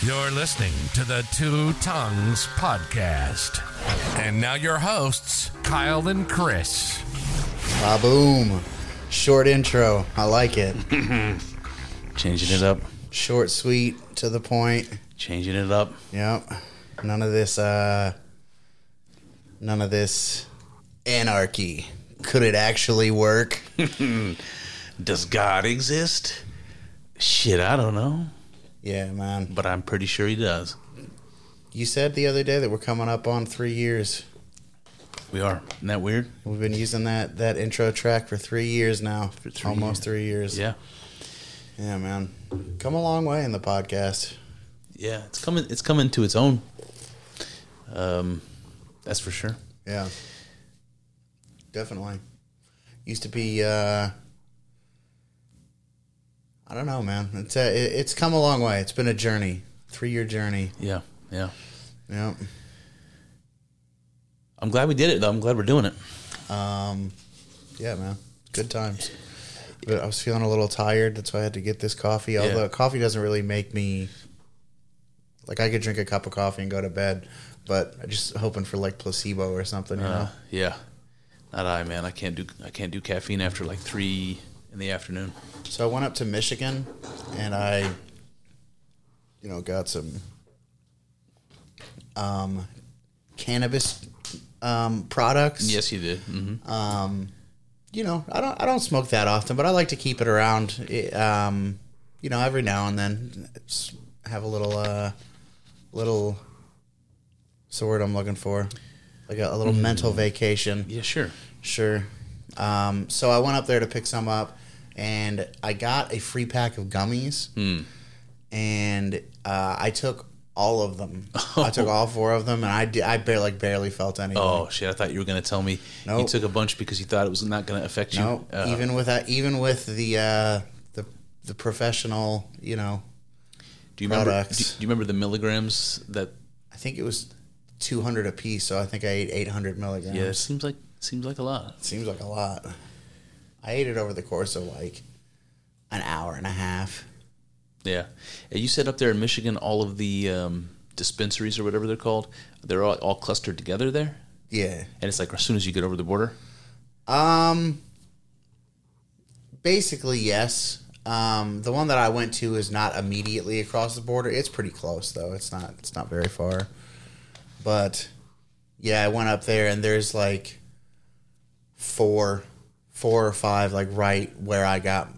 You're listening to the Two Tongues Podcast. And now your hosts, Kyle and Chris. Ah, boom. Short intro. I like it. Changing it up. Short, sweet, to the point. Changing it up. Yep. None of this, uh, none of this anarchy. Could it actually work? Does God exist? Shit, I don't know. Yeah, man. But I'm pretty sure he does. You said the other day that we're coming up on three years. We are. Isn't that weird? We've been using that, that intro track for three years now. Three Almost years. three years. Yeah. Yeah, man. Come a long way in the podcast. Yeah. It's coming it's coming to its own. Um that's for sure. Yeah. Definitely. Used to be uh I don't know, man. It's a, it, it's come a long way. It's been a journey. 3-year journey. Yeah. Yeah. Yeah. I'm glad we did it though. I'm glad we're doing it. Um yeah, man. Good times. But I was feeling a little tired. That's why I had to get this coffee. Although coffee doesn't really make me like I could drink a cup of coffee and go to bed, but I'm just hoping for like placebo or something, you know. Uh, yeah. Not I, man. I can't do I can't do caffeine after like three in the afternoon. So I went up to Michigan and I, you know, got some um, cannabis um, products. Yes, you did. Mm-hmm. Um, you know, I don't I don't smoke that often, but I like to keep it around. It, um, you know, every now and then, Just have a little uh, little. What's the word I'm looking for? Like a, a little mental vacation. Yeah, sure. Sure. Um, so I went up there to pick some up, and I got a free pack of gummies, Hmm. and uh, I took all of them. I took all four of them, and I did, I barely like barely felt anything. Oh shit! I thought you were gonna tell me you took a bunch because you thought it was not gonna affect you. no, Uh, even with that, even with the uh, the the professional, you know, do you remember? Do, you remember the milligrams that? I think it was two hundred a piece, so I think I ate eight hundred milligrams. Yeah, it seems like seems like a lot. seems like a lot. I ate it over the course of like an hour and a half. Yeah, and you said up there in Michigan, all of the um, dispensaries or whatever they're called, they're all, all clustered together there, Yeah. and it's like as soon as you get over the border. Um, basically, yes. Um, the one that I went to is not immediately across the border. It's pretty close though. It's not. It's not very far. But yeah, I went up there and there's like four, four or five like right where I got.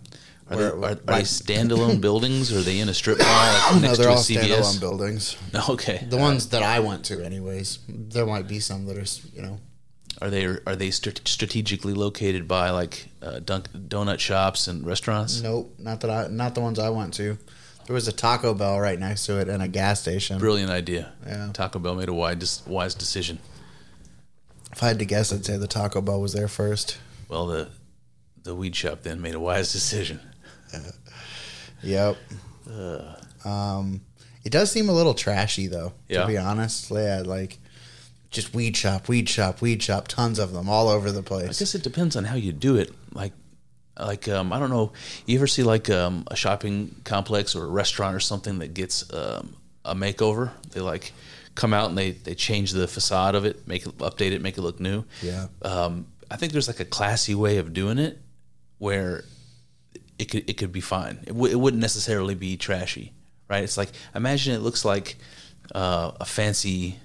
Are, they, where- are, are they standalone buildings or are they in a strip mall like, no, they're all CVS? standalone buildings. Okay, The ones that I went to, anyways. There might be some that are, you know, are they are they strate- strategically located by like uh, dunk, donut shops and restaurants? nope, not that I, not the ones I went to. There was a Taco Bell right next to it and a gas station. Brilliant idea. Yeah. Taco Bell made a wise wise decision. If I had to guess, I'd say the Taco Bell was there first. Well, the the weed shop then made a wise decision. Yep. Um, it does seem a little trashy, though. Yeah. To be honest, yeah, like just weed shop, weed shop, weed shop, tons of them all over the place. I guess it depends on how you do it. Like, like um, I don't know. You ever see like um, a shopping complex or a restaurant or something that gets um, a makeover? They like come out and they they change the facade of it, make it update it, make it look new. Yeah. Um, I think there's like a classy way of doing it where it could it could be fine. It, w- it wouldn't necessarily be trashy, right? It's like imagine it looks like uh, a fancy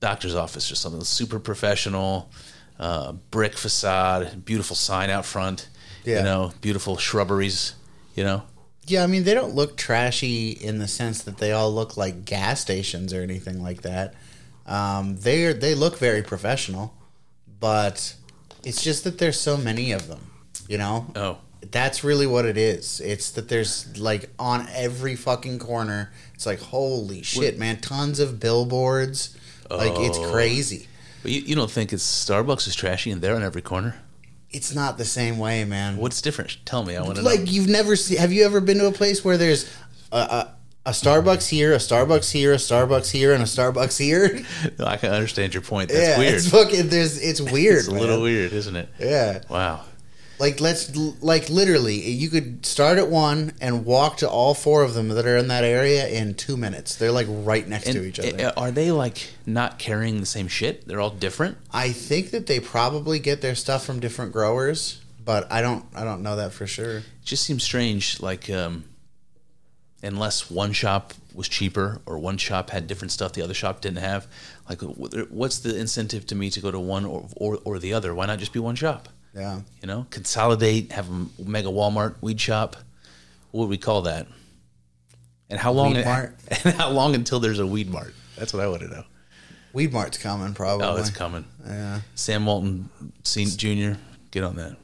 doctor's office or something super professional, uh, brick facade, beautiful sign out front, Yeah. you know, beautiful shrubberies, you know. Yeah, I mean they don't look trashy in the sense that they all look like gas stations or anything like that. Um, they they look very professional, but it's just that there's so many of them. You know, Oh, That's really what it is. It's that there's like on every fucking corner. It's like holy shit, man! Tons of billboards. Like it's Oh. crazy. but you, you don't think it's Starbucks is trashy and they're on every corner? It's not the same way, man. What's different? Tell me. I want to know. like you've never seen? Have you ever been to a place where there's a, a, a Starbucks here, a Starbucks here, a Starbucks here, and a Starbucks here? No, I can understand your point. That's yeah, weird. it's fucking. There's it's weird. It's a little weird, isn't it? Yeah. Wow. Like let's like literally, you could start at one and walk to all four of them that are in that area in two minutes. They're like right next to each other. uh, Are they like not carrying the same shit? They're all different. I think that they probably get their stuff from different growers, but I don't. I don't know that for sure. It just seems strange. Like, um, unless one shop was cheaper or one shop had different stuff the other shop didn't have, like, what's the incentive to me to go to one or or, or the other? Why not just be one shop? Yeah. You know, consolidate, have a mega Walmart weed shop. What would we call that? And how long? Weed mart? And how long until there's a weed mart? That's what I want to know. Weed Mart's coming probably. Oh, it's coming. Yeah, Sam Walton Sen- Jr. Get on that.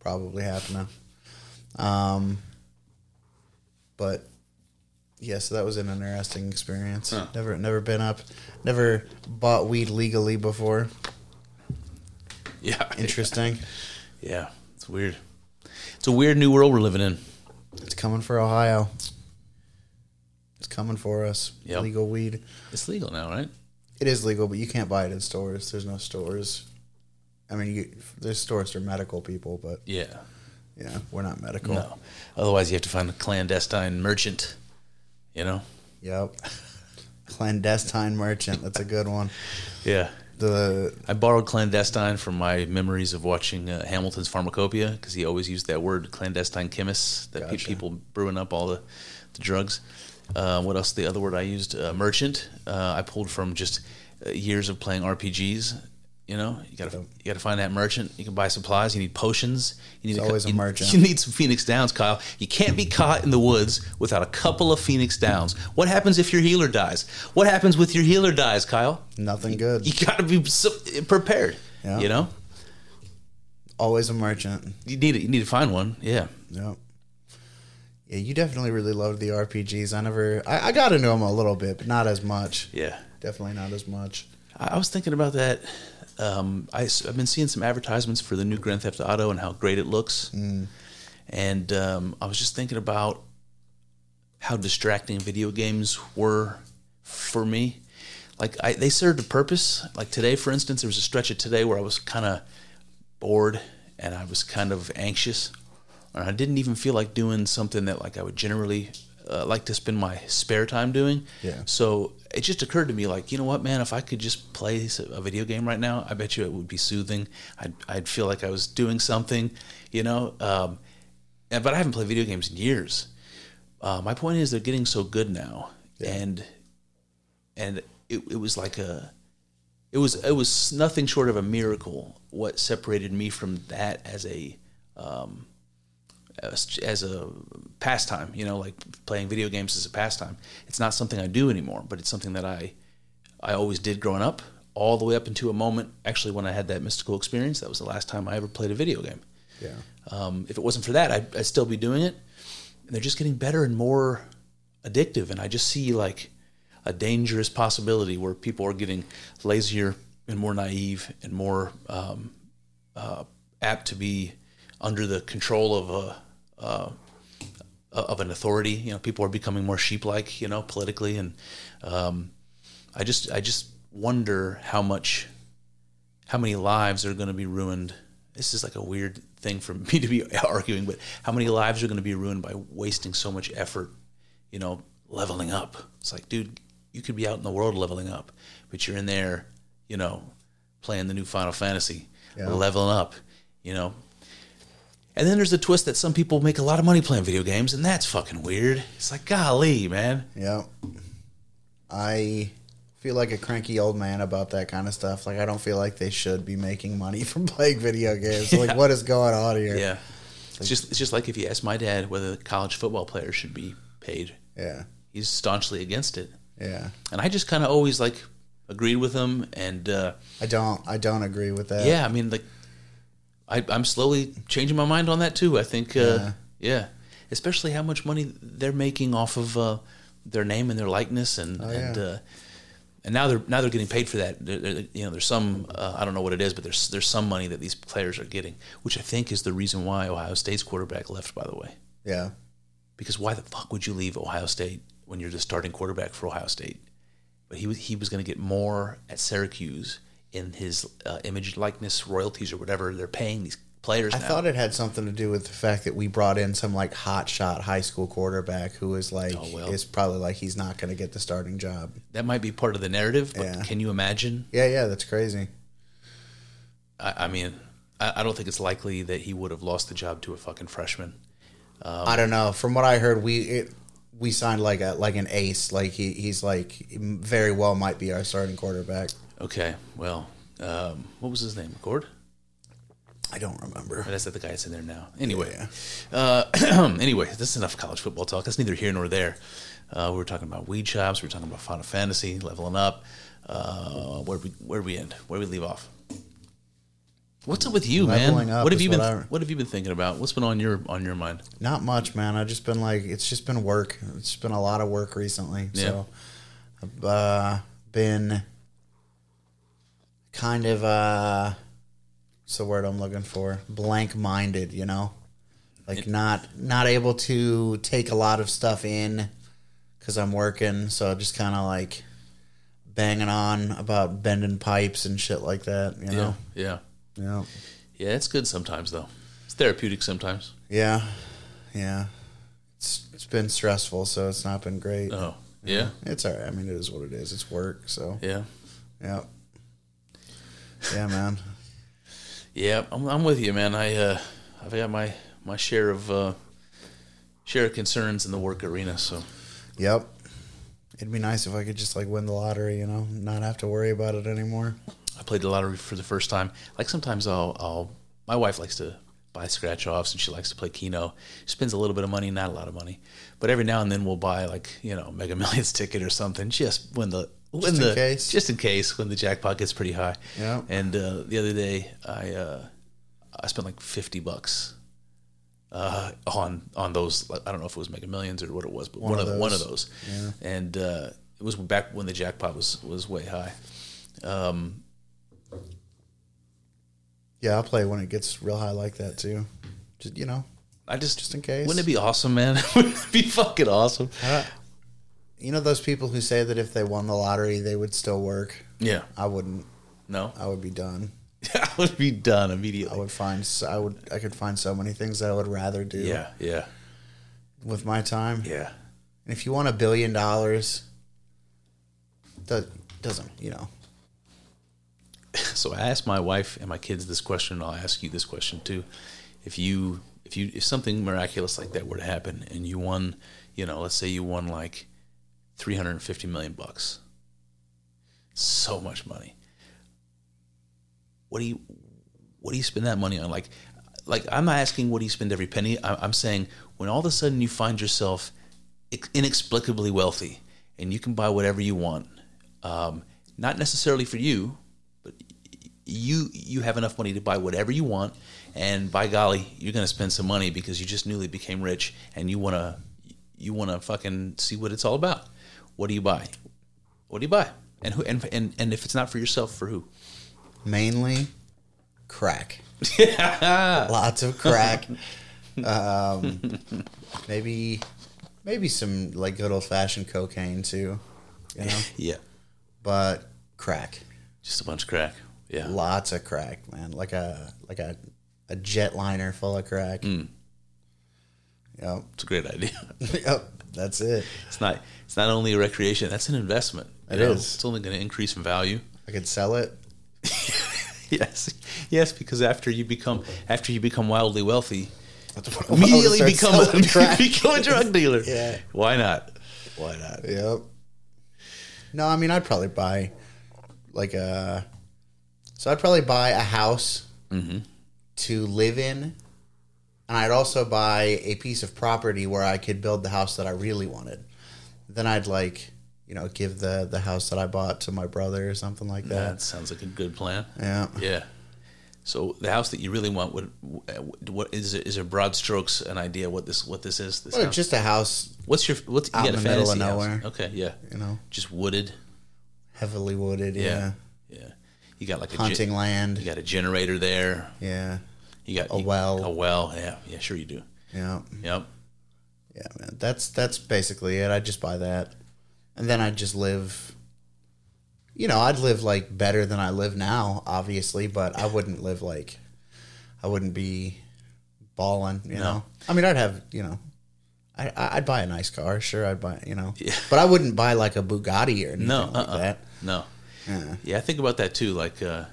probably happening. Um, but yeah, so that was an interesting experience. Never, never been up, never bought weed legally before. Yeah. Interesting. Yeah. It's weird. It's a weird new world we're living in. it's coming for Ohio. It's coming for us. Yep. Legal weed. It's legal now, right? It is legal, but you can't buy it in stores. There's no stores. I mean, you, there's stores for medical people, but Yeah. Yeah, we're not medical. No. Otherwise, you have to find a clandestine merchant. You know. Yep. Clandestine merchant. That's a good one. Yeah. The I borrowed clandestine from my memories of watching uh, Hamilton's Pharmacopoeia because he always used that word, clandestine chemists, that pe- people brewing up all the, the drugs. Uh, what else? The other word I used, uh, merchant. Uh, I pulled from just uh, years of playing RPGs. You know, you gotta you gotta find that merchant. You can buy supplies. You need potions. You need It's a, always a you- merchant. You need some Phoenix Downs, Kyle. You can't be caught in the woods without a couple of Phoenix Downs. What happens if your healer dies? What happens with your healer dies, Kyle? nothing good. You got to be so prepared. Yeah. You know, Always a merchant. you need to, you need to find one. Yeah. Yep. Yeah, you definitely really loved the RPGs. I never, I, I got into them a little bit, but not as much. Yeah. Definitely not as much. I, I was thinking about that. Um, I, have been seeing some advertisements for the new Grand Theft Auto and how great it looks. And um, I was just thinking about how distracting video games were for me. Like I, they served a purpose. Like today, for instance, there was a stretch of today where I was kind of bored and I was kind of anxious, and I didn't even feel like doing something that like I would generally uh, like to spend my spare time doing. Yeah. So it just occurred to me, like, you know what, man? If I could just play a video game right now, I bet you it would be soothing. I'd, I'd feel like I was doing something, you know. Um, and- but I haven't played video games in years. Uh, my point is, they're getting so good now, and and it, it was like a it was it was nothing short of a miracle what separated me from that as a um, as, as a pastime you know like playing video games as a pastime. It's not something i do anymore but it's something that i i always did growing up all the way up into a moment actually when i had that mystical experience. That was the last time i ever played a video game. Yeah. um, if it wasn't for that I'd, I'd still be doing it. And they're just getting better and more addictive and i just see like a dangerous possibility where people are getting lazier and more naive and more um, uh, apt to be under the control of a uh, of an authority. You know, people are becoming more sheep-like. You know, politically, and um, I just I just wonder how much how many lives are going to be ruined. This is like a weird thing for me to be arguing, but how many lives are going to be ruined by wasting so much effort, you know, leveling up? It's like, dude, you could be out in the world leveling up, but you're in there, you know, playing the new Final Fantasy, Yeah. leveling up, you know. And then there's the twist that some people make a lot of money playing video games, and that's fucking weird. It's like, golly, man. Yeah. I feel like a cranky old man about that kind of stuff. Like I don't feel like they should be making money from playing video games. Yeah. Like what is going on here? Yeah. It's just it's just like if you ask my dad whether college football players should be paid. Yeah. He's staunchly against it. Yeah. And I just kind of always like agreed with him and uh, I don't I don't agree with that. yeah, I mean like I I'm slowly changing my mind on that too. I think uh, Yeah. yeah. Especially how much money they're making off of uh, their name and their likeness and Oh, and uh, and now they're now they're getting paid for that. There- there- you know, there's some uh, I don't know what it is, but there's there's some money that these players are getting, which I think is the reason why Ohio State's quarterback left. By the way, Yeah. because why the fuck would you leave Ohio State when you're the starting quarterback for Ohio State? But he was he was going to get more at Syracuse in his uh, image, likeness, royalties, or whatever they're paying these players. I now. thought it had something to do with the fact that we brought in some like hot shot high school quarterback who is like Oh, well. is probably like he's not going to get the starting job. that might be part of the narrative, but Yeah. can you imagine? Yeah, yeah, that's crazy. I, I mean, I, I don't think it's likely that he would have lost the job to a fucking freshman. I don't know. From what I heard, we it, we signed like a like an ace. Like he he's like very well might be our starting quarterback. Okay, well, um, what was his name? Gord? I don't remember. That's the guy that's in there now. Anyway, Yeah. uh, anyway, this is enough college football talk. That's neither here nor there. Uh, we were talking about weed shops. We were talking about Final Fantasy, leveling up. Uh, where we where we end? Where we leave off? What's up with you, man? Leveling up what have you been what I- What have you been thinking about? What's been on your on your mind? Not much, man. I've just been like it's just been work. It's been a lot of work recently. So I've uh, been kind of uh what's the word I'm looking for? Blank minded, you know? Like not not able to take a lot of stuff in cuz I'm working, so just kind of like banging on about bending pipes and shit like that, you know? yeah, Yeah. yeah. It's good sometimes though. It's therapeutic sometimes. Yeah. Yeah. It's it's been stressful, so it's not been great. Oh, yeah, It's all right. I mean, it is what it is. It's work, so yeah, yeah, yeah, man. yeah. I'm, I'm with you, man. I uh, I've got my my share of uh, share of concerns in the work arena. So Yep. It'd be nice if I could just like win the lottery, you know, not have to worry about it anymore. I played the lottery for the first time. Like sometimes I'll, I'll my wife likes to buy scratch offs and she likes to play Keno. She spends a little bit of money, not a lot of money, but every now and then we'll buy like you know Mega Millions ticket or something just when the when Just in case. just in case when the jackpot gets pretty high. Yeah. And uh, the other day I uh, I spent like fifty bucks. Uh, on on those, I don't know if it was Mega Millions or what it was, but one, One of of one of those. those, and uh, it was back when the jackpot was was way high. Um, Yeah, I'll play when it gets real high like that too. Just you know, I just Just in case. Wouldn't it be awesome, man? Wouldn't it be fucking awesome? You know those people who say that if they won the lottery they would still work. Yeah. I wouldn't. No, I would be done. I would be done immediately. I would find. I would. I could find so many things that I would rather do. Yeah, yeah, With my time. yeah. And if you want a billion dollars, that doesn't. You know. So I asked my wife and my kids this question, and I'll ask you this question too. If you, if you, if something miraculous like that were to happen, and you won, you know, let's say you won like three hundred and fifty million bucks, so much money. What do you, what do you spend that money on? Like, like I'm not asking what do you spend every penny. I'm saying when all of a sudden you find yourself inexplicably wealthy and you can buy whatever you want, um, not necessarily for you, but you you have enough money to buy whatever you want, and by golly, you're to spend some money because you just newly became rich and you want to you want to fucking see what it's all about. What do you buy? What do you buy? And who and and, and if it's not for yourself, for who? Mainly, crack. Lots of crack. um, maybe, maybe some like good old fashioned cocaine too. You know, Yeah, but crack. just a bunch of crack. Yeah, Lots of crack, man. Like a like a a jetliner full of crack. Mm. Yep. it's a great idea. yep. That's it. It's not it's not only a recreation; that's an investment. It It is. It's only going to increase in value. I could sell it. Yes, yes, because after you become after you become wildly wealthy, immediately become a, become a drug dealer. Yeah. Why not? Why not? Yep. No, I mean I'd probably buy like a. So I'd probably buy a house mm-hmm. to live in, and I'd also buy a piece of property where I could build the house that I really wanted. Then I'd like, you know, give the the house that I bought to my brother or something like That that. sounds like a good plan. Yeah. Yeah. So the house that you really want, would what is it? Is it broad strokes an idea what this what this is? This house? just a house, what's your what's you out got in a the middle of house? nowhere. Okay, yeah, you know, just wooded. heavily wooded. Yeah, Yeah. yeah. You got like a Hunting land. you got a generator there. Yeah. You got A well. A well. Yeah, yeah. Sure, you do. Yeah. Yep. Yeah, man. That's that's basically it. I'd just buy that, and then I'd just live you know, I'd live like better than I live now, obviously, but I wouldn't live like I wouldn't be balling. You No. know, I mean, I'd have you know. I, I- I'd buy a nice car, sure. I'd buy, you know, Yeah. but I wouldn't buy like a Bugatti or anything No, like uh-uh. that. No. Yeah. Yeah, I think about that too. Like, uh,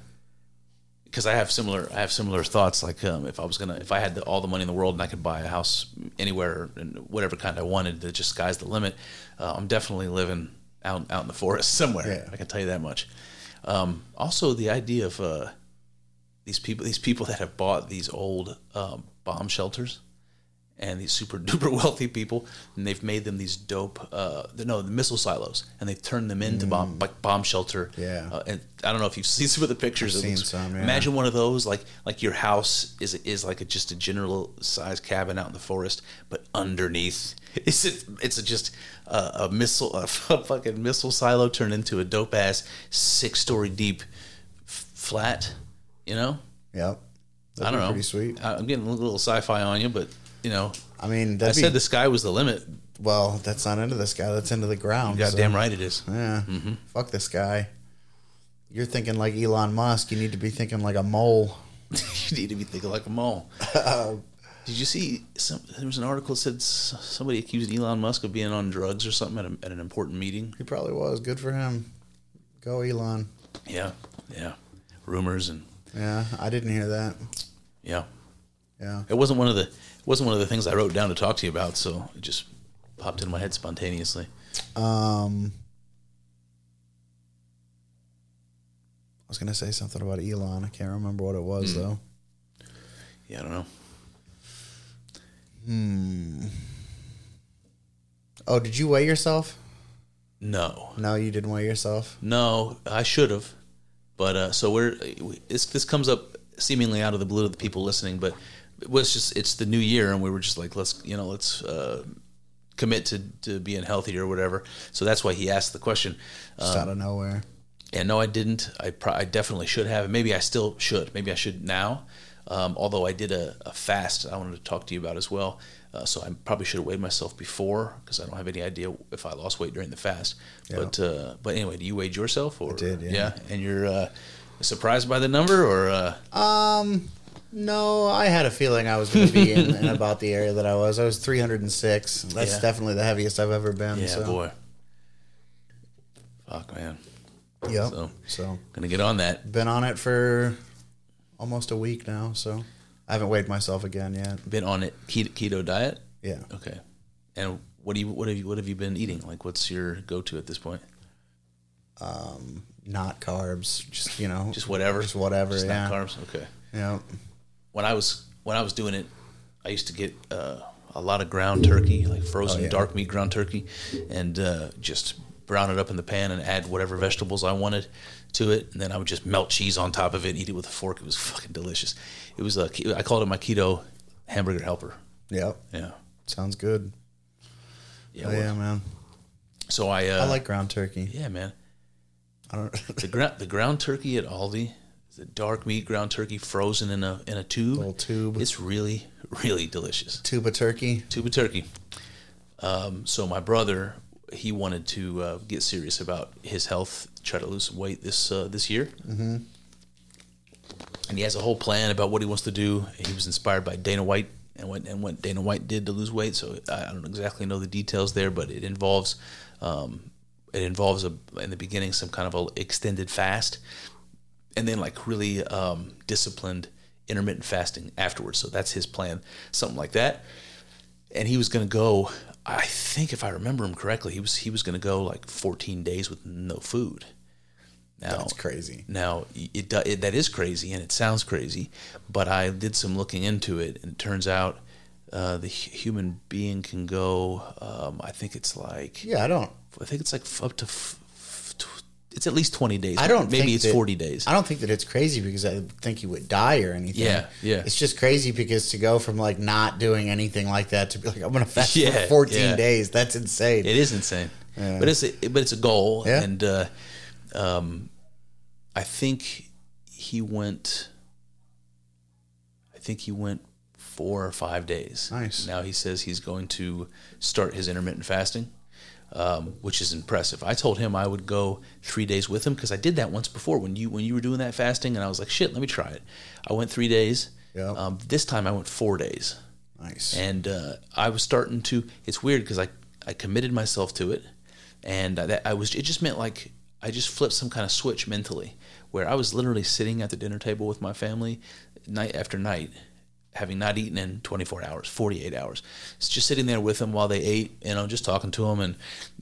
because I have similar, I have similar thoughts. Like, um, if I was gonna, if I had the, all the money in the world and I could buy a house anywhere and whatever kind I wanted, that just sky's the limit. Uh, I'm definitely living out out in the forest somewhere. Yeah. I can tell you that much. Um, also, the idea of uh, these people, these people that have bought these old um, bomb shelters and these super duper wealthy people, and they've made them these dope, uh, no, the missile silos, and they've turned them into bomb like bomb shelter. Mm. Yeah. Uh, and I don't know if you've seen some of the pictures. I've seen looks- some, yeah. Imagine one of those, like like your house is is like a, just a general size cabin out in the forest, but underneath it's a, it's a just a, a missile, a fucking missile silo turned into a dope ass six story deep f- flat. You know, Yep. That'd I don't know. Pretty sweet. I'm getting a little sci-fi on you, but you know, I mean, I that'd be, said the sky was the limit. well, that's not into the sky. That's into the ground. so- Goddamn right it is. Yeah. Mm-hmm. Fuck this guy. You're thinking like Elon Musk. You need to be thinking like a mole. you need to be thinking like a mole. Did you see? Some, there was an article that said s- somebody accused Elon Musk of being on drugs or something at, a, at an important meeting. He probably was. Good for him. Go Elon. Yeah, yeah. Rumors and Yeah, I didn't hear that. yeah, Yeah. it wasn't one of the wasn't one of the things I wrote down to talk to you about. So it just popped in my head spontaneously. Um, I was gonna say something about Elon. I can't remember what it was though. Yeah, I don't know. Hmm. Oh, did you weigh yourself? No, No, you didn't weigh yourself. no, I should have. But uh, so we're this this comes up seemingly out of the blue to the people listening, but was just it's the new year, and we were just like let's you know let's uh, commit to to being healthy or whatever. So that's why he asked the question. Just out of nowhere. And no, I didn't. I, pro- I definitely should have. Maybe I still should. Maybe I should now. Um, although I did a, a fast, I wanted to talk to you about as well. Uh, so I probably should have weighed myself before because I don't have any idea if I lost weight during the fast. Yeah. But uh, but anyway, do you weigh yourself? Or, did, yeah. And you're uh, surprised by the number, or uh, Um, no, I had a feeling I was going to be in, about the area that I was. I was 306. That's Yeah. definitely the heaviest I've ever been. yeah, so. boy, fuck man, Yep. So- so gonna get on that. been on it for almost a week now. So I haven't weighed myself again yet. Been on it keto, keto diet. Yeah. Okay. And what do you what have you what have you been eating? Like, what's your go to at this point? Um, not carbs. Just you know. Just whatever. Just whatever. Just yeah. not carbs. Okay. Yeah. When I was when I was doing it, I used to get uh, a lot of ground turkey, like frozen Oh, yeah. dark meat ground turkey, and uh, just brown it up in the pan and add whatever vegetables I wanted to it, and then I would just melt cheese on top of it and eat it with a fork. It was fucking delicious. It was a I called it my keto hamburger helper. Yeah, Yeah. Sounds good. Yeah. Oh, yeah, man. So I uh, I like ground turkey. yeah, man. I don't. The ground the ground turkey at Aldi, the dark meat ground turkey frozen in a in a tube. Little tube. It's really really delicious. Tube of turkey. Tube of turkey. Um, so my brother, he wanted to uh, get serious about his health, try to lose some weight this uh, this year. Mm-hmm. And he has a whole plan about what he wants to do. He was inspired by Dana White and what and what Dana White did to lose weight. So I, I don't exactly know the details there, but it involves um, it involves a in the beginning some kind of a extended fast, and then like really um, disciplined intermittent fasting afterwards. So that's his plan, something like that. And he was going to go. I think if I remember him correctly, he was he was going to go like 14 days with no food. Now That's crazy. now it, it that is crazy and it sounds crazy, but I did some looking into it and it turns out uh, the human being can go. Um, I think it's like Yeah, I don't. I think it's like up to. F- it's at least 20 days. I don't. Maybe it's that- 40 days. I don't think that it's crazy because I think he would die or anything. Yeah, yeah. It's just crazy because to go from like not doing anything like that to be like I'm gonna fast Yeah, for 14 yeah. days. That's insane. It is insane, Yeah. but it's a, but it's a goal, and uh, um, I think he went. I think he went four or five days. Nice. Now he says he's going to start his intermittent fasting. Um, which is impressive. I told him I would go three days with him because I did that once before when you when you were doing that fasting, and I was like, shit, let me try it. I went three days. Yeah. Um, this time I went four days, Nice. and uh, I was starting to. It's weird because I I committed myself to it, and that I was. It just meant like I just flipped some kind of switch mentally, where I was literally sitting at the dinner table with my family, night after night, having not eaten in 24 hours, 48 hours. It's just sitting there with them while they ate, you know, just talking to them and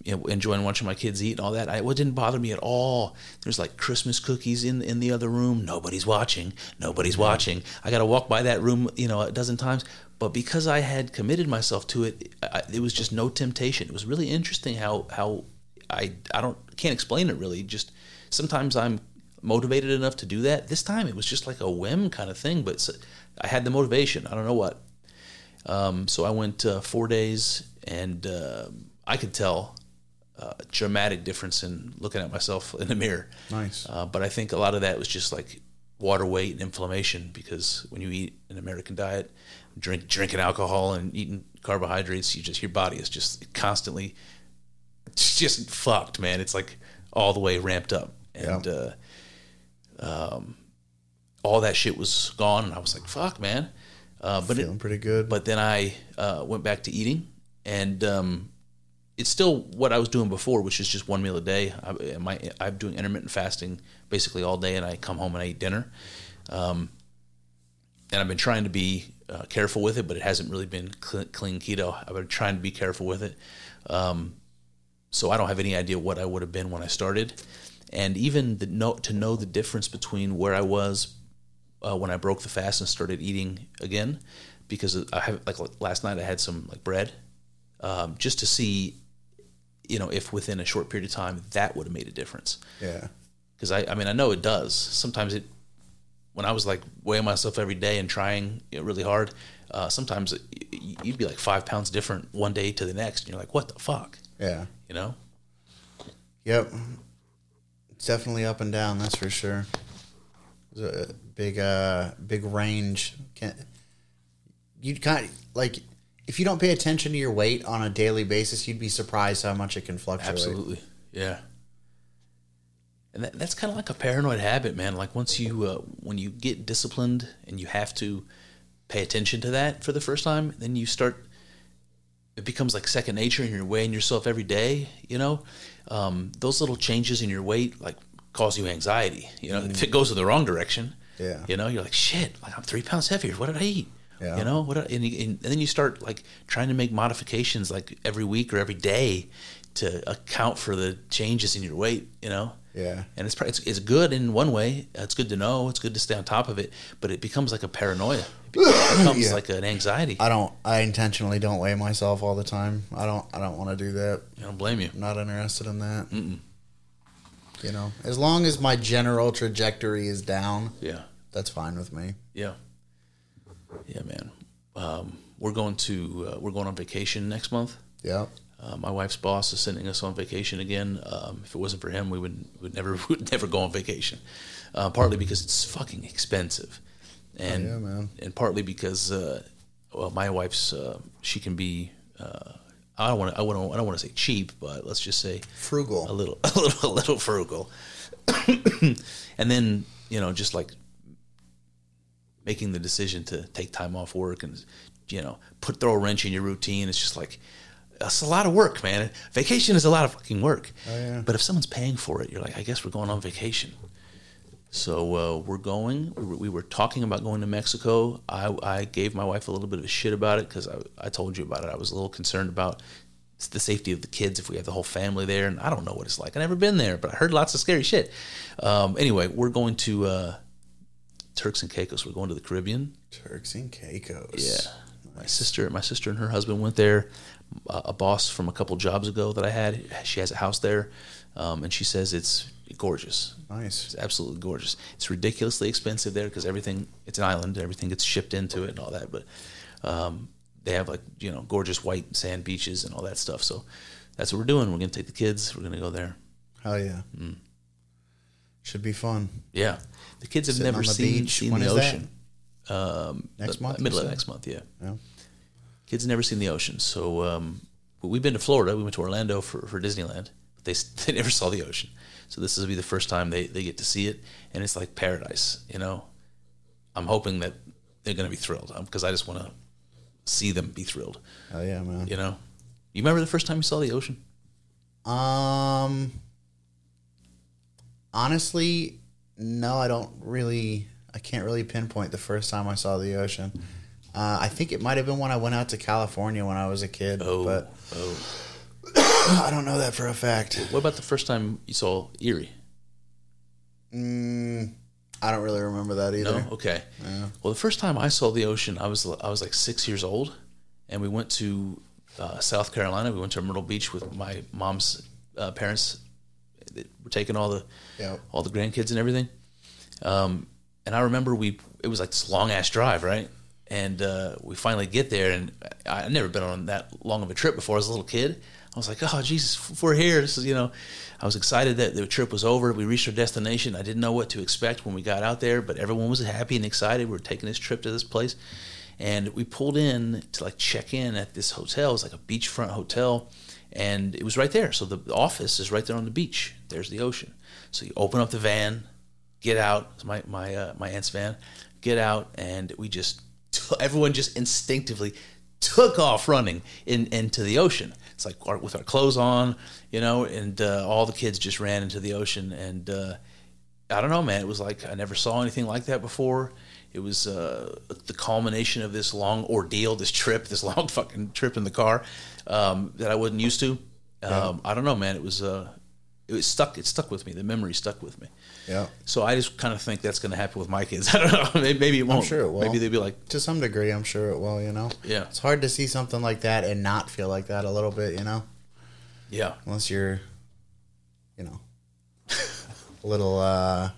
you know, enjoying watching my kids eat and all that. I, it didn't bother me at all. There's like Christmas cookies in in the other room. Nobody's watching. Nobody's watching. I got to walk by that room, you know, a dozen times. But because I had committed myself to it, I, it was just no temptation. It was really interesting how how I I don't can't explain it really. Just sometimes I'm motivated enough to do that. This time it was just like a whim kind of thing, but s- I had the motivation. I don't know what. Um, so I went uh, four days, and uh, I could tell uh, a dramatic difference in looking at myself in the mirror. Nice. Uh, but I think a lot of that was just like water weight and inflammation because when you eat an American diet, drink drinking alcohol and eating carbohydrates, you just your body is just constantly it's just fucked, man. It's like all the way ramped up, and Yeah. uh, um, all that shit was gone, and I was like, "Fuck, man." Uh, but it, Feeling pretty good. but then I uh, went back to eating, and um, it's still what I was doing before, which is just one meal a day. I, my, I'm doing intermittent fasting basically all day, and I come home and I eat dinner. Um, and I've been trying to be uh, careful with it, but it hasn't really been cl- clean keto. I've been trying to be careful with it. Um, so I don't have any idea what I would have been when I started, and even the know, to know the difference between where I was uh, when I broke the fast and started eating again, because I have like last night I had some like bread, um, just to see, you know, if within a short period of time that would have made a difference. yeah. Because I, I mean, I know it does. Sometimes it, when I was like weighing myself every day and trying you know, really hard, uh, sometimes it, you'd be like five pounds different one day to the next, and you're like, what the fuck, Yeah. you know? Yep. It's definitely up and down, that's for sure. Big uh big range. Can't you kind of like if you don't pay attention to your weight on a daily basis, you'd be surprised how much it can fluctuate. Absolutely, yeah. And that, that's kind of like a paranoid habit, man. Like once you uh, when you get disciplined and you have to pay attention to that for the first time, then you start. It becomes like second nature, and you're weighing yourself every day. You know, um, those little changes in your weight like cause you anxiety. You know, if it goes in the wrong direction, Yeah. you know, you're like shit. Like I'm three pounds heavier. What did I eat? Yeah. You know what? I- And, and then you start like trying to make modifications like every week or every day to account for the changes in your weight. You know. Yeah. And it's, it's it's good in one way. It's good to know. It's good to stay on top of it. But it becomes like a paranoia. It becomes Yeah. like an anxiety. I don't I intentionally don't weigh myself all the time. I don't I don't want to do that. I don't blame you. I'm not interested in that. You know, as long as my general trajectory is down, Yeah. That's fine with me. Yeah. Yeah, man. Um, we're going to uh, we're going on vacation next month. Yep. Uh, my wife's boss is sending us on vacation again. Um, if it wasn't for him, we would would never would never go on vacation. Uh, partly because it's fucking expensive, and yeah, man. and partly because uh, well, my wife's uh, she can be uh, I don't want to I want I don't want to say cheap, but let's just say Frugal. a little a little a little frugal, and then you know just like making the decision to take time off work and you know put throw a wrench in your routine. It's just like it's a lot of work, man. Vacation is a lot of fucking work. Oh, yeah. But if someone's paying for it, you're like, I guess we're going on vacation. So uh, we're going. We were, we were talking about going to Mexico. I, I gave my wife a little bit of a shit about it because I, I told you about it. I was a little concerned about the safety of the kids if we have the whole family there, and I don't know what it's like. I've never been there, but I heard lots of scary shit. Um, anyway, we're going to uh, Turks and Caicos. We're going to the Caribbean. Turks and Caicos. Yeah. My sister, my sister and her husband went there. Uh, a boss from a couple jobs ago that I had, she has a house there, um, and she says it's gorgeous. Nice. It's absolutely gorgeous. It's ridiculously expensive there because everything it's an island, everything gets shipped into it and all that. But um, they have like you know gorgeous white sand beaches and all that stuff. So that's what we're doing. We're gonna take the kids. We're gonna go there. Hell yeah. Mm. Should be fun. Yeah, the kids have Sitting never the seen, beach. seen When the is that? ocean. Um, Next month, you middle of said? next month. Yeah. Yeah. kids never seen the ocean so um, we've been to Florida. We went to Orlando for, for Disneyland, but they they never saw the ocean. So this will be the first time they, they get to see it, and it's like paradise. You know, I'm hoping that they're going to be thrilled because I just want to see them be thrilled. Oh yeah, man. You know, you remember the first time you saw the ocean? Um, honestly, no, I don't really. I can't really pinpoint the first time I saw the ocean. Uh, I think it might have been when I went out to California when I was a kid, Oh, but oh. I don't know that for a fact. What about the first time you saw Erie? Mm, I don't really remember that either. No, okay. Well, the first time I saw the ocean, I was I was like six years old, and we went to uh, South Carolina. We went to Myrtle Beach with my mom's uh, parents. They were taking all the all the grandkids and everything. Um, and I remember we it was like this long ass drive, right? And uh, we finally get there, and I I'd never been on that long of a trip before. As a little kid, I was like, "Oh Jesus, we're here!" This is you know, I was excited that the trip was over. We reached our destination. I didn't know what to expect when we got out there, but everyone was happy and excited. We were taking this trip to this place, and we pulled in to like check in at this hotel. It was like a beachfront hotel, and it was right there. So the office is right there on the beach. There's the ocean. So you open up the van, get out. It's my my uh, my aunt's van. Get out, and we just everyone just instinctively took off running in into the ocean. It's like our, with our clothes on, you know, and uh, all the kids just ran into the ocean. And uh, I don't know, man. It was like I never saw anything like that before. It was uh, the culmination of this long ordeal, this trip, this long fucking trip in the car um, that I wasn't used to. Um, I don't know, man. It was uh, it was stuck. It stuck with me. The memory stuck with me. Yeah, So I just kind of think that's going to happen with my kids. I don't know. Maybe, maybe it won't. I'm sure it will. Maybe they'll be like, to some degree, I'm sure it will. You know, Yeah. it's hard to see something like that and not feel like that a little bit. You know, yeah, unless you're, you know, a little uh,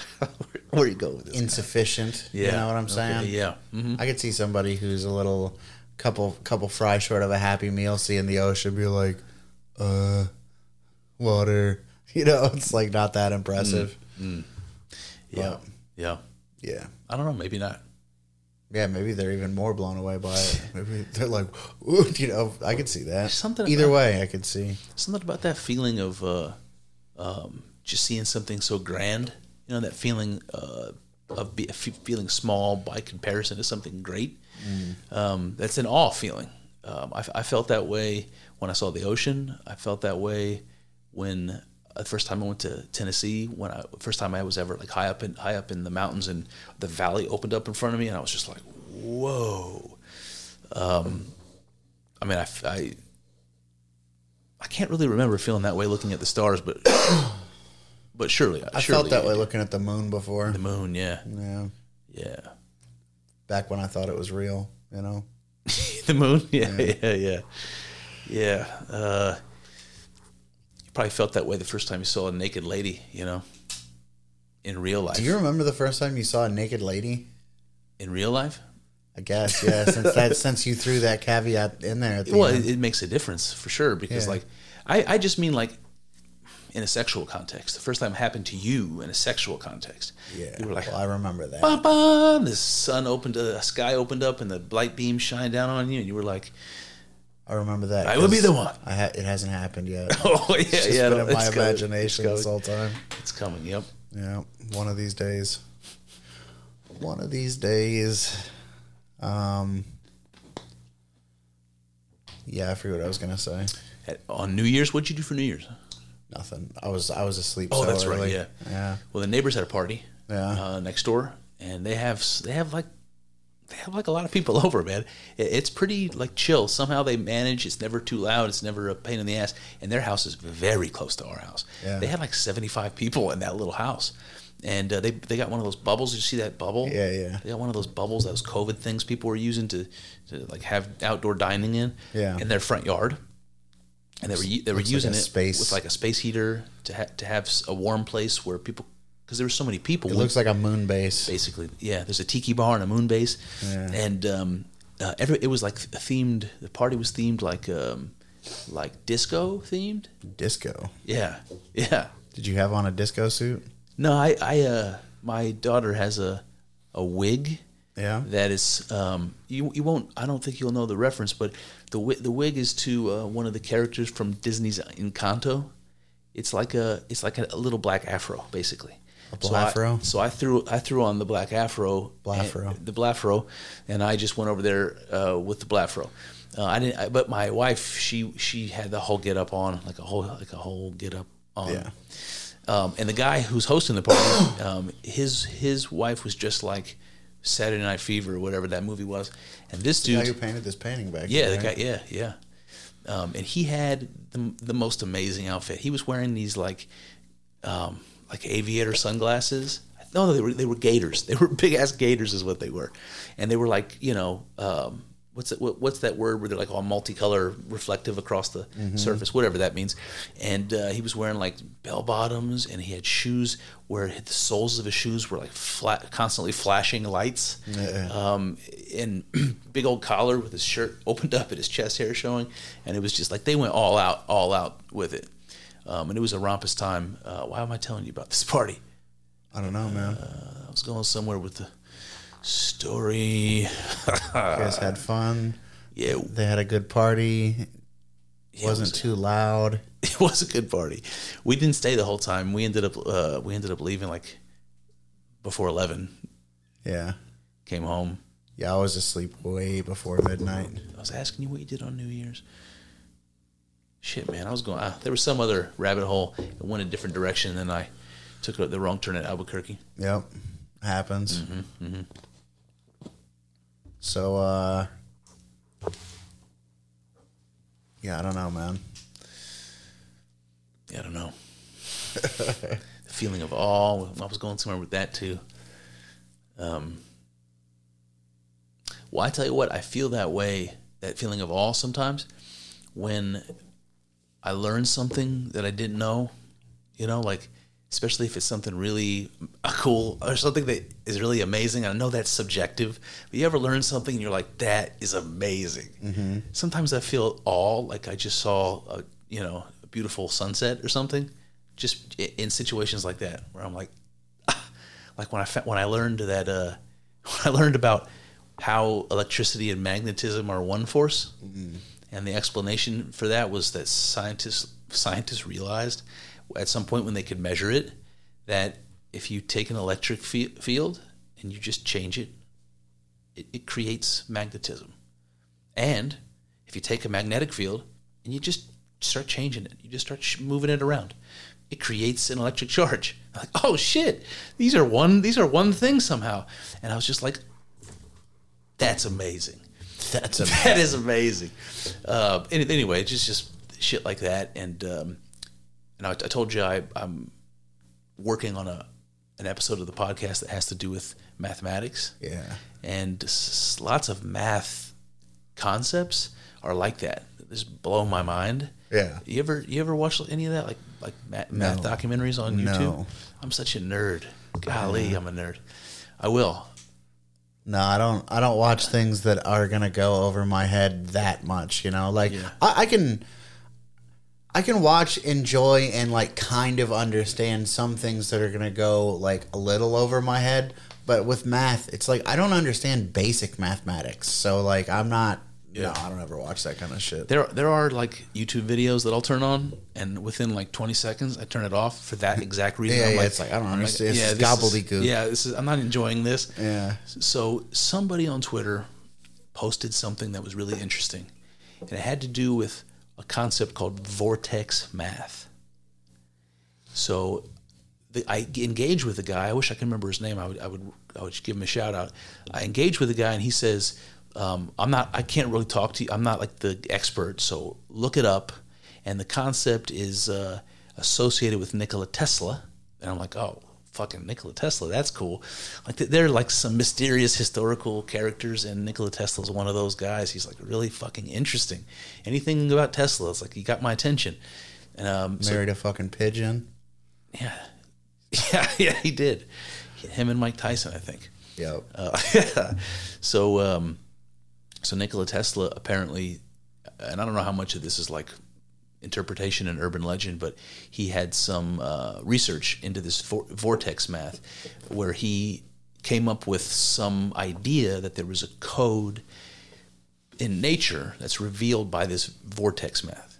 where you go with this? insufficient. yeah, You know what I'm Okay, saying? Yeah. hmm I could see somebody who's a little couple couple fry short of a happy meal seeing the ocean be like, uh, water. You know, it's like not that impressive. Yeah. But, Yeah. yeah. I don't know. Maybe not. Yeah, maybe they're even more blown away by it. Maybe they're like, Ooh, you know, I could see that. Something Either about- way, I could see. Something about that feeling of uh, um, just seeing something so grand. You know, that feeling uh, of be, fe- feeling small by comparison to something great. Um, that's an awe feeling. Um, I, I felt that way when I saw the ocean. I felt that way when uh, the first time I went to Tennessee. When I first time I was ever like high up in high up in the mountains and the valley opened up in front of me, and I was just like, whoa. Um, I mean, I, I I can't really remember feeling that way looking at the stars, but but surely I surely felt that way did. looking at the moon before. The moon, yeah, Yeah, yeah. back when I thought it was real. You know. the moon, yeah, yeah, yeah, yeah. Uh, you probably felt that way the first time you saw a naked lady, you know, in real life. Do you remember the first time you saw a naked lady? in real life? I guess, yeah. since that, since you threw that caveat in there Well, it, it makes a difference for sure because, Yeah. like, I, I just mean like in a sexual context. The first time it happened to you in a sexual context, yeah. you were like, well, I remember that. Papa, the sun opened, uh, the sky opened up, and the light beam shined down on you, and you were like, I remember that. I will be the one. I ha- it hasn't happened yet. "Oh yeah, It's yeah, been no, in my coming. imagination this whole time. It's coming. Yep. Yeah, one of these days. One of these days. Um. Yeah, I forget what I was gonna say. At, on New Year's, what'd you do for New Year's? Nothing. I was I was asleep. Oh, so that's right, yeah. Yeah. Well, the neighbors had a party Yeah. uh, next door, and they have they have like they have like a lot of people over, man. It, it's pretty like chill. Somehow they manage. It's never too loud. It's never a pain in the ass. And their house is very close to our house. Yeah. They had like seventy five people in that little house, and uh, they they got one of those bubbles. Did you see that bubble? Yeah, yeah. They got one of those bubbles, those COVID things people were using to, to like have outdoor dining in. Yeah. In their front yard. And they were they were Looks like using it space- with like a space heater to ha- to have a warm place where people because there were so many people. It looks like a moon base. basically yeah. There's a tiki bar and a moon base, Yeah. and um, uh, every it was like themed. The party was themed like um, like disco themed. Disco. Yeah, yeah. Did you have on a disco suit? No, I I uh my daughter has a a wig Yeah. that is um, you you won't I don't think you'll know the reference, but the the wig is to uh, one of the characters from Disney's Encanto. It's like a it's like a, a little black afro basically. A blafro? So I, so I threw I threw on the black afro, Blafro. and- the blafro, and I just went over there uh, with the blafro. Uh, I didn't, I, but my wife she she had the whole get up on like a whole like a whole get up on. Yeah. Um, and the guy who's hosting the party, um, his his wife was just like Saturday Night Fever or whatever that movie was, and this The guy dude, who painted this painting back yeah, there, the guy, yeah, yeah, um, and he had the, the most amazing outfit. He was wearing these like um, like aviator sunglasses. No, they were they were gaiters. They were big ass gaiters, is what they were, and they were like you know um, what's it, what, what's that word where they're like all multicolor, reflective across the surface, whatever that means. And uh, he was wearing like bell bottoms, and he had shoes where the soles of his shoes were like flat, constantly flashing lights. Um, and big old collar with his shirt opened up and his chest hair showing, and it was just like they went all out, all out with it. Um, and it was a rompous time. Uh, why am I telling you about this party? I don't know, man. I was going somewhere with the story. you guys had fun. Yeah, They had a good party. it wasn't was- too loud. it was a good party. We didn't stay the whole time. We ended up uh, we ended up leaving like before eleven. Yeah. Came home. Yeah, I was asleep way before midnight. I was asking you what you did on New Year's. Shit, man, I was going. Uh, there was some other rabbit hole. It went a different direction, and I took the wrong turn at Albuquerque. Yep. Happens. Mm-hmm, So, uh, yeah, I don't know, man. Yeah, I don't know. the feeling of awe. I was going somewhere with that too. Um. Well, I tell you what, I feel that way. That feeling of awe sometimes when I learn something that I didn't know. You know, like especially if it's something really uh, cool or something that is really amazing. I know that's subjective, but you ever learn something and you're like, "That is amazing." Mm-hmm. Sometimes I feel awe, like I just saw a you know a beautiful sunset or something. Just in situations like that, where I'm like, ah. like when I when I learned that uh, when I learned about how electricity and magnetism are one force, mm-hmm. and the explanation for that was that scientists scientists realized at some point when they could measure it that if you take an electric fe- field and you just change it, it, it creates magnetism, and if you take a magnetic field and you just start changing it, you just start sh- moving it around, it creates an electric charge. Like, oh shit, these are one these are one thing somehow, and I was just like, that's amazing. That's a That is amazing. Uh, anyway, just just shit like that, and um, and I, I told you I, I'm working on a an episode of the podcast that has to do with mathematics yeah. and s- lots of math concepts are like that. They Just blow my mind. Yeah. You ever you ever watch any of that like like math, math No. documentaries on YouTube? No. I'm such a nerd. Golly, I'm a nerd. I will. No, I don't. I don't watch things that are gonna go over my head that much. You know, like. I, I can, I can watch, enjoy, and like kind of understand some things that are gonna go like a little over my head. But with math, it's like I don't understand basic mathematics. So like I'm not. No, I don't ever watch that kind of shit. There there are like YouTube videos that I'll turn on, and within like 20 seconds, I turn it off for that exact reason. Yeah, I'm yeah, like, it's like, I don't I'm understand. This is- gobbledygook. yeah, this is I'm not enjoying this. Yeah. So somebody on Twitter posted something that was really interesting, and it had to do with a concept called vortex math. So the, I engage with the guy. I wish I could remember his name. I would, I would, I would give him a shout out. I engage with the guy, and he says, um, "I'm not. I can't really talk to you. I'm not like the expert. So look it up." And the concept is uh, associated with Nikola Tesla. And I'm like, "Oh, fucking Nikola Tesla. That's cool." Like they're like some mysterious historical characters, and Nikola Tesla's one of those guys. He's like really fucking interesting. Anything about Tesla, it's like he got my attention. And um, so- Married a fucking pigeon. yeah, yeah, yeah, he did. Him and Mike Tyson, I think. Yep. Uh, so, um, so Nikola Tesla apparently, and I don't know how much of this is like interpretation and urban legend, but he had some uh, research into this vor- vortex math, where he came up with some idea that there was a code in nature that's revealed by this vortex math.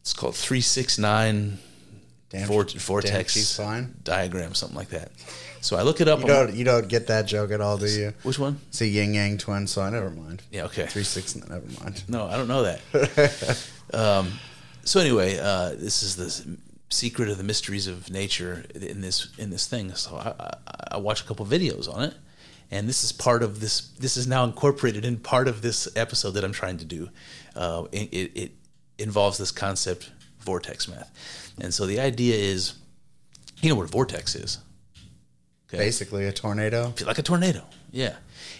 It's called 369 Damn, vor- damn vortex diagram, something like that. So I look it up. You don't you don't get that joke at all, do you? which one? It's a Ying Yang Twin, I never mind. Yeah, okay. Three six. Never mind. No, I don't know that. um, so anyway, uh, this is the secret of the mysteries of nature in this in this thing. So I, I, watched a couple videos on it, and this is part of this. This is now incorporated in part of this episode that I'm trying to do. Uh, it, it, it involves this concept vortex math, and so the idea is, you know what a vortex is. Okay? Basically, a tornado. like a tornado. Yeah,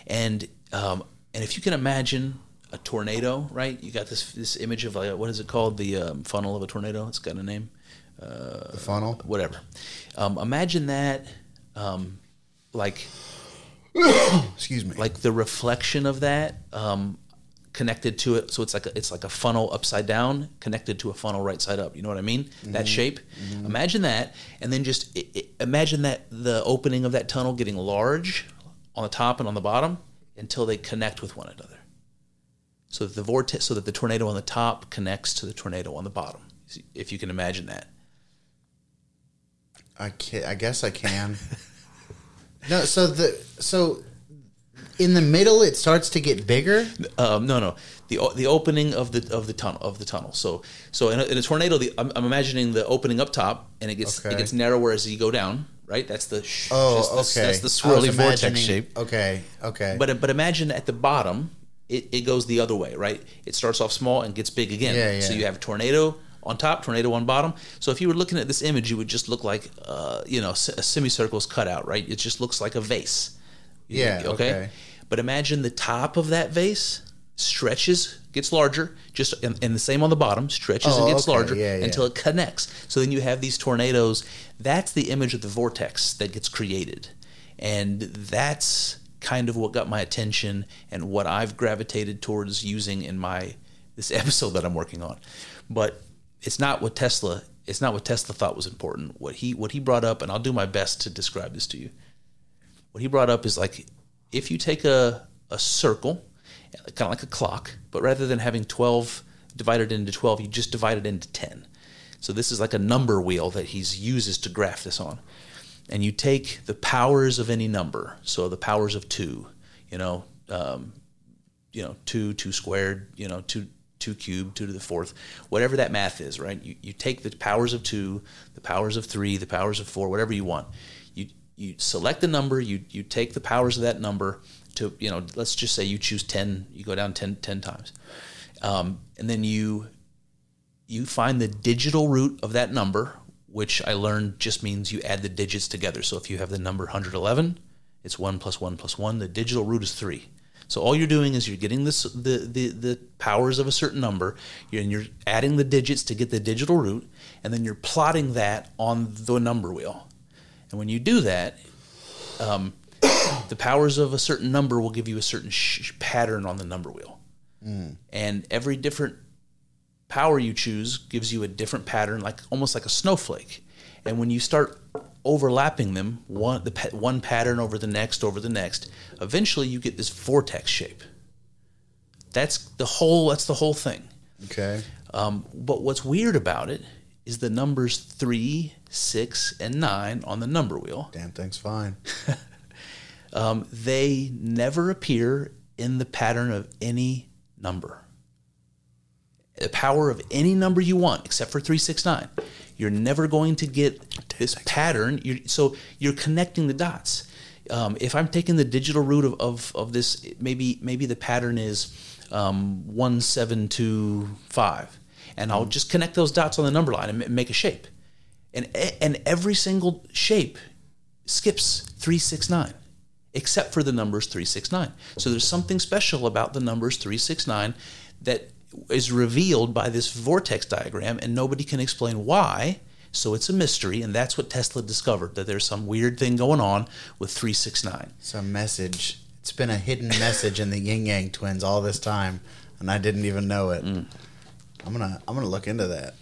and um, and if you can imagine a tornado, right? You got this this image of like what is it called? The um, funnel of a tornado. It's got a name. The funnel. Whatever. Um, imagine that, um, like Excuse me. like the reflection of that um, connected to it. So it's like a, it's like a funnel upside down connected to a funnel right side up. You know what I mean? That shape. Imagine that, and then just i i imagine that the opening of that tunnel getting large on the top and on the bottom until they connect with one another. So that the vortex, so that the tornado on the top connects to the tornado on the bottom. If you can imagine that. I can I guess I can. no, so the so in the middle it starts to get bigger. Um, no, no. The the opening of the of the tunnel of the tunnel. So so in a, in a tornado, the, I'm, I'm imagining the opening up top, and it gets Okay. it gets narrower as you go down. Right. That's the sh- Oh, that's the, okay. That's the swirly vortex shape. Okay, okay. But but imagine at the bottom, it, it goes the other way. Right. It starts off small and gets big again. Yeah, yeah. So you have a tornado on top, tornado on bottom. So if you were looking at this image, you would just look like uh, you know a semicircle's cut out. Right. It just looks like a vase. You Yeah, think, okay. But imagine the top of that vase stretches, gets larger, just and, and the same on the bottom, stretches Oh, and gets okay. larger yeah. until it connects. So then you have these tornadoes. That's the image of the vortex that gets created. And that's kind of what got my attention and what I've gravitated towards using in my this episode that I'm working on. But it's not what Tesla it's not what Tesla thought was important. What he what he brought up, and I'll do my best to describe this to you what he brought up is like if you take a, a circle, kind of like a clock, but rather than having 12 divided into 12, you just divide it into 10. So this is like a number wheel that he's uses to graph this on. And you take the powers of any number, so the powers of two, you know, um, you know, two, two squared, you know, two, two cubed, two to the fourth, whatever that math is, right? You, you take the powers of two, the powers of three, the powers of four, whatever you want. You, you select the number, you, you take the powers of that number to, you know, let's just say you choose 10, you go down 10, 10 times. Um, and then you, you find the digital root of that number, which I learned just means you add the digits together. So if you have the number 111, it's 1 plus 1 plus 1. The digital root is 3. So all you're doing is you're getting this the the, the powers of a certain number, and you're adding the digits to get the digital root, and then you're plotting that on the number wheel. And when you do that, um, the powers of a certain number will give you a certain sh- pattern on the number wheel. And every different power you choose gives you a different pattern, like almost like a snowflake. And when you start overlapping them, one the one pattern over the next over the next, eventually you get this vortex shape. That's the whole. That's the whole thing. okay. Um, but what's weird about it is the numbers three, six, and nine on the number wheel. Damn thing's fine. Um, they never appear in the pattern of any number. The power of any number you want, except for 369. You're never going to get this pattern. You're, so you're connecting the dots. Um, if I'm taking the digital root of, of, of this, maybe maybe the pattern is um, 1725. And I'll just connect those dots on the number line and make a shape. And, and every single shape skips 369 except for the numbers 369. So there's something special about the numbers 369 that is revealed by this vortex diagram, and nobody can explain why. So it's a mystery, and that's what Tesla discovered that there's some weird thing going on with 369. It's a message. It's been a hidden message in the Ying Yang twins all this time, and I didn't even know it. Mm. I'm gonna I'm gonna look into that.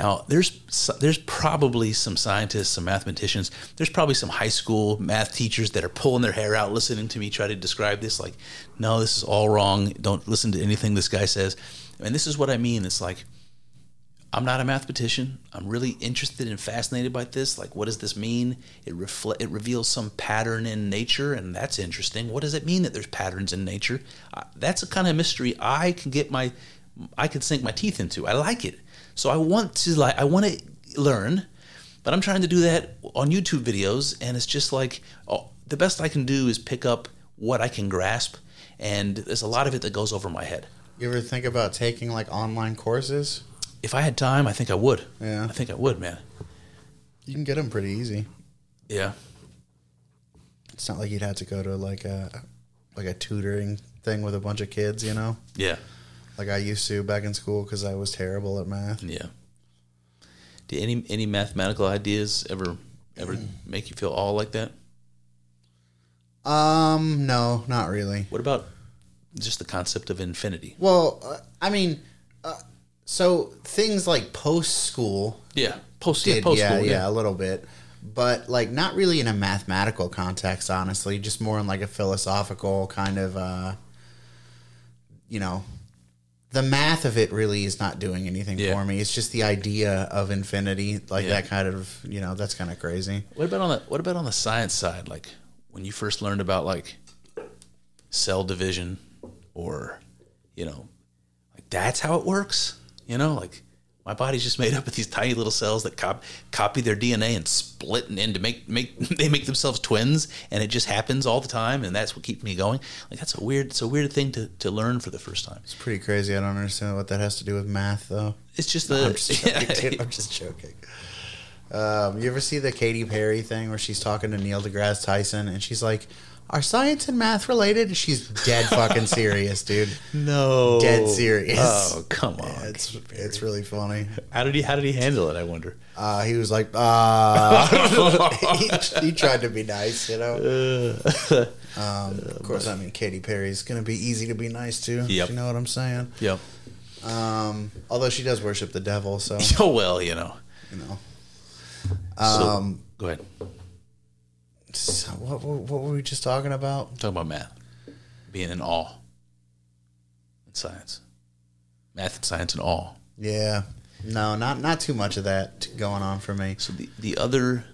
Now, there's there's probably some scientists, some mathematicians. There's probably some high school math teachers that are pulling their hair out listening to me try to describe this. Like, no, this is all wrong. Don't listen to anything this guy says. And this is what I mean. It's like I'm not a mathematician. I'm really interested and fascinated by this. Like, what does this mean? It refle- it reveals some pattern in nature, and that's interesting. What does it mean that there's patterns in nature? Uh, that's a kind of mystery I can get my, I can sink my teeth into. I like it, so I want to like I want to learn, but I'm trying to do that on YouTube videos, and it's just like oh, the best I can do is pick up what I can grasp, and there's a lot of it that goes over my head. You ever think about taking like online courses? If I had time, I think I would. Yeah. I think I would, man. You can get them pretty easy. Yeah. It's not like you'd have to go to like a like a tutoring thing with a bunch of kids, you know, Yeah. Like I used to back in school because I was terrible at math. Yeah. Do any any mathematical ideas ever ever make you feel all like that? Um, no, not really. What about just the concept of infinity? Well, uh, I mean, uh, so things like post school Yeah. Post yeah, did, post yeah, school, yeah, a little bit, but like not really in a mathematical context. Honestly, just more in like a philosophical kind of, uh, you know, the math of it really is not doing anything Yeah. for me. It's just the idea of infinity, like Yeah. that kind of, you know, that's kind of crazy. What about on the what about on the science side? Like when you first learned about like cell division or you know, like that's how it works? You know, like my body's just made up of these tiny little cells that cop, copy their DNA and split and into make make they make themselves twins, and it just happens all the time, and that's what keeps me going. Like that's a weird, it's a weird thing to, to learn for the first time. It's pretty crazy. I don't understand what that has to do with math, though. It's just the I'm just joking. dude. I'm just joking. Um, you ever see the Katy Perry thing where she's talking to Neil deGrasse Tyson and she's like, "Are science and math related?" She's dead fucking serious, dude. no Dead serious. Oh come on! It's it's really funny. how did he how did he handle it? I wonder. Uh, he was like, uh, he, he tried to be nice, you know. Um, of course, I mean Katy Perry's gonna be easy to be nice to. Yep. You know what I'm saying? Yep. Um, although she does worship the devil, so Oh well, you know. you know. So, Um, go ahead. So what, what what were we just talking about? talking about math, being in awe, in science, math and science and awe. Yeah. No, not not too much of that going on for me. So the the other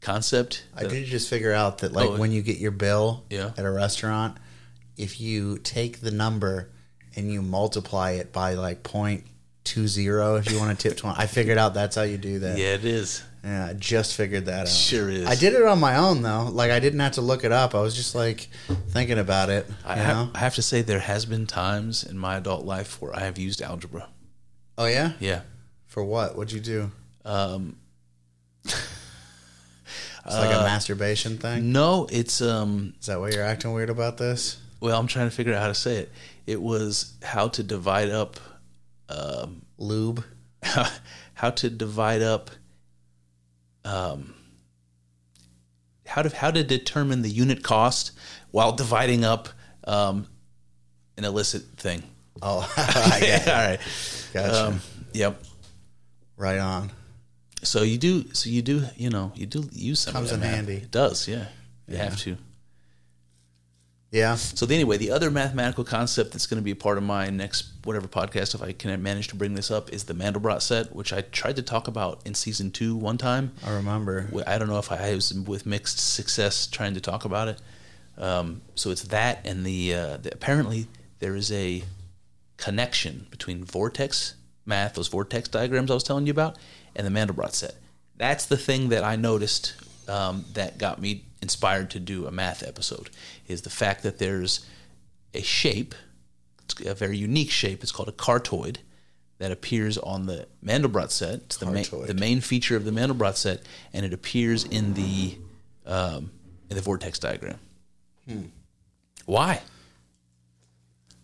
concept, I that- did just figure out that like Oh. when you get your bill Yeah. at a restaurant, if you take the number and you multiply it by like point two zero, if you want to tip twenty, I figured out that's how you do that. yeah, it is. Yeah, I just figured that out. Sure is. I did it on my own though. Like I didn't have to look it up. I was just like thinking about it. I know? I have to say there has been times in my adult life where I have used algebra. Oh yeah. Yeah. For what? What'd you do? Um, It's like a masturbation thing. no, it's um. Is that why you're acting weird about this? Well, I'm trying to figure out how to say it. It was how to divide up, um, Lube. how to divide up, um, how to how to determine the unit cost while dividing up um, an illicit thing. Oh, it. All right. Gotcha. Um, yep. right on. So you do. So you do. You know. You do use some. Comes in handy. It does. Yeah. You have to. Yeah. So anyway, the other mathematical concept that's going to be a part of my next whatever podcast, if I can manage to bring this up, is the Mandelbrot set, which I tried to talk about in season two one time. I remember. I don't know if I was with mixed success trying to talk about it. Um, so it's that and the, uh, the apparently there is a connection between vortex math, those vortex diagrams I was telling you about, and the Mandelbrot set. That's the thing that I noticed um, that got me inspired to do a math episode. Is the fact that there's a shape, it's a very unique shape. It's called a cardioid that appears on the Mandelbrot set. It's the main, the main feature of the Mandelbrot set, and it appears in the um, in the vortex diagram. Hmm. Why?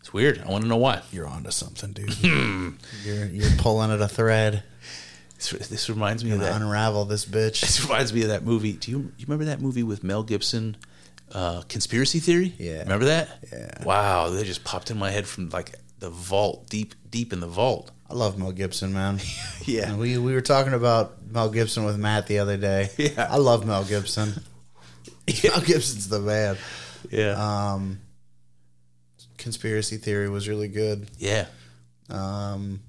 It's weird. I want to know why. You're onto something, dude. you're you're pulling at a thread. This, this reminds me of that. unravel this bitch. This reminds me of that movie. Do you, you remember that movie with Mel Gibson, uh, Conspiracy Theory? Yeah. Remember that? Yeah. Wow, they just popped in my head from like the vault, deep deep in the vault. I love Mel Gibson, man. Yeah. And we we were talking about Mel Gibson with Matt the other day. Yeah. I love Mel Gibson. Mel Gibson's the man. Yeah. Um, conspiracy theory was really good. yeah. Um,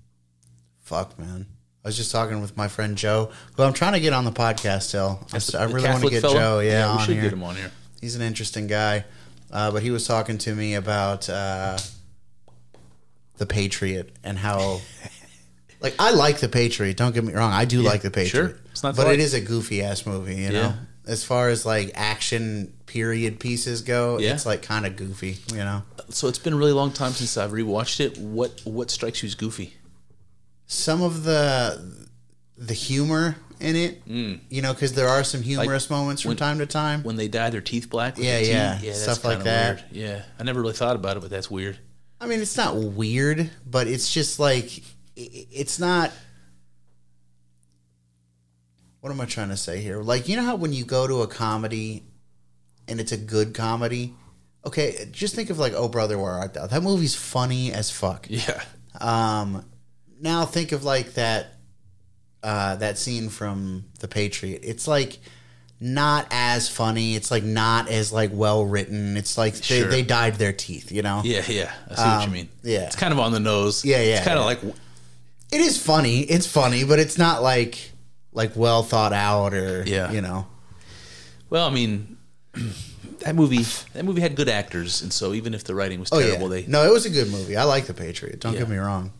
fuck, man. I was just talking with my friend Joe, who I'm trying to get on the podcast still. I, the- I really want to get fella? Joe. Yeah, we on should here. get him on here. He's an interesting guy. Uh, but he was talking to me about uh, the Patriot and how, like, I like the Patriot. Don't get me wrong, I do like the Patriot. sure. It's not but like. is a goofy ass movie. You know, Yeah. as far as like action period pieces go, Yeah. it's like kind of goofy. You know, So it's been a really long time since I've rewatched it. What what strikes you as goofy? Some of the the humor in it, you know, because there are some humorous moments from when- time to time. When they dye their teeth black? With Yeah, yeah. tea? Stuff like that. Weird. Yeah, I never really thought about it, but that's weird. I mean, it's not weird, but it's just like it's not. What am I trying to say here? Like, you know how when you go to a comedy and it's a good comedy, okay, just think of like Oh Brother Where Art Thou? That movie's funny as fuck. Yeah. Um, now think of like that uh, that scene from The Patriot. It's like not as funny. It's like not as like well written. It's like they, Sure. they dyed their teeth. You know. Yeah, yeah. I see what you Um, mean. yeah. It's kind of on the nose. Yeah, yeah, It's kind of like It is funny. It's funny, but it's not like like well thought out or Yeah. you know. well, I mean, that movie that movie had good actors, and so even if the writing was Oh terrible, yeah. they No, it was a good movie. I like The Patriot. Don't Yeah. get me wrong.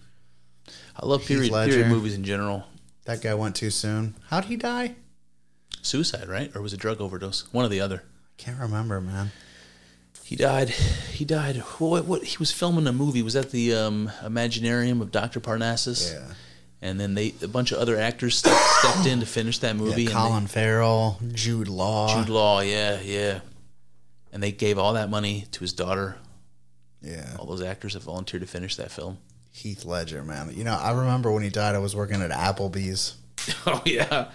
I love period period movies in general. That guy went too soon. How'd he die? Suicide, right? Or was it drug overdose? One or the other. I can't remember, man. He died. He died. What? What? He was filming a movie. Was that the um, Imaginarium of Doctor Parnassus? Yeah. And then they a bunch of other actors stepped, stepped in to finish that movie. Yeah, and Colin Farrell, Jude Law. Jude Law, yeah, yeah. And they gave all that money to his daughter. Yeah. All those actors have volunteered to finish that film. Heath Ledger, man. You know, I remember when he died, I was working at Applebee's. Oh yeah.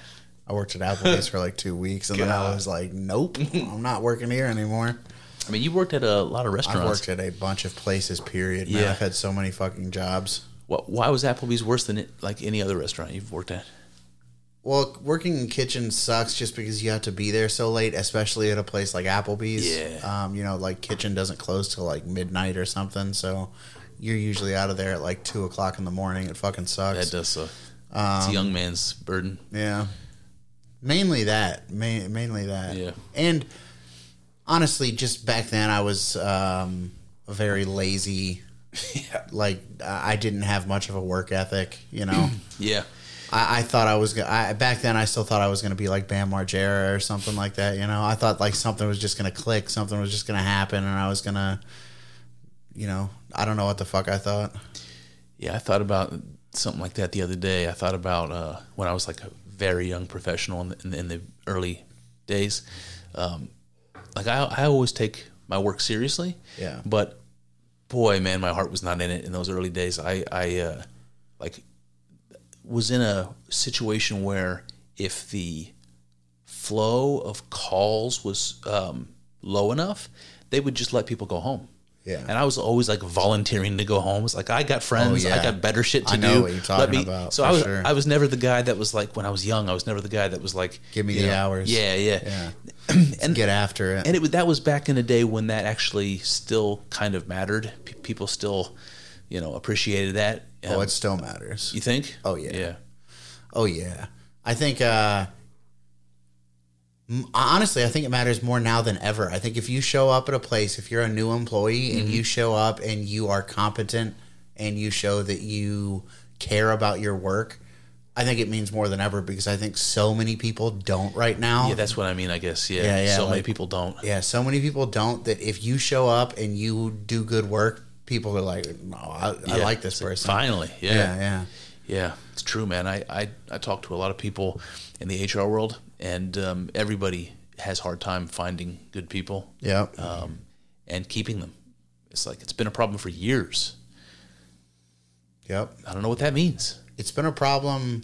I worked at Applebee's for like two weeks, and then I was like, nope, I'm not working here anymore. I mean, you worked at a lot of restaurants. I've worked at a bunch of places, period. Man, Yeah. I've had so many fucking jobs. Wh- Why was Applebee's worse than it, like any other restaurant you've worked at? Well, working in kitchens sucks just because you have to be there so late, especially at a place like Applebee's. Yeah. Um, you know, like kitchen doesn't close till like midnight or something, so you're usually out of there at like two o'clock in the morning. It fucking sucks. That does suck. Um, it's a young man's burden. Yeah. Mainly that. Ma- mainly that. Yeah. And honestly, just back then, I was um, a very lazy. Yeah. Like I I didn't have much of a work ethic, you know. Yeah. I, I thought I was gonna. I, back then, I still thought I was gonna be like Bam Margera or something like that. You know, I thought like something was just gonna click, something was just gonna happen, and I was gonna, you know, I don't know what the fuck I thought. Yeah, I thought about something like that the other day. I thought about uh, when I was like a very young professional in the, in the, in the early days. Um, like I, I always take my work seriously. Yeah. But boy, man, my heart was not in it in those early days. I, I uh, like was in a situation where if the flow of calls was um, low enough, they would just let people go home. Yeah. And I was always like volunteering to go home. It's like I got friends, Oh, yeah. I got better shit to I know do. what you're talking about, So I was sure. I was never the guy that was like when I was young. I was never the guy that was like Give me the know, hours. Yeah, yeah. Yeah. and Get after it. and it that was back in a day when that actually still kind of mattered. P- people still, you know, appreciated that. oh, Um, it still matters. you think? Oh, yeah. yeah. Oh yeah, I think. uh Honestly, I think it matters more now than ever. I think if you show up at a place, if you're a new employee and Mm-hmm. you show up and you are competent and you show that you care about your work, I think it means more than ever because I think so many people don't right now. Yeah, that's what I mean. I guess. Yeah. Yeah, yeah, so many people don't. yeah, so many people don't that if you show up and you do good work, people are like, "No, I, I Yeah. like this person." Finally, yeah. yeah, yeah. Yeah, it's true, man. I, I, I talk to a lot of people in the HR world, and um, everybody has hard time finding good people Yeah. um, and keeping them. It's like it's been a problem for years. Yep. I don't know what that means. it's been a problem.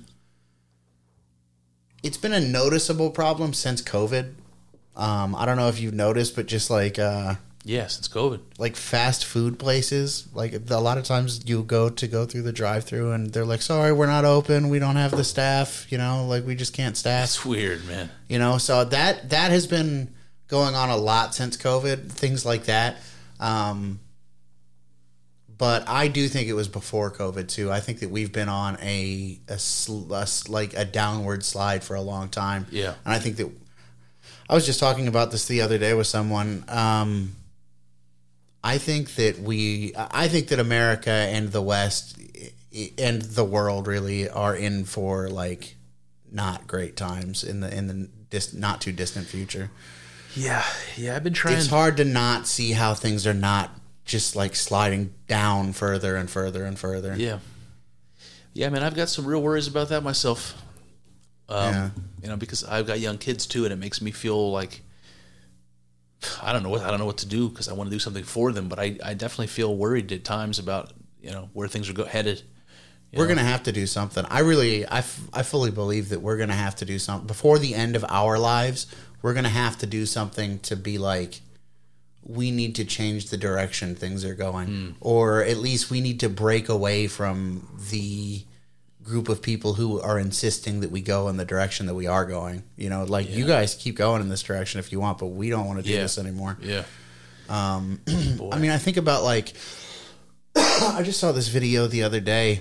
It's been a noticeable problem since COVID. Um, I don't know if you've noticed, but just like uh, Yeah, since COVID. like fast food places. Like a lot of times you go to go through the drive-through and they're like, "Sorry, we're not open. We don't have the staff. You know, like we just can't staff." That's weird, man. You know, so that that has been going on a lot since COVID. Things like that. Um, but I do think it was before COVID too. I think that we've been on a, a, sl- a like a downward slide for a long time. Yeah. and I think that I was just talking about this the other day with someone. Um, I think that we, I think that America and the West and the world really are in for like not great times in the in the dis, not too distant future. Yeah, yeah. I've been trying. It's hard to not see how things are not just like sliding down further and further and further. Yeah, yeah, man. I've got some real worries about that myself. Um, Yeah. You know, because I've got young kids too, and it makes me feel like I don't know what I don't know what to do because I want to do something for them, but I, I definitely feel worried at times about you know where things are go- headed. We're know? gonna have to do something. I really, I, f- I fully believe that we're gonna have to do something before the end of our lives. We're gonna have to do something to be like, we need to change the direction things are going, hmm. or at least we need to break away from the group of people who are insisting that we go in the direction that we are going. You know, like you guys keep going in this direction if you want, but we don't want to do Yeah. this anymore. Yeah. Um, I mean, I think about like I just saw this video the other day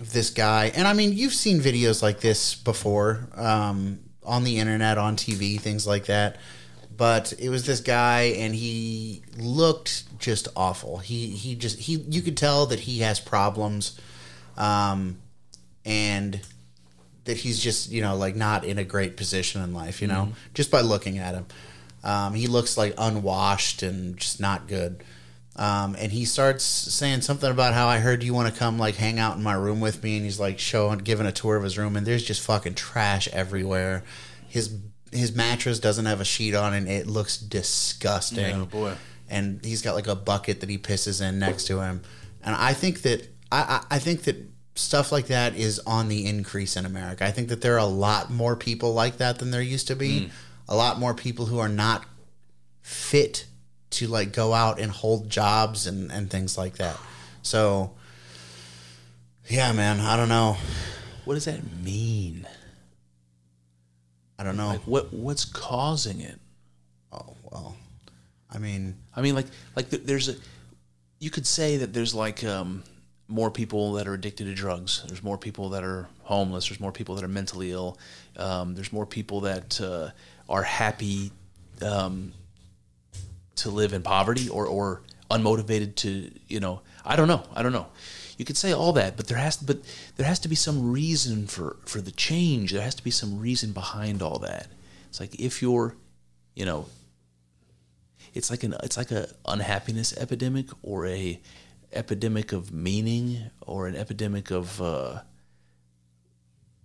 of this guy, and I mean, you've seen videos like this before um, on the internet, on TV, things like that. But it was this guy, and he looked just awful. He he just he you could tell that he has problems, um, and that he's just you know like not in a great position in life. You know, just by looking at him. Um, he looks like unwashed and just not good. Um, and he starts saying something about how I heard you want to come like hang out in my room with me, and he's like showing, giving a tour of his room, and there's just fucking trash everywhere. His his mattress doesn't have a sheet on, and it looks disgusting. Oh, boy. And he's got like a bucket that he pisses in next to him, and I think that I, I I think that stuff like that is on the increase in America. I think that there are a lot more people like that than there used to be. A lot more people who are not fit to like go out and hold jobs and, and things like that. So yeah, man, I don't know. What does that mean? I don't know. Like, what what's causing it? oh, well. I mean, I mean, like, like there's a, you could say that there's like um, more people that are addicted to drugs. There's more people that are homeless. There's more people that are mentally ill. Um, there's more people that uh, are happy um, to live in poverty or, or unmotivated to, you know, I don't know. I don't know. You could say all that, but there has, to, but there has to be some reason for for the change. There has to be some reason behind all that. It's like if you're, you know, it's like an it's like a unhappiness epidemic or a epidemic of meaning or an epidemic of uh,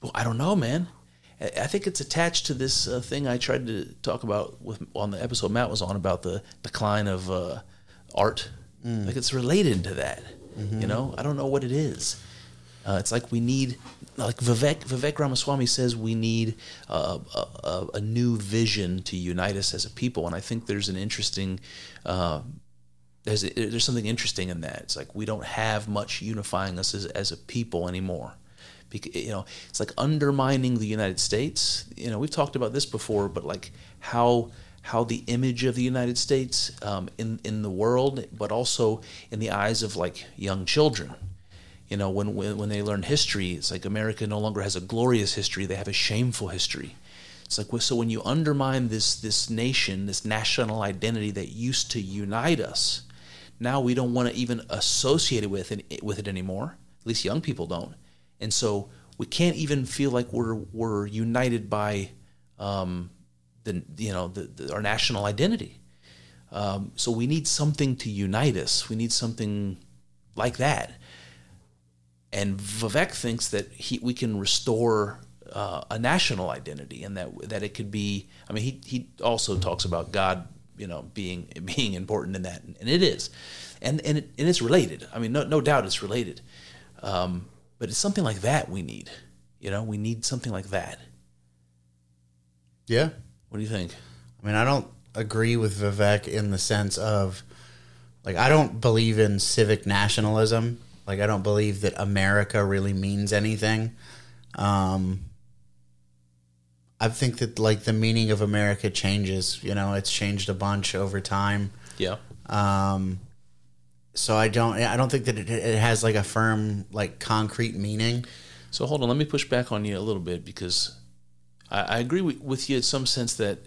well, I don't know, man. I think it's attached to this uh, thing I tried to talk about with on the episode Matt was on about the decline of uh, art. Like it's related to that. You know, I don't know what it is. Uh, it's like we need, like Vivek Vivek Ramaswamy says, we need uh, a, a, a new vision to unite us as a people, and I think there's an interesting, uh, there's a, there's something interesting in that. It's like we don't have much unifying us as, as a people anymore. Because, you know, it's like undermining the United States. You know, we've talked about this before, but like how how the image of the United States um, in in the world, but also in the eyes of like young children you know when, when when they learn history it's like america no longer has a glorious history they have a shameful history it's like so when you undermine this this nation this national identity that used to unite us now we don't want to even associate it with it with it anymore. At least young people don't. And so we can't even feel like we're we're united by um, the you know the, the, our national identity. Um, so we need something to unite us. We need something like that. And Vivek thinks that he, we can restore uh, a national identity, and that that it could be. I mean, he he also talks about God, you know, being being important in that, and it is, and and it, and it's related. I mean, no no doubt it's related, um, but it's something like that we need. You know, we need something like that. yeah. What do you think? I mean, I don't agree with Vivek in the sense of like I don't believe in civic nationalism. Like I don't believe that America really means anything. Um, I think that like the meaning of America changes. You know, it's changed a bunch over time. Yeah. Um, so I don't I don't think that it, it has like a firm like concrete meaning. So hold on, let me push back on you a little bit because I, I agree with, with you in some sense that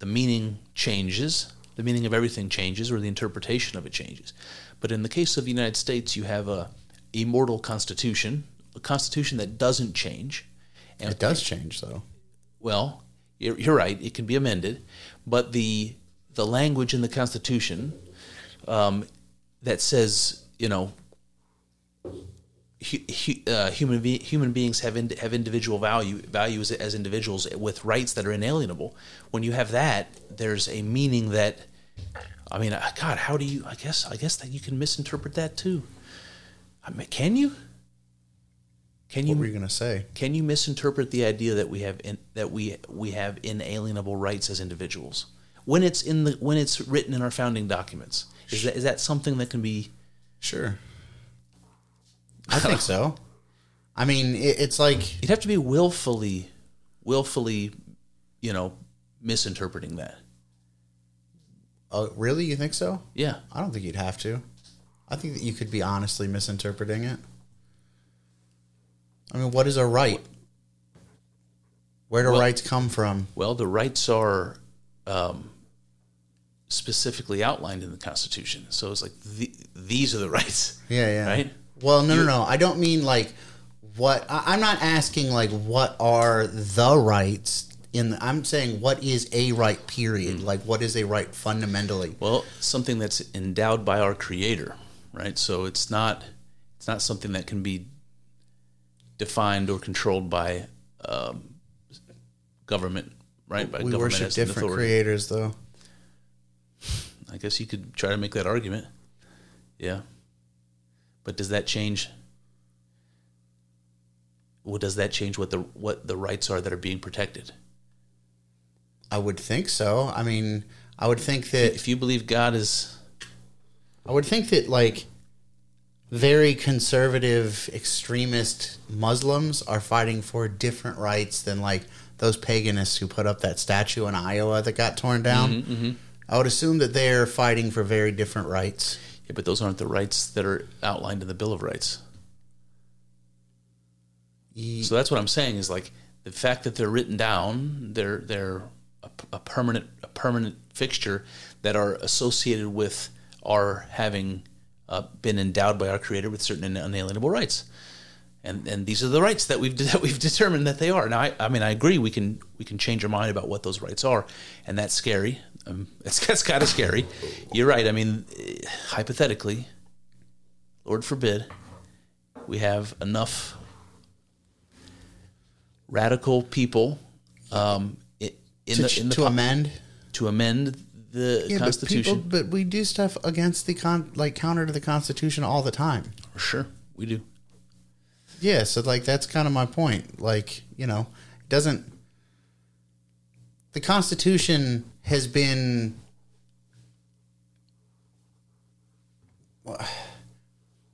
the meaning changes, the meaning of everything changes, or the interpretation of it changes. But in the case of the United States, you have a immortal constitution, a constitution that doesn't change. And It does change though. Well, you're, you're right; it can be amended, but the the language in the Constitution um, that says, you know, hu- hu- uh, human be- human beings have in- have individual value values as individuals with rights that are inalienable. When you have that, there's a meaning that, I mean, uh, God, how do you? I guess I guess that you can misinterpret that too. I mean, can you? Can you What were you gonna say? can you misinterpret the idea that we have in, that we we have inalienable rights as individuals when it's in the when it's written in our founding documents? Is that is that something that can be? Sure. I think so. I mean, it, it's like You'd have to be willfully, willfully, you know, misinterpreting that. oh, really? You think so? Yeah, I don't think you'd have to. I think that you could be honestly misinterpreting it. I mean, what is a right? Where do Well- rights come from? Well, the rights are um, specifically outlined in the Constitution. So it's like the, these are the rights. Yeah, yeah. Right? Well, no, no, no. I don't mean like what. I, I'm not asking like what are the rights. In the, I'm saying what is a right. Period. Like what is a right fundamentally. Well, something that's endowed by our Creator, right? So it's not it's not something that can be defined or controlled by um, government, right? By We government worship different authority. creators, though. I guess you could try to make that argument. Yeah. But does that change well, does that change what the what the rights are that are being protected? I would think so. I mean, I would think that If you believe God is I would think that like very conservative extremist Muslims are fighting for different rights than like those paganists who put up that statue in Iowa that got torn down. Mm-hmm, mm-hmm. I would assume that they're fighting for very different rights. yeah, but those aren't the rights that are outlined in the Bill of Rights. Ye- So that's what I'm saying is like the fact that they're written down, they're they're a, a permanent a permanent fixture that are associated with our having uh, been endowed by our Creator with certain unalienable rights, and and these are the rights that we've that we've determined that they are. Now, I, I mean, I agree we can we can change our mind about what those rights are, and that's scary. Um, it's that's kind of scary. You're right. I mean, eh, hypothetically, Lord forbid, we have enough radical people um, in to, the in the to po- amend. to amend the Yeah, Constitution. But, people, but we do stuff against the con, like counter to the Constitution all the time. sure, we do. Yeah, so like that's kind of my point. Like, you know, it doesn't the Constitution has been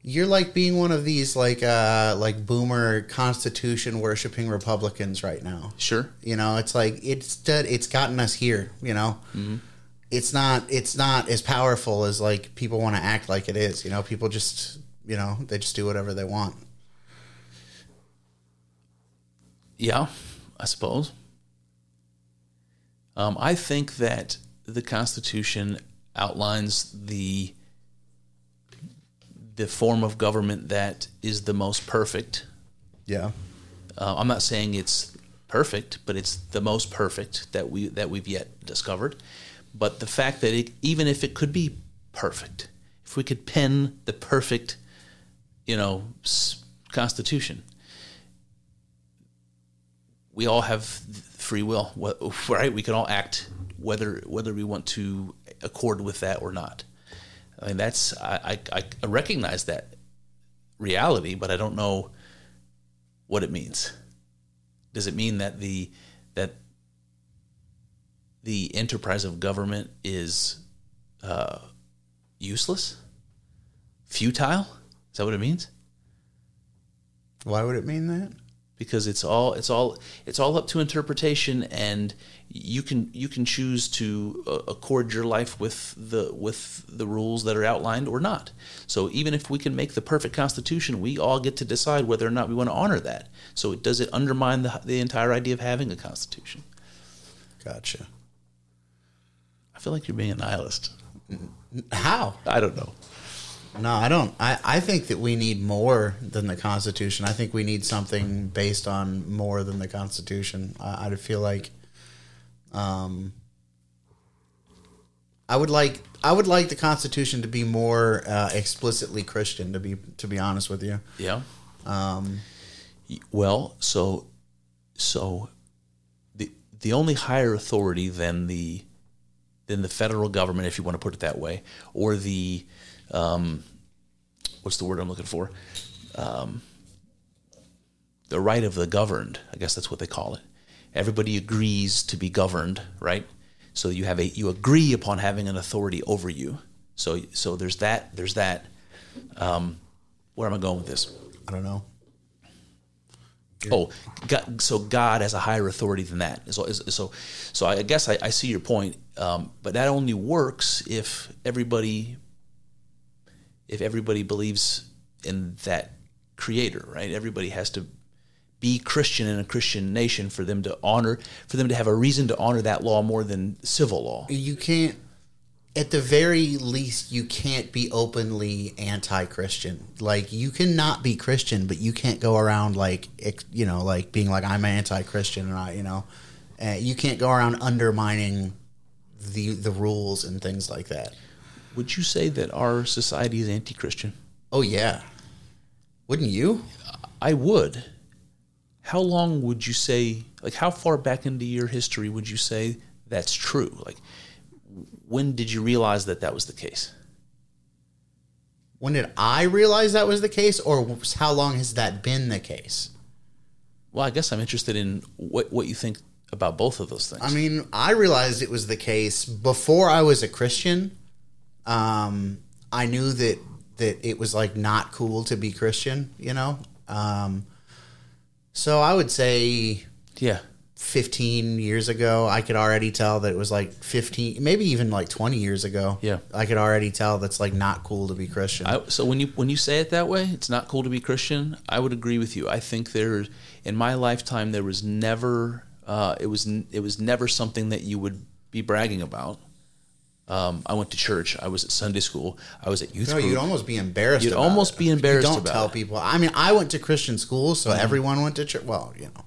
you're like being one of these like uh like boomer constitution worshiping republicans right now Sure, you know it's like it's it's gotten us here you know it's not it's not as powerful as like people want to act like it is you know people just you know they just do whatever they want yeah, I suppose. Um, I think that the Constitution outlines the the form of government that is the most perfect. yeah Uh, I'm not saying it's perfect, but it's the most perfect that we that we've yet discovered. But the fact that it, even if it could be perfect, if we could pen the perfect, you know, constitution, we all have free will, right? We can all act whether whether we want to accord with that or not. I mean, that's I, I, I recognize that reality, but I don't know what it means. Does it mean that the the enterprise of government is uh, useless, futile. Is that what it means? Why would it mean that? because it's all it's all it's all up to interpretation and you can you can choose to uh, accord your life with the with the rules that are outlined or not so even if we can make the perfect constitution we all get to decide whether or not we want to honor that so does it undermine the, the entire idea of having a constitution Gotcha. Feel like you're being a nihilist How? i don't know No, I don't. I, I think that we need more than the Constitution. I think we need something based on more than the Constitution. I, I feel like, um, I would like I would like the Constitution to be more uh, explicitly Christian. To be to be honest with you, yeah um, Well, so so the the only higher authority than the than the federal government, if you want to put it that way, or the um, what's the word I'm looking for? Um, the right of the governed. I guess that's what they call it. Everybody agrees to be governed, right? So you have a you agree upon having an authority over you. So so there's that. There's that. Um, where am I going with this? I don't know. Oh, God, so God has a higher authority than that. So, so, so I guess I, I see your point, um, but that only works if everybody, if everybody believes in that Creator, right? Everybody has to be Christian in a Christian nation for them to honor, for them to have a reason to honor that law more than civil law. You can't. At the very least, you can't be openly anti-Christian. Like you cannot be Christian, but you can't go around like you know, like being like I'm anti-Christian, and I, you know, uh, you can't go around undermining the the rules and things like that. Would you say that our society is anti-Christian? Oh yeah, wouldn't you? I would. How long would you say, like, how far back into your history would you say that's true? Like, when did you realize that that was the case? When did I realize that was the case, or how long has that been the case? Well, I guess I'm interested in what, what you think about both of those things. I mean, I realized it was the case before I was a Christian. Um, I knew that that it was like not cool to be Christian, you know. Um, so I would say yeah. 15 years ago, I could already tell that it was like 15, maybe even like 20 years ago. Yeah. I could already tell that's like not cool to be Christian. I, so when you when you say it that way, it's not cool to be Christian. I would agree with you. I think there, in my lifetime, there was never uh, it was it was never something that you would be bragging about. Um, I went to church. I was at Sunday school. I was at youth no, group. you'd almost be embarrassed. You'd almost it. be embarrassed You don't tell it. people. I mean, I went to Christian school, so everyone went to church. Well, you know,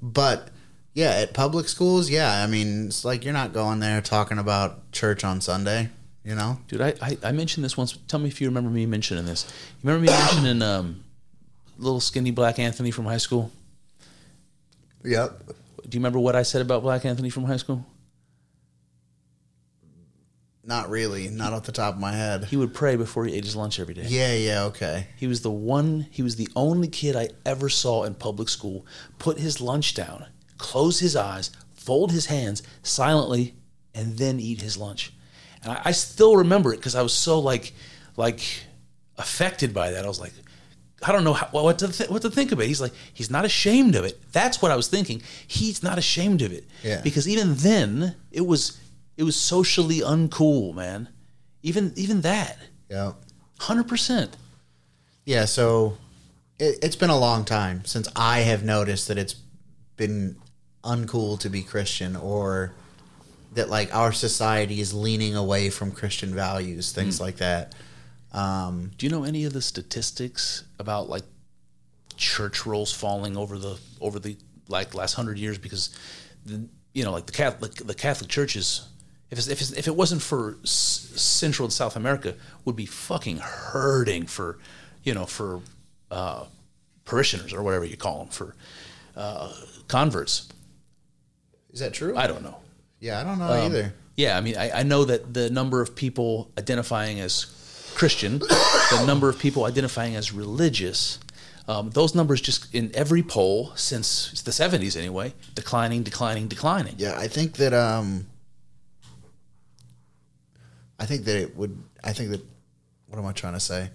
but yeah, at public schools, yeah. I mean, it's like you're not going there talking about church on Sunday. You know, Dude, I, I, I mentioned this once. Tell me if you remember me mentioning this. You remember me mentioning um, little skinny Black Anthony from high school? Yep. Do you remember what I said about Black Anthony from high school? Not really. Not off the top of my head. He would pray before he ate his lunch every day. Yeah. Yeah. Okay. He was the one, he was the only kid I ever saw in public school put his lunch down, close his eyes, fold his hands silently, and then eat his lunch. And I, I still remember it because I was so like, like affected by that. I was like, I don't know how, what to th- what to think of it. He's like, he's not ashamed of it. That's what I was thinking. He's not ashamed of it. Yeah. Because even then, it was it was socially uncool, man. Even even that, Yeah. hundred percent. Yeah. So it, it's been a long time since I have noticed that it's been uncool to be Christian or that like our society is leaning away from Christian values, things mm. like that. Um, Do you know any of the statistics about like church rolls falling over the over the like last hundred years? Because the, you know, like the Catholic the Catholic churches, if it's, if it's, if it wasn't for S- Central and South America, would be fucking hurting for you know for uh, parishioners or whatever you call them for uh, converts. is that true? I don't know. yeah, I don't know either. Yeah, I mean, I, I know that the number of people identifying as Christian, the number of people identifying as religious, um, those numbers just in every poll since the 70s anyway, declining, declining, declining. Yeah, I think that um, I think that it would. I think that. What am I trying to say?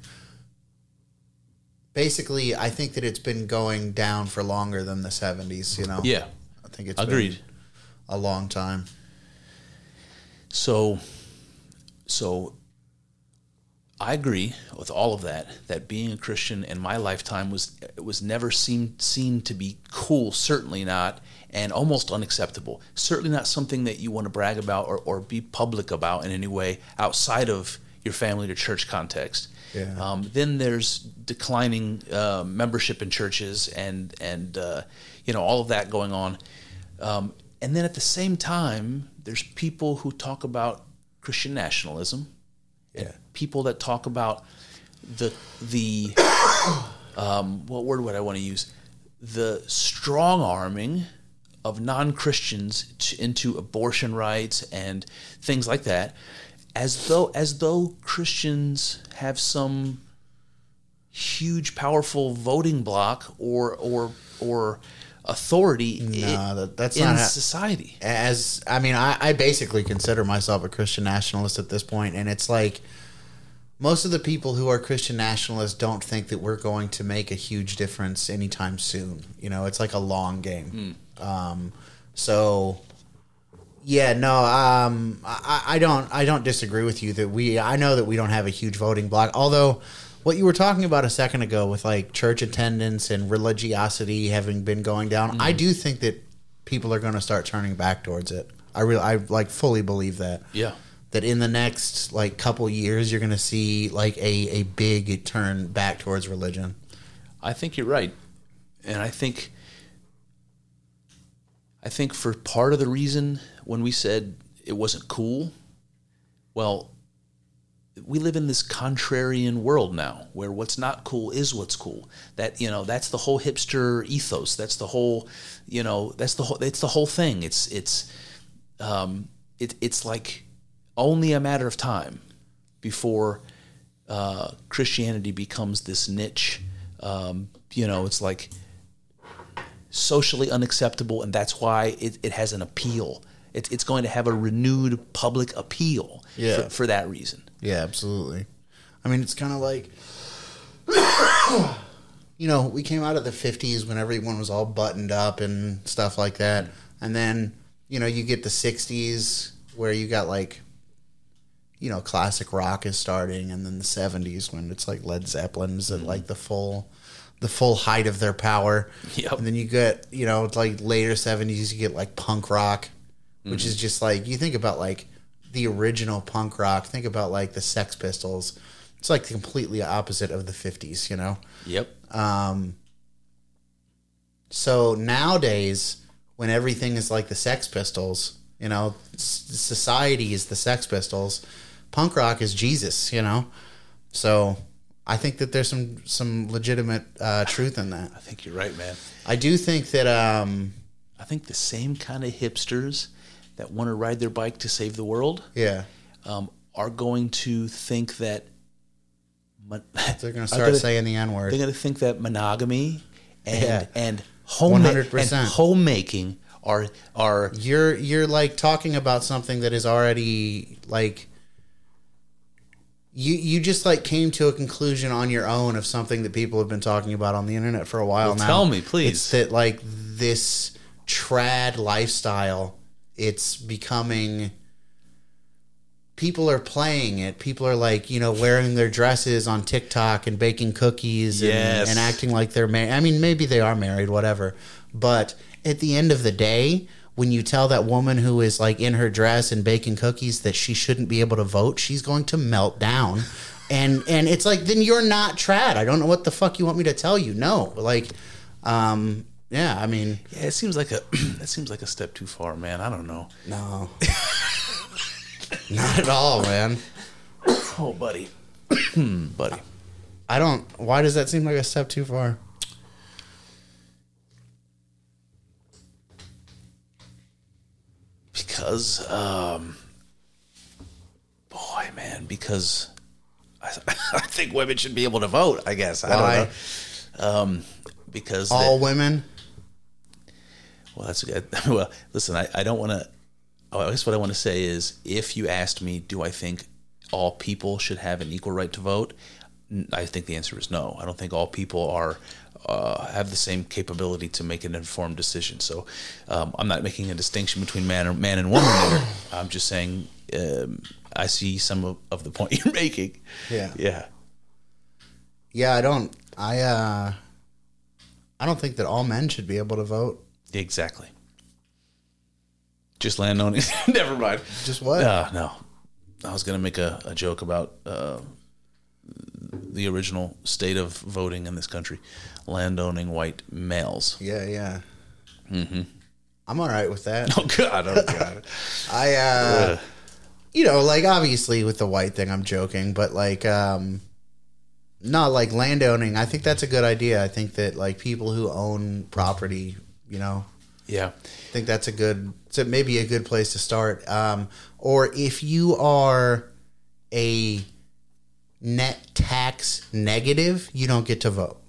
Basically, I think that it's been going down for longer than the '70s. You know. Yeah, I think it's agreed. Been a long time. So, so I agree with all of that. That being a Christian in my lifetime was it was never seen seen to be cool. Certainly not, and almost unacceptable. Certainly not something that you want to brag about or, or be public about in any way outside of your family or church context. Yeah. Um, then there's declining uh, membership in churches and and uh, you know all of that going on. Um, and then at the same time, there's people who talk about Christian nationalism. Yeah. People that talk about the the um, what word would I want to use? The strong arming of non Christians into abortion rights and things like that, as though as though Christians have some huge, powerful voting bloc or or or authority No, that- that's in not society. as I mean, I, I basically consider myself a Christian nationalist at this point, and it's like most of the people who are Christian nationalists don't think that we're going to make a huge difference anytime soon. You know, it's like a long game. Um, so yeah, no, um, I, I don't, I don't disagree with you that we. I know that we don't have a huge voting bloc, although. What you were talking about a second ago with like church attendance and religiosity having been going down, I do think that people are going to start turning back towards it. I really, I like fully believe that. Yeah. That in the next like couple years, you're going to see like a a big turn back towards religion. I think you're right, and I think I think for part of the reason when we said it wasn't cool, well, we live in this contrarian world now where what's not cool is what's cool. That you know, that's the whole hipster ethos. That's the whole, you know, that's the whole. It's the whole thing. It's it's um, it, it's like only a matter of time before uh, Christianity becomes this niche. Um, you know, it's like socially unacceptable, and that's why it, it has an appeal. It, it's going to have a renewed public appeal Yeah. for, for that reason. Yeah, absolutely. I mean, it's kind of like, you know, we came out of the 50s when everyone was all buttoned up and stuff like that. And then, you know, you get the 60s where you got like, you know, classic rock is starting. And then the 70s when it's like Led Zeppelin's at like the full. The full height of their power, Yep. and then you get you know it's like later seventies. You get like punk rock, which is just like you think about like the original punk rock. Think about like the Sex Pistols. It's like the completely opposite of the fifties, you know. Yep. Um, so nowadays, when everything is like the Sex Pistols, you know, society is the Sex Pistols. Punk rock is Jesus, you know. So I think that there's some some legitimate uh, truth in that. I think you're right, man. I do think that um, I think the same kind of hipsters that want to ride their bike to save the world yeah, um, are going to think that mon- they're going to start gonna- saying the N word. they're going to think that monogamy and Yeah. and home 100%. and homemaking are are You're you're like talking about something that is already like you you just like came to a conclusion on your own of something that people have been talking about on the internet for a while Well, now. tell me, please. It's that like this trad lifestyle. It's becoming. People are playing it. People are like, you know, wearing their dresses on TikTok and baking cookies and, and acting like they're married. I mean, maybe they are married, whatever. But at the end of the day, when you tell that woman who is like in her dress and baking cookies that she shouldn't be able to vote, she's going to melt down. And and it's like then you're not trad. I don't know what the fuck you want me to tell you. No, like, um, yeah. I mean, yeah, it seems like a that seems like a step too far, man. I don't know. no, not at all, man. Oh, buddy, buddy. I don't. Why does that seem like a step too far? Because um boy man because I, I think women should be able to vote i guess i Why? don't know um because they- All women. well that's good well listen i, I don't want to oh, i guess what i want to say is if you asked me do i think all people should have an equal right to vote? I think the answer is no. I don't think all people are uh, have the same capability to make an informed decision. So um, I'm not making a distinction between man or man and woman there. I'm just saying um, I see some of, of the point you're making. Yeah. Yeah. Yeah, I don't. I uh, I don't think that all men should be able to vote. Exactly. Just landowning. Never mind. Just what? Uh, no. I was going to make a, a joke about uh, the original state of voting in this country landowning white males. Yeah, yeah. Mm-hmm. I'm all right with that. Oh, God. Oh, God. I, uh, you know, like obviously with the white thing, I'm joking, but like, um, no, like landowning, I think that's a good idea. I think that like people who own property, you know, yeah. I think that's a good, it's a, maybe a good place to start. Um, or if you are a net tax negative, you don't get to vote.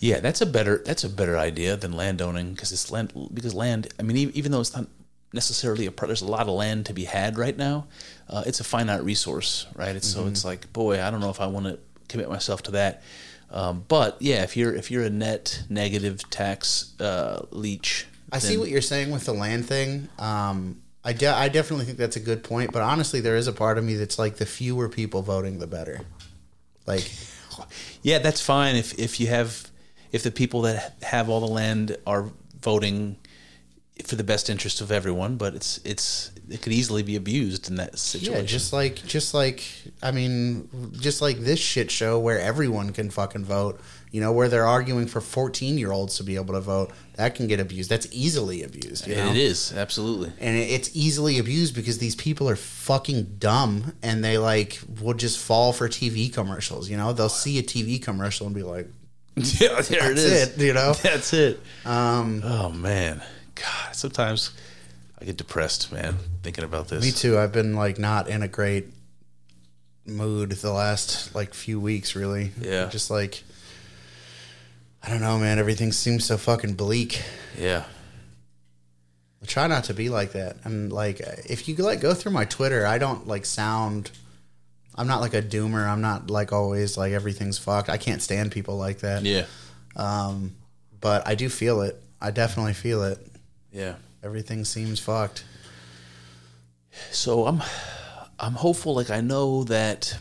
Yeah, that's a better that's a better idea than landowning because it's land because land. I mean, even though it's not necessarily a there's a lot of land to be had right now. Uh, it's a finite resource, right? It's, So it's like, boy, I don't know if I want to commit myself to that. Um, but yeah, if you're if you're a net negative tax uh, leech, I see what you're saying with the land thing. Um, I, de- I definitely think that's a good point, but honestly, there is a part of me that's like the fewer people voting, the better. Like, Yeah, that's fine if if you have if the people that have all the land are voting for the best interest of everyone, but it's it's it could easily be abused in that situation. yeah, just like, just like, I mean, just like this shit show where everyone can fucking vote. You know, where they're arguing for 14 year olds to be able to vote, that can get abused. That's easily abused. You know? it is absolutely. and it's easily abused because these people are fucking dumb and they like will just fall for TV commercials. You know, they'll see a TV commercial and be like, Yeah, there it "That's is. it," you know. That's it. Um, Oh man, God, sometimes I get depressed, man, thinking about this. me too. I've been like not in a great mood the last like few weeks. Really, Yeah. Just like I don't know, man. Everything seems so fucking bleak. Yeah, I try not to be like that. I'm like, if you like go through my Twitter, I don't like sound. I'm not like a doomer. I'm not like always like everything's fucked. I can't stand people like that. yeah, Um, but I do feel it. I definitely feel it. yeah. Everything seems fucked. So I'm, I'm hopeful. Like I know that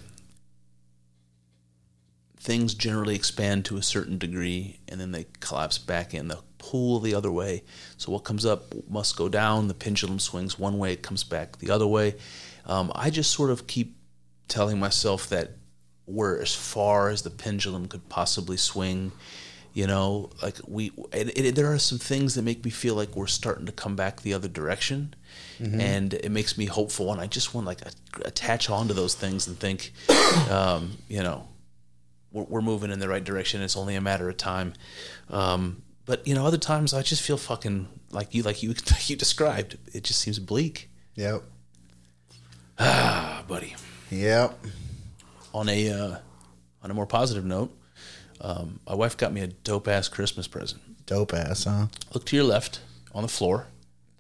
things generally expand to a certain degree, and then they collapse back in. They'll pull the other way. So what comes up must go down. The pendulum swings one way, it comes back the other way. Um, I just sort of keep telling myself that we're as far as the pendulum could possibly swing. You know, like we, and it, there are some things that make me feel like we're starting to come back the other direction, and it makes me hopeful. And I just want like a, attach onto those things and think, um, you know, we're, we're moving in the right direction. It's only a matter of time. Um, but you know, other times I just feel fucking like you, like you, like you described. It just seems bleak, Yep. ah, buddy. Yep. On a uh, on a more positive note, um, my wife got me a dope ass Christmas present. Dope ass, huh? Look to your left on the floor,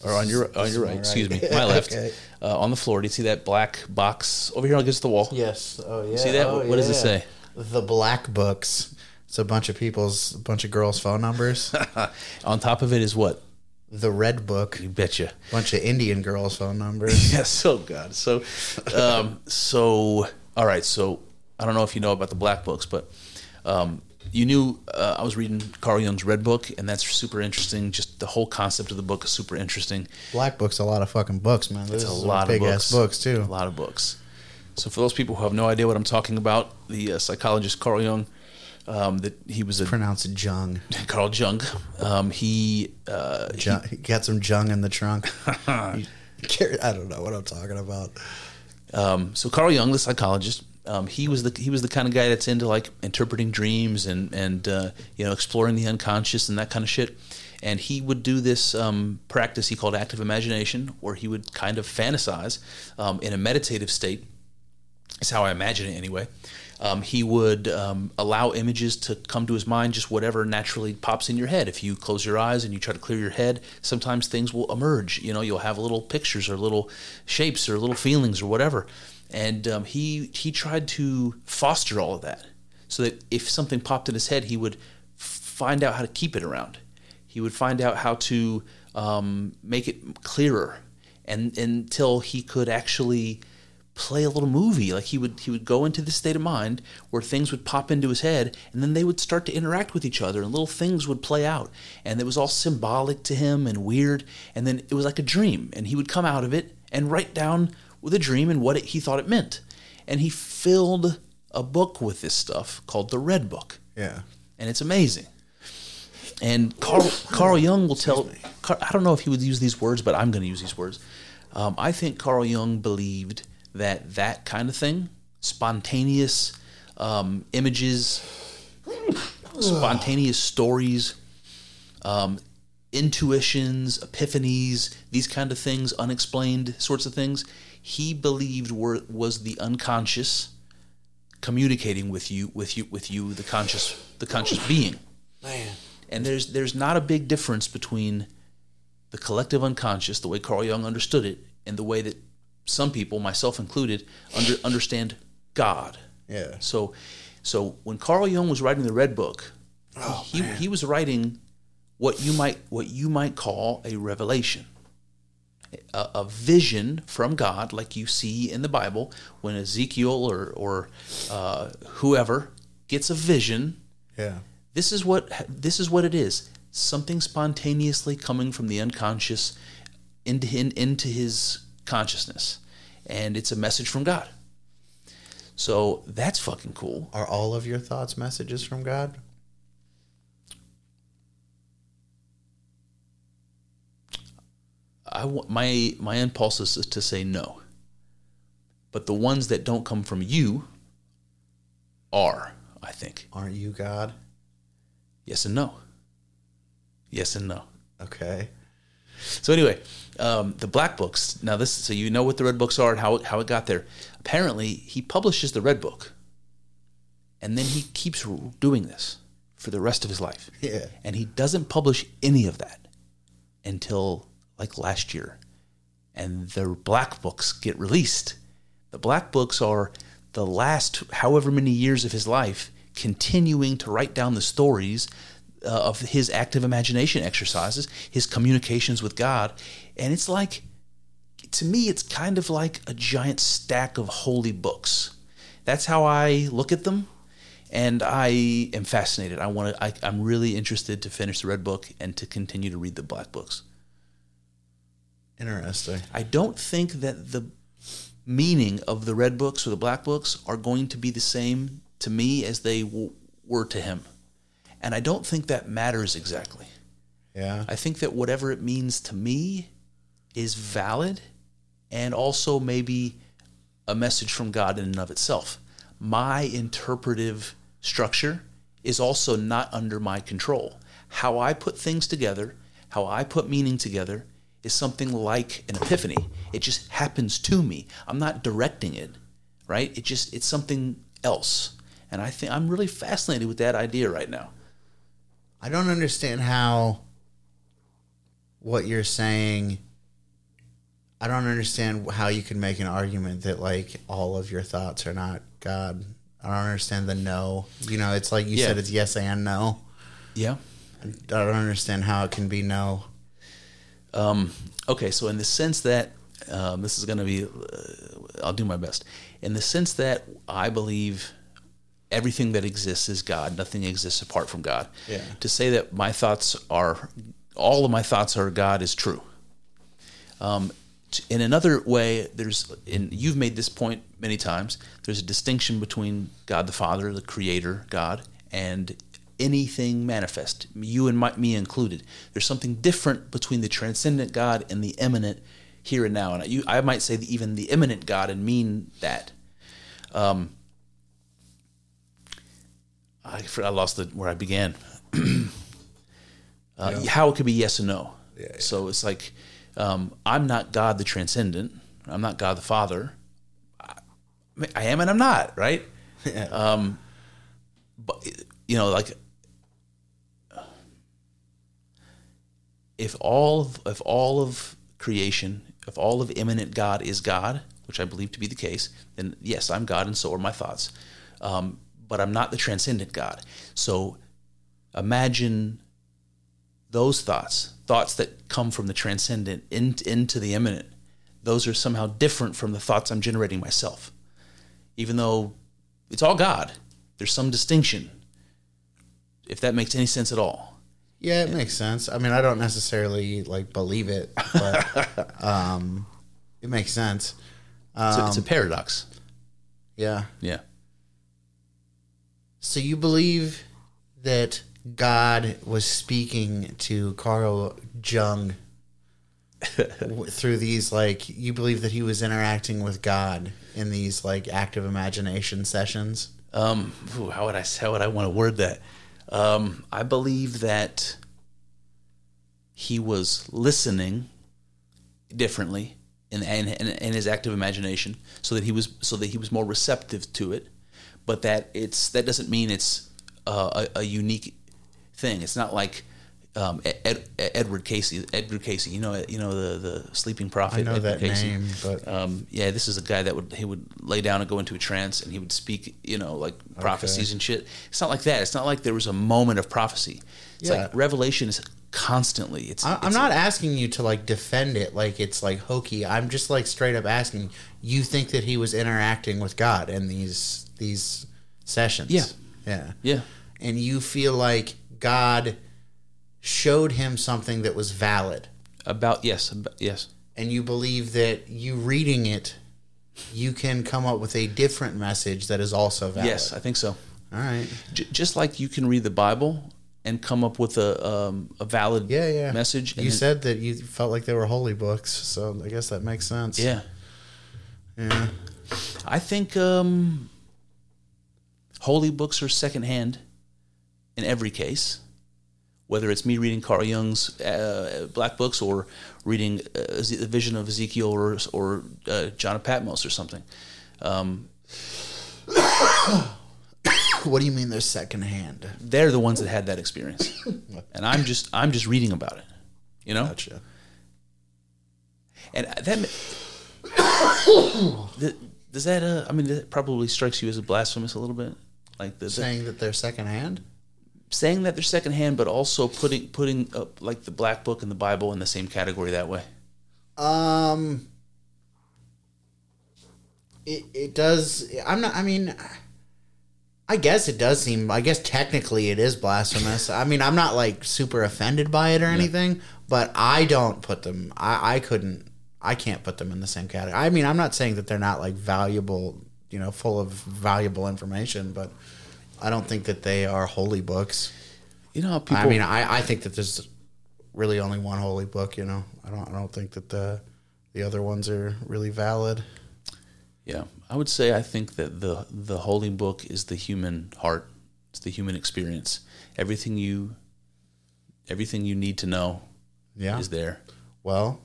or on your on your is right. Excuse me, my left. Okay. uh, on the floor. Do you see that black box over here against the wall? Yes. Oh yeah. See that? Oh, What- what does it say? The black books. It's a bunch of people's, a bunch of girls' phone numbers. on top of it is what? the red book. You betcha. bunch of Indian girls' phone numbers. Yes. Oh God. So, um, so all right. So I don't know if you know about the black books, but um, you knew uh, I was reading Carl Jung's Red Book, and that's super interesting. Just the whole concept of the book is super interesting. Black book's a lot of fucking books, man. This It's a lot big of ass books. books too. A lot of books. So for those people who have no idea what I'm talking about, the uh, psychologist Carl Jung, um, that he was a Pronounce it Jung. Carl Jung. Um, he, uh, Jung. He got some Jung in the trunk. I don't know what I'm talking about. Um, so Carl Jung, the psychologist, um, he was the he was the kind of guy that's into like interpreting dreams and and uh, you know exploring the unconscious and that kind of shit. And he would do this um, practice he called active imagination, where he would kind of fantasize um, in a meditative state. Is how I imagine it anyway. Um, he would um, allow images to come to his mind, just whatever naturally pops in your head. If you close your eyes and you try to clear your head, sometimes things will emerge. You know, you'll have little pictures or little shapes or little feelings or whatever. and um, he he tried to foster all of that, so that if something popped in his head, he would find out how to keep it around. He would find out how to um, make it clearer, and until he could actually play a little movie. Like he would he would go into this state of mind where things would pop into his head and then they would start to interact with each other and little things would play out. And it was all symbolic to him and weird. And then it was like a dream. And he would come out of it and write down with a dream and what it, he thought it meant. And he filled a book with this stuff called the Red Book. Yeah. And it's amazing. And Carl, Carl Jung will tell, Car- I don't know if he would use these words, but I'm going to use these words. Um, I think Carl Jung believed that that kind of thing, spontaneous um, images, spontaneous stories, um, intuitions, epiphanies, these kind of things, unexplained sorts of things, he believed were was the unconscious communicating with you, with you, with you, the conscious, the conscious being. Man. And there's there's not a big difference between the collective unconscious, the way Carl Jung understood it, and the way that some people, myself included, under, understand God. Yeah. So, so when Carl Jung was writing the Red Book, Oh, he he was writing what you might what you might call a revelation, a, a vision from God, like you see in the Bible when Ezekiel or or uh, whoever gets a vision. Yeah. This is what this is what it is. Something spontaneously coming from the unconscious into in, into his consciousness, and it's a message from God. So that's fucking cool. Are all of your thoughts messages from God? I wa- my my impulse is to say no, but the ones that don't come from you are, I think, Aren't you God? yes and no. Yes and no. Okay. So anyway, um, the black books. Now this, so you know what the red books are and how it, how it got there. Apparently, he publishes the red book, and then he keeps doing this for the rest of his life. Yeah. and he doesn't publish any of that until like last year, and the black books get released. The black books are the last however many years of his life continuing to write down the stories uh, of his active imagination exercises, his communications with God. And it's like, to me, it's kind of like a giant stack of holy books. That's how I look at them. And I am fascinated. I want to. I, I'm really interested to finish the red book and to continue to read the black books. Interesting. I don't think that the meaning of the red books or the black books are going to be the same to me as they w- were to him. And I don't think that matters exactly. Yeah. I think that whatever it means to me is valid and also maybe a message from God in and of itself. My interpretive structure is also not under my control. How I put things together, how I put meaning together, is something like an epiphany. It just happens to me. I'm not directing it, right? It just it's something else. And I think I'm really fascinated with that idea right now. I don't understand how what you're saying. I don't understand how you can make an argument that like all of your thoughts are not God. I don't understand the no. You know, it's like you Yeah. said, it's yes and no. Yeah. I don't understand how it can be no. Um, okay, so in the sense that um, this is going to be, uh, I'll do my best. In the sense that I believe everything that exists is God, nothing exists apart from God. Yeah. To say that my thoughts are, all of my thoughts are God is true. Um, in another way, there's, and you've made this point many times, there's a distinction between God the Father, the Creator, God, and anything manifest, you and my, me included. There's something different between the transcendent God and the immanent here and now. And you, I might say even the immanent God and mean that. Um, I, I lost the, where I began. uh, How it could be yes and no. Yeah, yeah. So it's like um, I'm not God the transcendent. I'm not God the Father. I, I am and I'm not, right? Um, but you know, like if all of, if all of creation, if all of immanent God is God, which I believe to be the case, then yes, I'm God and so are my thoughts. Um, but I'm not the transcendent God. So imagine those thoughts, thoughts that come from the transcendent in, into the immanent, those are somehow different from the thoughts I'm generating myself. Even though it's all God, there's some distinction, if that makes any sense at all. Yeah, it makes sense. I mean, I don't necessarily like believe it, but um, it makes sense. So it's a paradox. Yeah. Yeah. So you believe that God was speaking to Carl Jung through these like you believe that he was interacting with God in these like active imagination sessions? Um, ooh, how would I how would I want to word that? Um, I believe that he was listening differently in, in, in, in his active imagination, so that he was so that he was more receptive to it. But that it's that doesn't mean it's uh, a, a unique thing. It's not like um, Ed, Ed, Edward Cayce. Edward Cayce, you know, you know the the sleeping prophet. I know Edward that Cayce. name, but Um, yeah, this is a guy that would he would lay down and go into a trance, and he would speak, you know, like prophecies and shit. It's not like that. It's not like there was a moment of prophecy. It's Yeah. like revelation is constantly. It's, I, I'm it's- not asking you to like defend it like it's like hokey. I'm just like straight up asking. You think that he was interacting with God in these these sessions? Yeah. yeah, Yeah, and you feel like God showed him something that was valid, about yes, about, yes, and you believe that you reading it, you can come up with a different message that is also valid. yes. I think so. All right. J- just like you can read the Bible and come up with a um, a valid Yeah, yeah. message. You said that you felt like they were holy books, so I guess that makes sense. yeah. Yeah. I think um, holy books are secondhand in every case. Whether it's me reading Carl Jung's uh, Black Books or reading uh, the Vision of Ezekiel or, or uh, John of Patmos or something. Um, What do you mean they're secondhand? they're the ones that had that experience, and I'm just I'm just reading about it. You know, Gotcha. and that th- does that uh, I mean that probably strikes you as blasphemous a little bit, like the, the Saying that they're secondhand? saying that they're secondhand, but also putting putting up like the Black Book and the Bible in the same category that way. Um, it it does. I'm not. I mean, I guess it does seem. I guess technically it is blasphemous. I mean, I'm not like super offended by it or anything, but I don't put them. I I couldn't. I can't put them in the same category. I mean, I'm not saying that they're not like valuable. You know, full of valuable information, but I don't think that they are holy books. You know how people. I mean, I, I think that there's really only one holy book. You know, I don't I don't think that the the other ones are really valid. yeah, I would say I think that the the Holy Book is the human heart. It's the human experience. Everything you, everything you need to know, Yeah. is there. Well,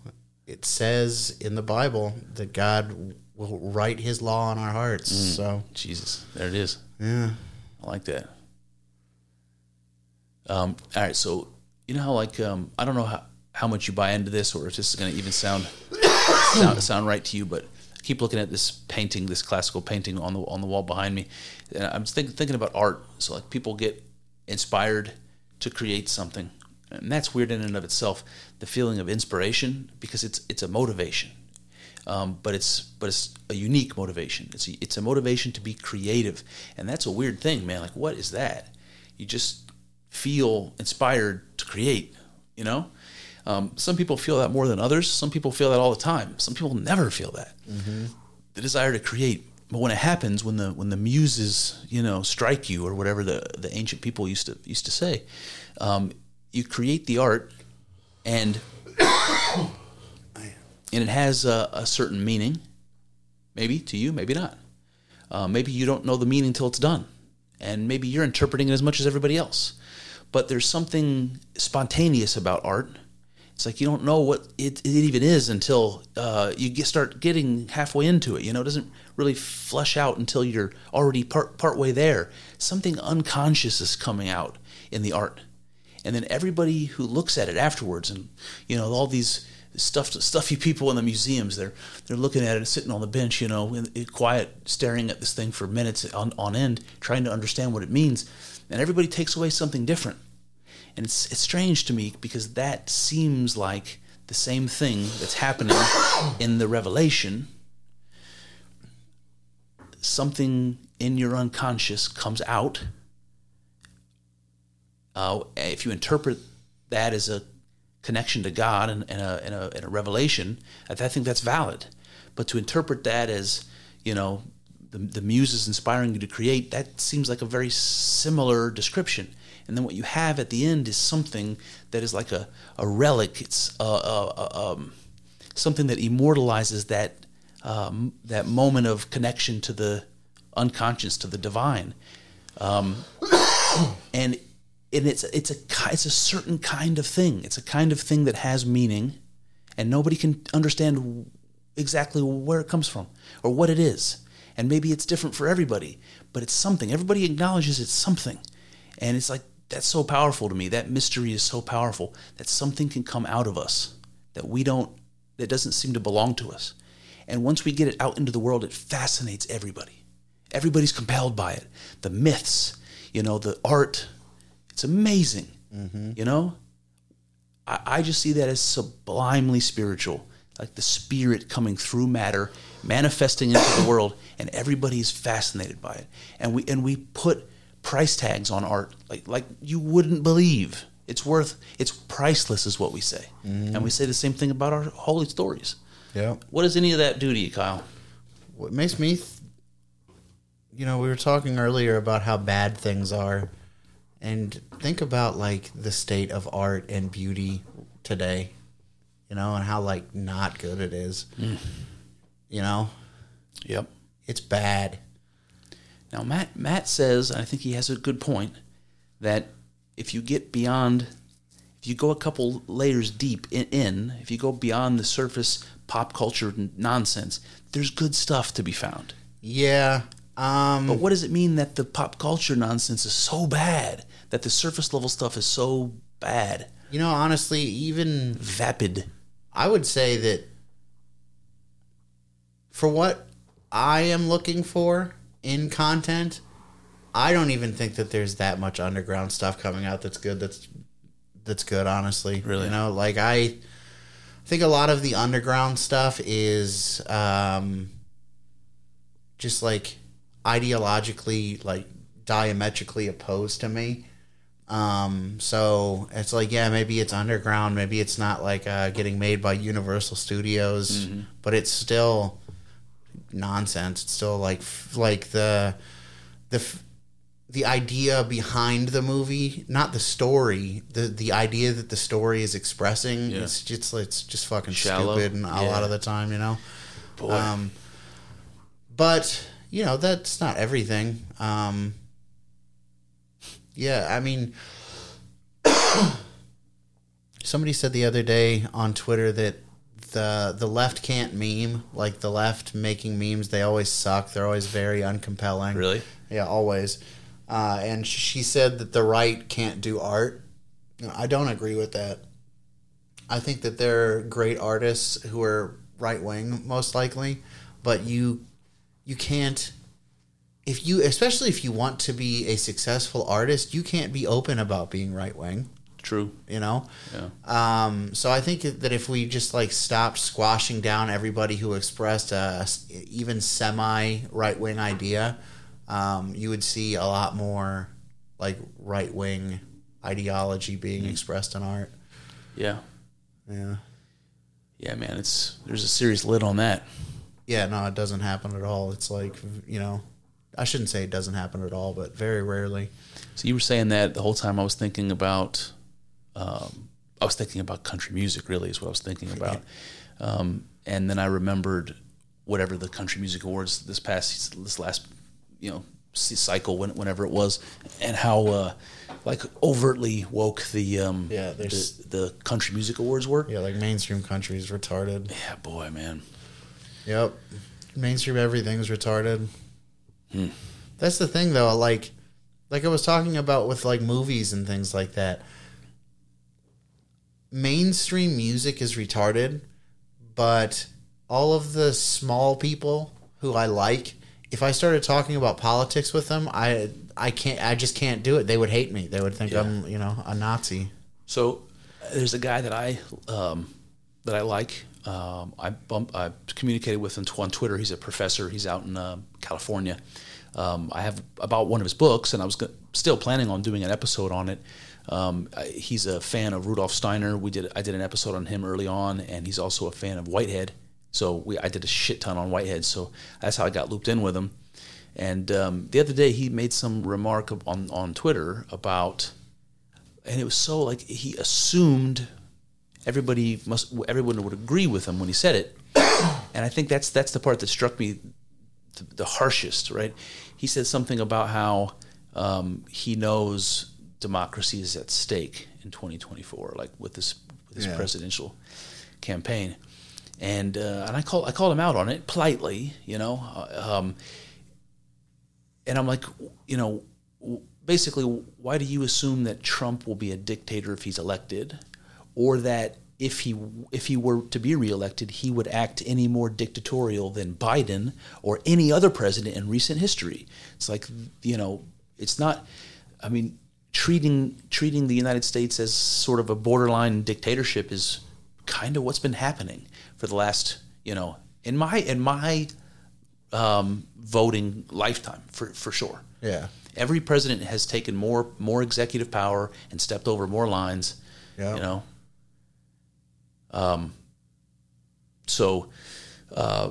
it says in the Bible that God will write His law on our hearts. So Jesus, there it is. yeah, I like that. Um, all right, so you know how like um, I don't know how, how much you buy into this, or if this is going to even sound, sound sound right to you, but I keep looking at this painting, this classical painting on the on the wall behind me, and I'm think, thinking about art. So like people get inspired to create something, and that's weird in and of itself. The feeling of inspiration because it's it's a motivation um, but it's but it's a unique motivation. It's a, it's a motivation to be creative, and that's a weird thing, man. Like, what is that? You just feel inspired to create. You know, um, some people feel that more than others. Some people feel that all the time. Some people never feel that. The desire to create, but when it happens, when the when the muses, you know, strike you or whatever the the ancient people used to used to say, um, you create the art, and and it has a, a certain meaning, maybe to you, maybe not. Uh, maybe you don't know the meaning till it's done, and maybe you're interpreting it as much as everybody else. But there's something spontaneous about art. It's like you don't know what it, it even is until uh, you get, start getting halfway into it. You know, it doesn't really flesh out until you're already part way there. Something unconscious is coming out in the art, and then everybody who looks at it afterwards, and you know, all these stuffed stuffy people in the museums. They're they're looking at it, sitting on the bench, you know, in, in quiet, staring at this thing for minutes on, on end, trying to understand what it means. And everybody takes away something different. And it's it's strange to me because that seems like the same thing that's happening in the revelation. Something in your unconscious comes out. Uh, if you interpret that as a connection to God and, and, a, and, a, and a revelation, I think that's valid. But to interpret that as, you know, the, the muse is inspiring you to create, that seems like a very similar description. And then what you have at the end is something that is like a, a relic. It's a, a, a, um, something that immortalizes that um, that moment of connection to the unconscious, to the divine. Um, and and it's it's a it's a certain kind of thing. It's a kind of thing that has meaning, and nobody can understand exactly where it comes from or what it is. And maybe it's different for everybody, but it's something. Everybody acknowledges it's something, and it's like that's so powerful to me. That mystery is so powerful that something can come out of us that we don't that doesn't seem to belong to us. And once we get it out into the world, it fascinates everybody. Everybody's compelled by it. The myths, you know, the art, it's amazing. Mm-hmm. You know, I, I just see that as sublimely spiritual, like the spirit coming through matter, manifesting into the world, and everybody's fascinated by it. And we and we put price tags on art like like you wouldn't believe. It's worth it's priceless, is what we say, mm-hmm. and we say the same thing about our holy stories. Yeah. What does any of that do to you, Kyle? What makes me, th- you know, we were talking earlier about how bad things are and think about like the state of art and beauty today you know and how like not good it is. Mm. you know? Yep. It's bad. Now matt matt says and i think he has a good point that if you get beyond if you go a couple layers deep in, in if you go beyond the surface pop culture nonsense there's good stuff to be found. Yeah um, but what does it mean that the pop culture nonsense is so bad? That the surface level stuff is so bad? You know, honestly, even vapid. I would say that for what I am looking for in content, I don't even think that there's that much underground stuff coming out that's good. That's that's good, honestly. Really, you know, like I think a lot of the underground stuff is um, just like ideologically like diametrically opposed to me. Um, so it's like, yeah, maybe it's underground, maybe it's not like uh, getting made by Universal Studios, mm-hmm. but it's still nonsense. It's still like like the the the idea behind the movie, not the story. The the idea that the story is expressing, yeah. it's just it's just fucking Shallow. stupid, and yeah. a lot of the time, you know. Boy. Um, but you know that's not everything. Um, yeah, I mean, somebody said the other day on Twitter that the the left can't meme. Like the left making memes, they always suck. They're always very uncompelling. Really? Yeah, always. Uh, and she said that the right can't do art. I don't agree with that. I think that there are great artists who are right wing, most likely, but you you can't if you especially if you want to be a successful artist, you can't be open about being right wing. True. You know? Yeah. Um, so I think that if we just like stopped squashing down everybody who expressed a even semi right wing idea, um, you would see a lot more like right wing ideology being mm. expressed in art. Yeah. Yeah. Yeah, man, it's there's a serious lid on that. Yeah, no, it doesn't happen at all. It's like you know, I shouldn't say it doesn't happen at all, but very rarely. So you were saying that the whole time I was thinking about, um, I was thinking about country music. Really, is what I was thinking about. Um, and then I remembered whatever the country music awards this past this last you know cycle when, whenever it was and how uh, like overtly woke the um yeah the, the country music awards were yeah like mainstream country is retarded yeah boy man Yep. Mainstream everything's retarded. Hmm. That's the thing though, like like I was talking about with like movies and things like that. mainstream music is retarded, but all of the small people who I like, if I started talking about politics with them, I I can't I just can't do it. They would hate me. They would think Yeah. I'm, you know, a Nazi. So there's a guy that I um, that I like. Um, I bump, I communicated with him on Twitter. He's a professor. He's out in uh, California. Um, I have about one of his books, and I was still planning on doing an episode on it. Um, I, he's a fan of Rudolf Steiner. We did I did an episode on him early on, and he's also a fan of Whitehead. So we I did a shit ton on Whitehead. So that's how I got looped in with him. And um, the other day, he made some remark on on Twitter about and it was so like he assumed everybody must everyone would agree with him when he said it. And i think that's that's the part that struck me the, the harshest right? He said something about how um, he knows democracy is at stake in 2024 like with this with this Yeah. presidential campaign. And uh, and i call i called him out on it politely you know uh, um, and I'm like, you know, basically, why do you assume that Trump will be a dictator if he's elected, or that if he if he were to be reelected, he would act any more dictatorial than Biden or any other president in recent history? It's like, you know, it's not. I mean, treating treating the United States as sort of a borderline dictatorship is kind of what's been happening for the last, you know, in my in my um, voting lifetime for for sure. Yeah. Every president has taken more more executive power and stepped over more lines. Yeah. You know. Um. So, uh,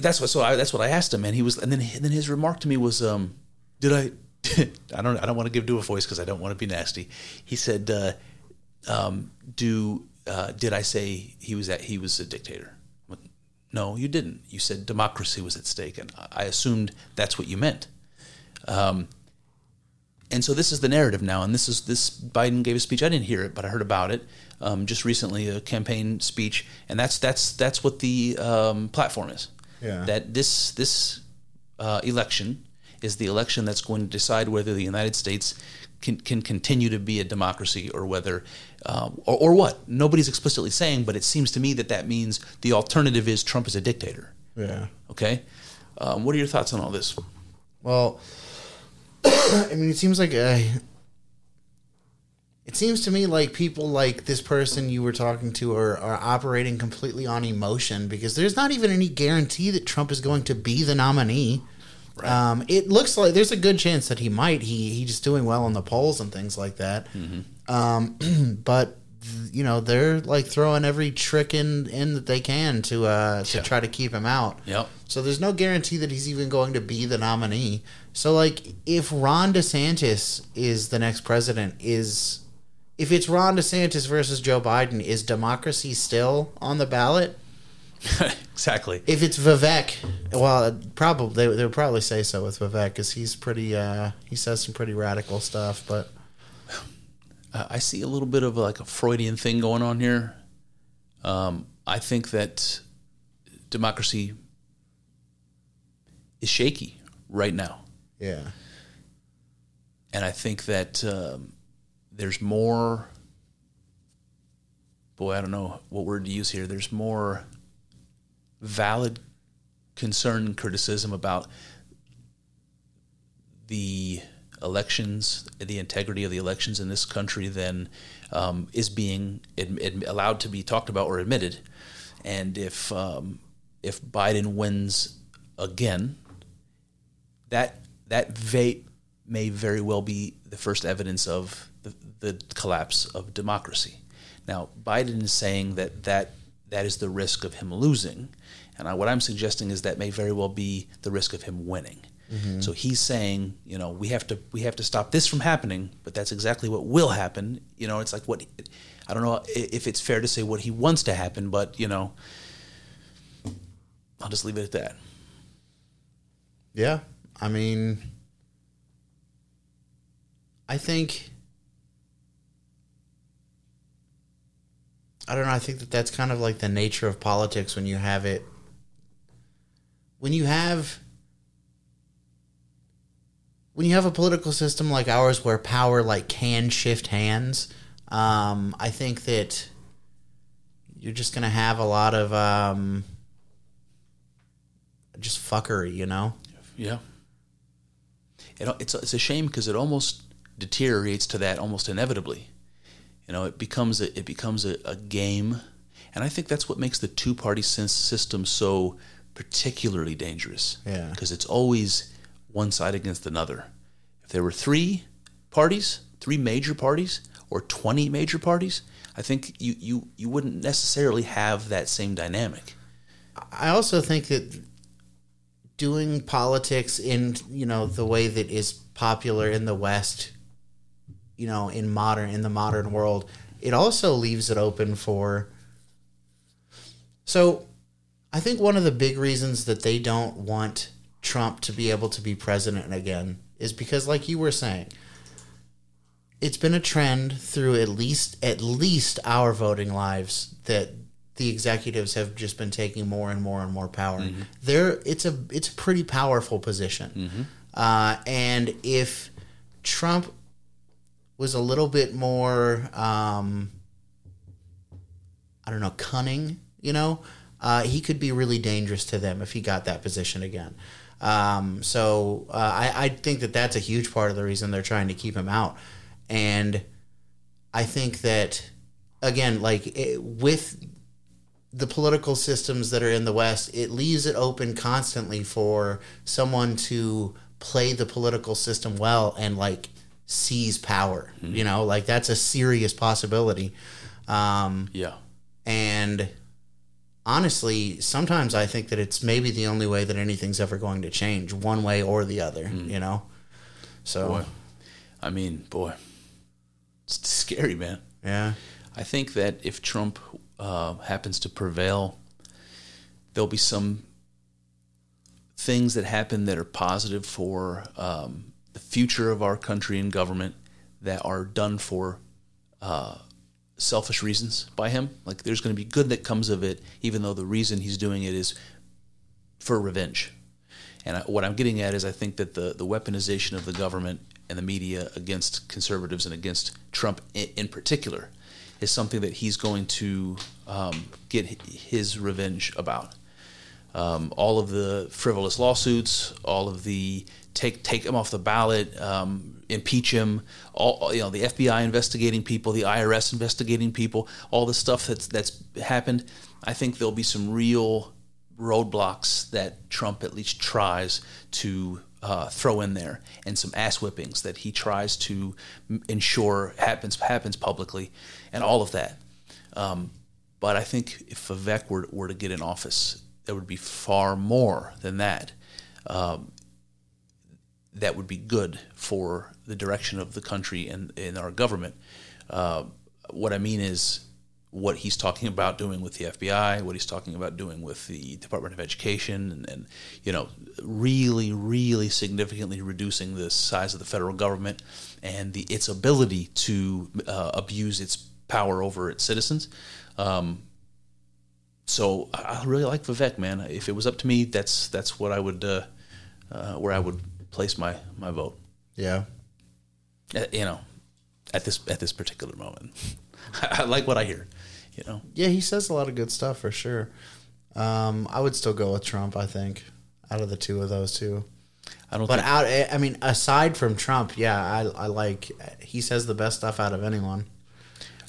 that's what. So I, that's what I asked him, and he was, and then and then his remark to me was, um, "Did I? I don't. I don't want to give do a voice because I don't want to be nasty." He said, uh, um, "Do uh, did I say he was at, he was a dictator?" No, you didn't. You said democracy was at stake, and I assumed that's what you meant. Um, and so this is the narrative now, and this is this Biden gave a speech. I didn't hear it, but I heard about it um, just recently, a campaign speech, and that's that's that's what the um, platform is. Yeah. That this this uh, election is the election that's going to decide whether the United States can, can continue to be a democracy or whether um, or, or what. Nobody's explicitly saying, but it seems to me that that means the alternative is Trump is a dictator. Yeah. Okay, um, what are your thoughts on all this? Well, I mean, it seems like uh it seems to me like people like this person you were talking to are, are operating completely on emotion because there's not even any guarantee that Trump is going to be the nominee. Um, it looks like there's a good chance that he might. He he's just doing well in the polls and things like that. Um, but you know they're like throwing every trick in in that they can to uh, to Yeah. try to keep him out. Yep. So there's no guarantee that he's even going to be the nominee. So like if Ron DeSantis is the next president is if it's Ron DeSantis versus Joe Biden is democracy still on the ballot? exactly. If it's Vivek, well probably they, they would probably say so with Vivek cuz he's pretty uh he says some pretty radical stuff, but uh, I see a little bit of like a Freudian thing going on here. Um, I think that democracy is shaky right now, yeah. and I think that um, there's more. Boy, I don't know what word to use here. There's more valid concern and criticism about the elections, the integrity of the elections in this country than um, is being ad- ad- allowed to be talked about or admitted. And if um, if Biden wins again, that that va- may very well be the first evidence of the, collapse of democracy. Now, Biden is saying that that that is the risk of him losing, and I, what I'm suggesting is that may very well be the risk of him winning. Mm-hmm. So he's saying, you know, we have to we have to stop this from happening, but that's exactly what will happen. You know, it's like what I don't know if it's fair to say what he wants to happen, but you know, I'll just leave it at that. Yeah. I mean, I think. I don't know. I think that that's kind of like the nature of politics when you have it. When you have. When you have a political system like ours where power like can shift hands, um, I think that you're just gonna have a lot of um, just fuckery, you know. Yeah. It, it's it's a shame because it almost deteriorates to that almost inevitably. You know, it becomes a, it becomes a, a game, and I think that's what makes the two party system so particularly dangerous. Yeah. Because it's always one side against another. If there were three parties, three major parties, or twenty major parties, I think you you you wouldn't necessarily have that same dynamic. I also think that doing politics in you know the way that is popular in the West, you know, in modern in the modern world, it also leaves it open for. So, I think one of the big reasons that they don't want Trump to be able to be president again is because, like you were saying, it's been a trend through at least at least our voting lives that the executives have just been taking more and more and more power. Mm-hmm. There, it's a it's a pretty powerful position, mm-hmm. uh, and if Trump was a little bit more, um, I don't know, cunning, you know, uh, he could be really dangerous to them if he got that position again. Um, so uh, I, I think that that's a huge part of the reason they're trying to keep him out, and I think that again, like it, with the political systems that are in the West, it leaves it open constantly for someone to play the political system well and like seize power. Mm-hmm. You know, like that's a serious possibility. Um, yeah. And honestly, sometimes I think that it's maybe the only way that anything's ever going to change, one way or the other. Mm. You know. So. Boy. I mean, boy, it's scary, man. Yeah. I think that if Trump uh, happens to prevail, there'll be some things that happen that are positive for um, the future of our country and government that are done for uh, selfish reasons by him. Like there's going to be good that comes of it, even though the reason he's doing it is for revenge. And I, what I'm getting at is I think that the, the weaponization of the government and the media against conservatives and against Trump in, in particular is something that he's going to um, get his revenge about. Um, all of the frivolous lawsuits, all of the take take him off the ballot, um, impeach him, all you know, the FBI investigating people, the IRS investigating people, all the stuff that's that's happened. I think there'll be some real roadblocks that Trump at least tries to uh, throw in there, and some ass whippings that he tries to ensure happens happens publicly, and all of that. Um, but I think if Vivek were, were to get in office, there would be far more than that. Um, that would be good for the direction of the country and, and our government. Uh, what I mean is, what he's talking about doing with the FBI, what he's talking about doing with the Department of Education, and, and, you know, really, really significantly reducing the size of the federal government and the its ability to uh, abuse its power over its citizens. Um, so I really like Vivek, man. If it was up to me, that's that's what I would uh, uh, where I would place my my vote. Yeah, uh, you know, at this at this particular moment, I like what I hear you know. Yeah, he says a lot of good stuff for sure. Um, I would still go with Trump. I think out of the two of those two. I don't. But out, I mean, aside from Trump, yeah, I, I like. He says the best stuff out of anyone.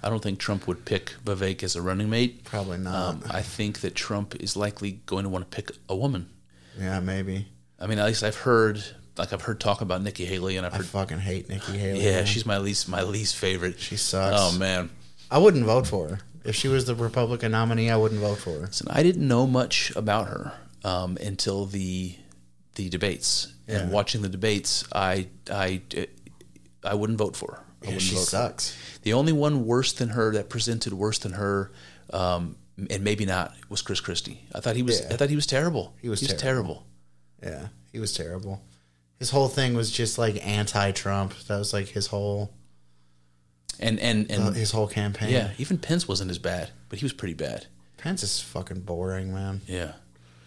I don't think Trump would pick Vivek as a running mate. Probably not. Um, I think that Trump is likely going to want to pick a woman. Yeah, maybe. I mean, at least I've heard, like I've heard talk about Nikki Haley, and I've heard. I fucking hate Nikki Haley. Yeah, man. she's my least my least favorite. She sucks. Oh man, I wouldn't vote for her. If she was the Republican nominee, I wouldn't vote for her. Listen, I didn't know much about her um, until the the debates. Yeah. And watching the debates, I I I wouldn't vote for her. I yeah, she sucks. The only one worse than her that presented worse than her, um, and maybe not, was Chris Christie. I thought he was. Yeah. I thought he was terrible. He was, he was terrible. terrible. Yeah, he was terrible. His whole thing was just like anti-Trump. That was like his whole and and and uh, his whole campaign. Yeah, even Pence wasn't as bad, but he was pretty bad. Pence is fucking boring, man. Yeah,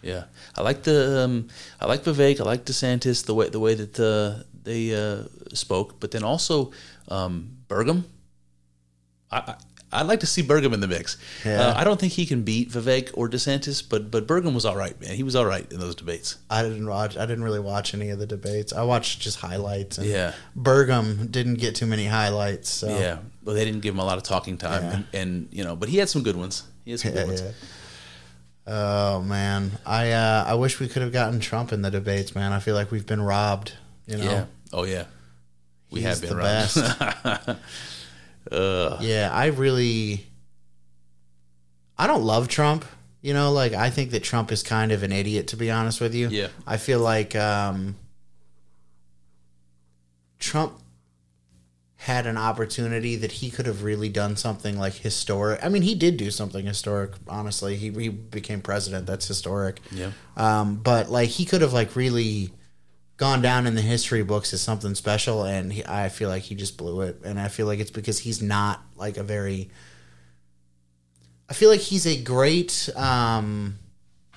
yeah. I like the um, I like Vivek. I like DeSantis the way the way that uh, they uh, spoke, but then also um, Burgum. I, I'd like to see Burgum in the mix. Yeah. Uh, I don't think he can beat Vivek or DeSantis, but but Burgum was all right, man. He was all right in those debates. I didn't watch. I didn't really watch any of the debates. I watched just highlights. And Yeah. Burgum didn't get too many highlights. So. Yeah, but they didn't give him a lot of talking time, Yeah. and, and you know, but he had some good ones. He had some good Yeah, ones. Oh man, I uh, I wish we could have gotten Trump in the debates, man. I feel like we've been robbed. You know, Yeah. Oh yeah. We He's have been the best. yeah, I really, I don't love Trump. You know, like I think that Trump is kind of an idiot, to be honest with you. Yeah. I feel like um, Trump had an opportunity that he could have really done something like historic. I mean, he did do something historic. Honestly, he he became president. That's historic. Yeah. Um, but like he could have like really gone down in the history books as something special, and he, I feel like he just blew it. And I feel like it's because he's not like a very. I feel like he's a great um,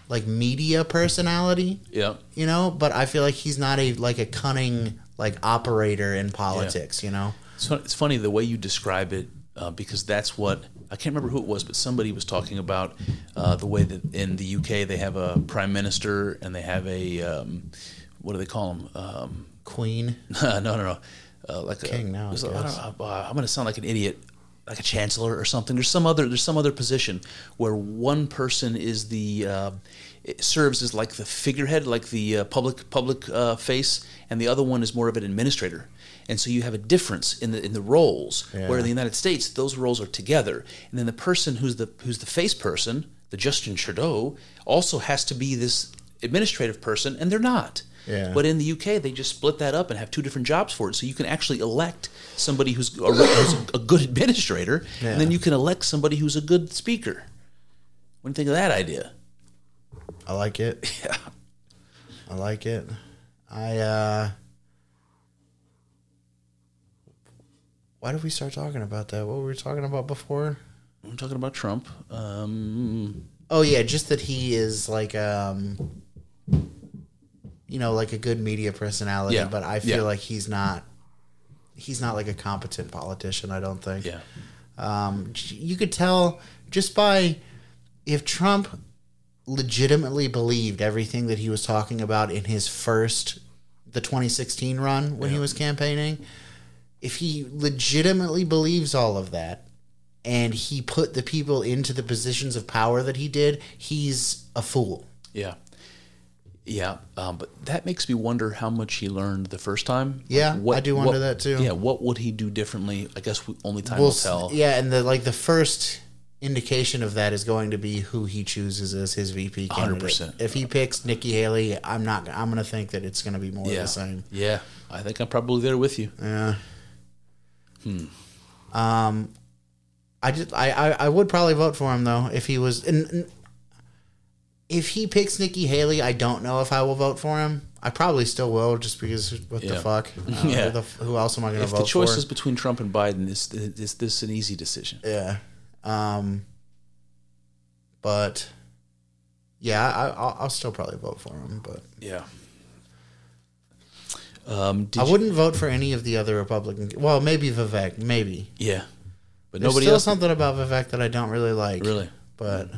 like media personality yeah. you know but i feel like he's not a like a cunning like operator in politics you know It's, it's funny the way you describe it uh, because that's what I can't remember who it was, but somebody was talking about uh, the way that in the UK they have a prime minister and they have a um, what do they call them? Um, queen no, no, no, uh, like King a, now, I guess. A, I uh, I'm going to sound like an idiot, like a chancellor or something. There's some other there's some other position where one person is the uh, it serves as like the figurehead, like the uh, public public uh, face, and the other one is more of an administrator. And so you have a difference in the in the roles. Where in the United States, those roles are together, and then the person who's the who's the face person, the Justin Trudeau, also has to be this administrative person, and they're not. Yeah. But in the UK, they just split that up and have two different jobs for it. So you can actually elect somebody who's a, who's a good administrator, and then you can elect somebody who's a good speaker. What do you think of that idea? i like it Yeah. i like it i uh why did we start talking about that what were we talking about before I'm talking about Trump. Um, oh yeah just that he is like um you know like a good media personality Yeah. but i feel Yeah. like he's not he's not like a competent politician i don't think yeah. Um, you could tell just by if Trump legitimately believed everything that he was talking about in his first, the 2016 run when he was campaigning, if he legitimately believes all of that and he put the people into the positions of power that he did, he's a fool. Yeah. Yeah, um, but that makes me wonder how much he learned the first time. Yeah, Like, I do wonder that too. Yeah, what would he do differently? I guess we, only time We'll will tell. yeah, and the like the first indication of that is going to be who he chooses as his VP candidate. 100%. If he picks Nikki Haley, I'm not. I'm going to think that it's going to be more of the same. yeah. I think I'm probably there with you. Yeah. Hmm. Um, I just I, I I would probably vote for him though if he was and, and if he picks Nikki Haley, I don't know if I will vote for him. I probably still will, just because what the fuck? Uh, Yeah. who, the, who else am I going to If vote the choice for? is between Trump and Biden, is is this an easy decision? Yeah. Um. But yeah, I, I'll, I'll still probably vote for him. But Yeah. Um, I you- wouldn't vote for any of the other Republican. Well, maybe Vivek, maybe. yeah, but There's nobody still else. something about Vivek that I don't really like. Really? but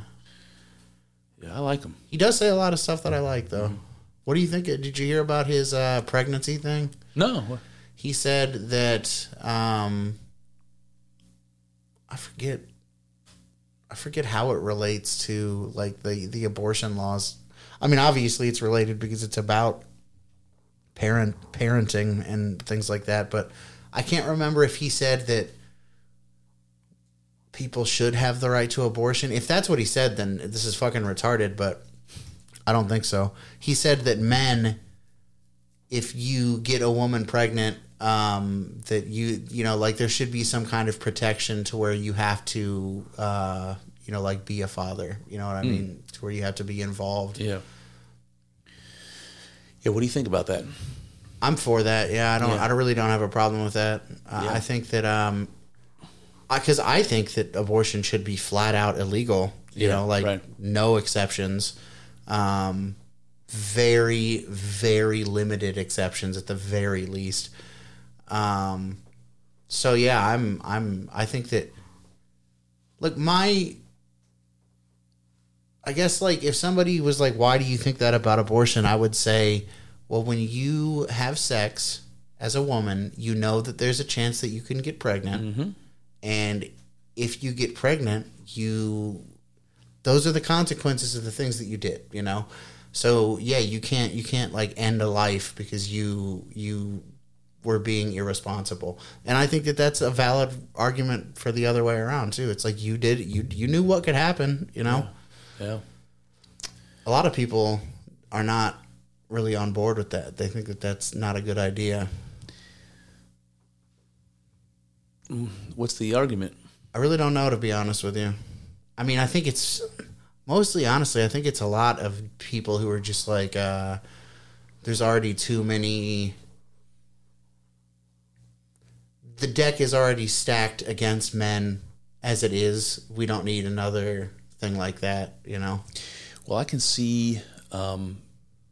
Yeah, I like him. he does say a lot of stuff that I like, though. Mm-hmm. What do you think? Did you hear about his uh, pregnancy thing? No, He said that um, I forget. I forget how it relates to like the the abortion laws. I mean, obviously it's related because it's about parent parenting and things like that. But I can't remember if he said that people should have the right to abortion. If that's what he said, then this is fucking retarded. But I don't think so. He said that men if you get a woman pregnant um, that you you know like there should be some kind of protection to where you have to uh, you know like be a father you know what i mean to where you have to be involved yeah, yeah. What do you think about that? i'm for that yeah i don't Yeah. i really don't have a problem with that uh, Yeah. i think that um because I, think that abortion should be flat out illegal you Yeah, know like right. no exceptions um very very limited exceptions at the very least um so yeah i'm i'm i think that look, my I guess like if somebody was like, "Why do you think that about abortion?" I would say, "Well, when you have sex as a woman, you know that there's a chance that you can get pregnant, and if you get pregnant, you those are the consequences of the things that you did. You know, so yeah, you can't you can't like end a life because you you were being irresponsible. And I think that that's a valid argument for the other way around too. It's like you did you you knew what could happen, you know? Yeah. A lot of people are not really on board with that. They think that that's not a good idea. What's the argument? I really don't know to be honest with you. I mean, I think it's mostly honestly, I think it's a lot of people who are just like uh there's already too many the deck is already stacked against men as it is. We don't need another thing like that, you know. Well, I can see um,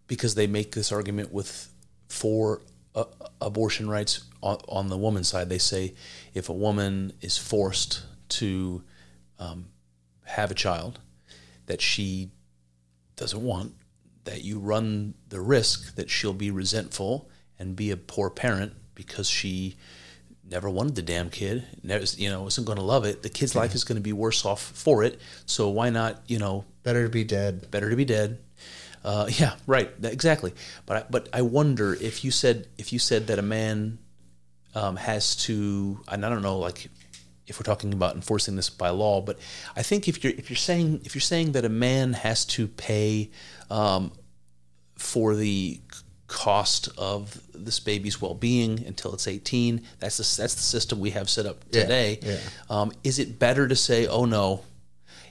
because they make this argument with for uh, abortion rights on, on the woman's side. They say if a woman is forced to um, have a child that she doesn't want, that you run the risk that she'll be resentful and be a poor parent because she never wanted the damn kid, never, you know, isn't going to love it. The kid's life is going to be worse off for it. So why not, you know, Better to be dead. better to be dead. Uh, yeah, right, exactly. But I, but I wonder if you said if you said that a man um, has to, and I don't know, like if we're talking about enforcing this by law, but I think if you're if you're saying if you're saying that a man has to pay um, for the cost of this baby's well-being until it's 18 that's the that's the system we have set up Yeah, today yeah. um, is it better to say oh no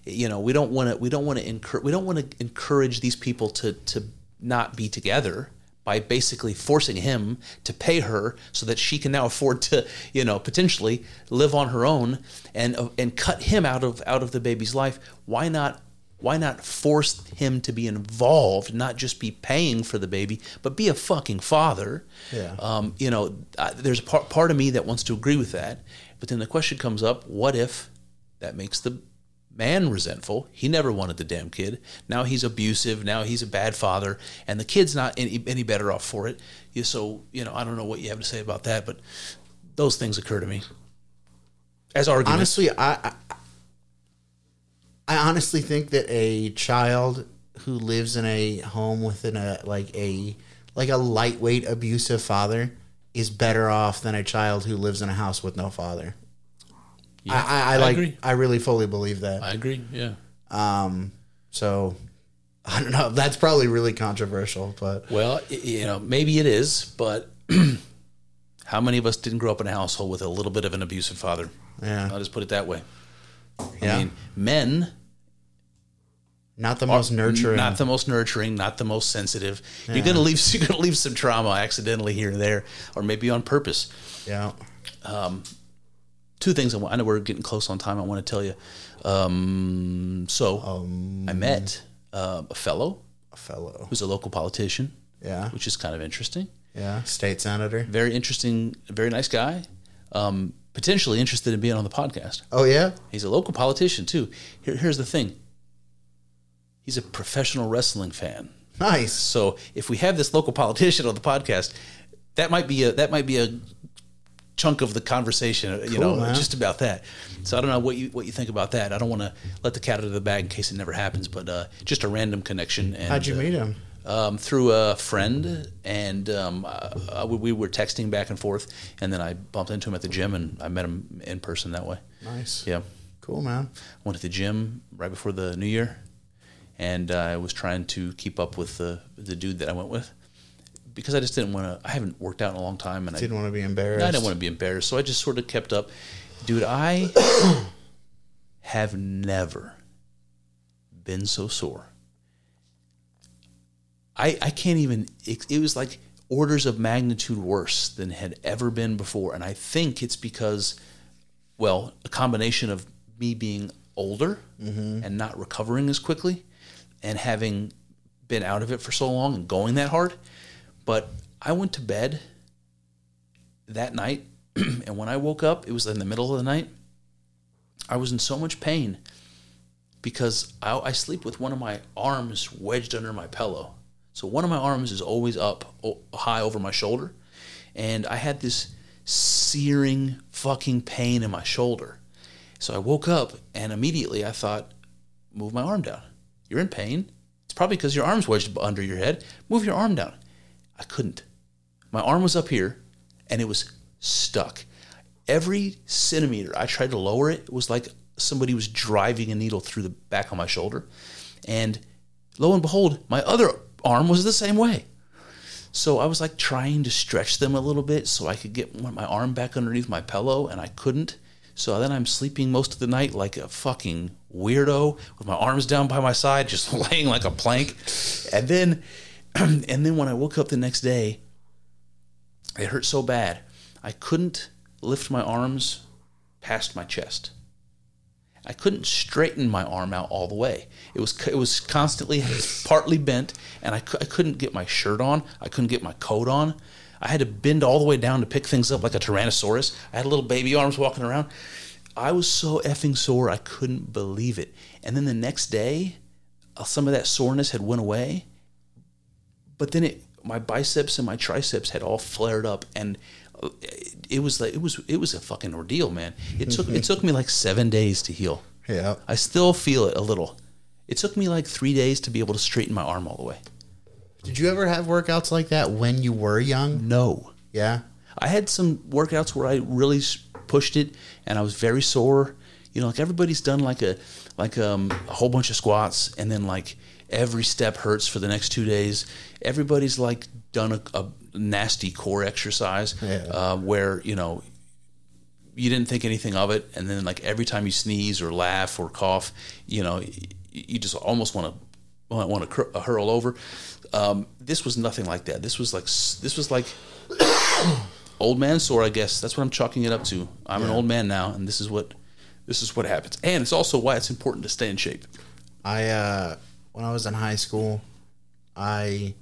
you know we don't want to we don't want to encourage we don't want to encourage these people to to not be together by basically forcing him to pay her so that she can now afford to you know potentially live on her own and and cut him out of out of the baby's life why not why not force him to be involved not just be paying for the baby but be a fucking father Yeah. um, you know uh, there's a part, part of me that wants to agree with that but then the question comes up what if that makes the man resentful. He never wanted the damn kid. Now he's abusive. Now he's a bad father, and the kid's not any, any better off for it. So you know, I don't know what you have to say about that, but those things occur to me as arguments. Honestly, I, I I honestly think that a child who lives in a home within a uh, like a like a lightweight abusive father is better off than a child who lives in a house with no father. Yeah, I, I, I like agree. I really fully believe that. I agree. Yeah. Um, so I don't know. That's probably really controversial, but Well, you know, maybe it is, but how many of us didn't grow up in a household with a little bit of an abusive father? yeah, I'll just put it that way. yeah. I mean, men not the most nurturing. not the most nurturing, not the most sensitive. You're gonna leave you're gonna leave some trauma accidentally here and there, or maybe on purpose. yeah. Two things I want. I know we're getting close on time. I want to tell you. Um, so I met uh, a fellow A fellow. who's a local politician, Yeah, which is kind of interesting. yeah. State senator. Very interesting, very nice guy. Um, potentially interested in being on the podcast. Oh yeah. He's a local politician too. Here, here's the thing. He's a professional wrestling fan. Nice. So if we have this local politician on the podcast, that might be a that might be a chunk of the conversation. You know, man. just about that. So I don't know what you what you think about that. I don't want to let the cat out of the bag in case it never happens, but uh, just a random connection. And, How'd you uh, meet him? um, through a friend, and um, uh, we, we were texting back and forth, and then I bumped into him at the gym, and I met him in person that way. Nice. Yeah, Cool, man. went to the gym right before the new year, and I was trying to keep up with the the dude that I went with because I just didn't want to. I haven't worked out in a long time, and I Didn't want to be embarrassed. I didn't want to be embarrassed, so I just sort of kept up. Dude, I have never been so sore. I I can't even. It, it was like orders of magnitude worse than had ever been before, and I think it's because, well, a combination of me being older mm-hmm. and not recovering as quickly, and having been out of it for so long and going that hard. But I went to bed that night, and when I woke up, it was in the middle of the night, I was in so much pain because I, I sleep with one of my arms wedged under my pillow. So one of my arms is always up high over my shoulder. And I had this searing fucking pain in my shoulder. So I woke up and immediately I thought, move my arm down. You're in pain. It's probably because your arm's wedged under your head. Move your arm down. I couldn't. My arm was up here and it was stuck. Every centimeter I tried to lower it, it was like somebody was driving a needle through the back of my shoulder. And lo and behold, my other arm was the same way. So I was like trying to stretch them a little bit so I could get my arm back underneath my pillow, and I couldn't. So then I'm sleeping most of the night like a fucking weirdo with my arms down by my side, just laying like a plank. And then, and then when I woke up the next day, it hurt so bad I couldn't lift my arms past my chest. I couldn't straighten my arm out all the way. It was it was constantly partly bent, and I, I couldn't get my shirt on. I couldn't get my coat on. I had to bend all the way down to pick things up like a Tyrannosaurus. I had little baby arms walking around. I was so effing sore, I couldn't believe it. And then the next day, uh, some of that soreness had went away, but then it my biceps and my triceps had all flared up and uh, it was like it was it was a fucking ordeal man it took it took me like seven days to heal Yeah. i still feel it a little it took me like three days to be able to straighten my arm all the way Did you ever have workouts like that when you were young? no Yeah. i had some workouts where i really pushed it and i was very sore you know like everybody's done like a like um, a whole bunch of squats and then like every step hurts for the next two days. Everybody's like done a, a nasty core exercise Yeah. uh, where you know you didn't think anything of it and then like every time you sneeze or laugh or cough you know you just almost want to want to cur- hurl over. Um, this was nothing like that. This was like this was like old man sore i guess. That's what i'm chalking it up to. I'm an old man now and this is what this is what happens. And it's also why it's important to stay in shape. I uh when I was in high school, I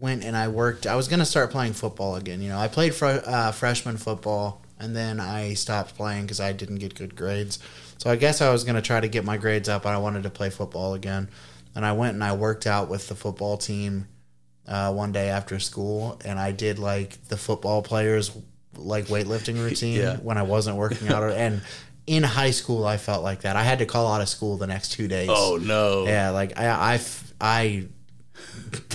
went and I worked. I was gonna start playing football again. You know, I played fr- uh, freshman football, and then I stopped playing because I didn't get good grades. So I guess I was gonna try to get my grades up, and I wanted to play football again. And I went and I worked out with the football team uh, one day after school, and I did like the football players like weightlifting routine Yeah. when I wasn't working out. and in high school, I felt like that. I had to call out of school the next two days. Oh, no Yeah, like I, I,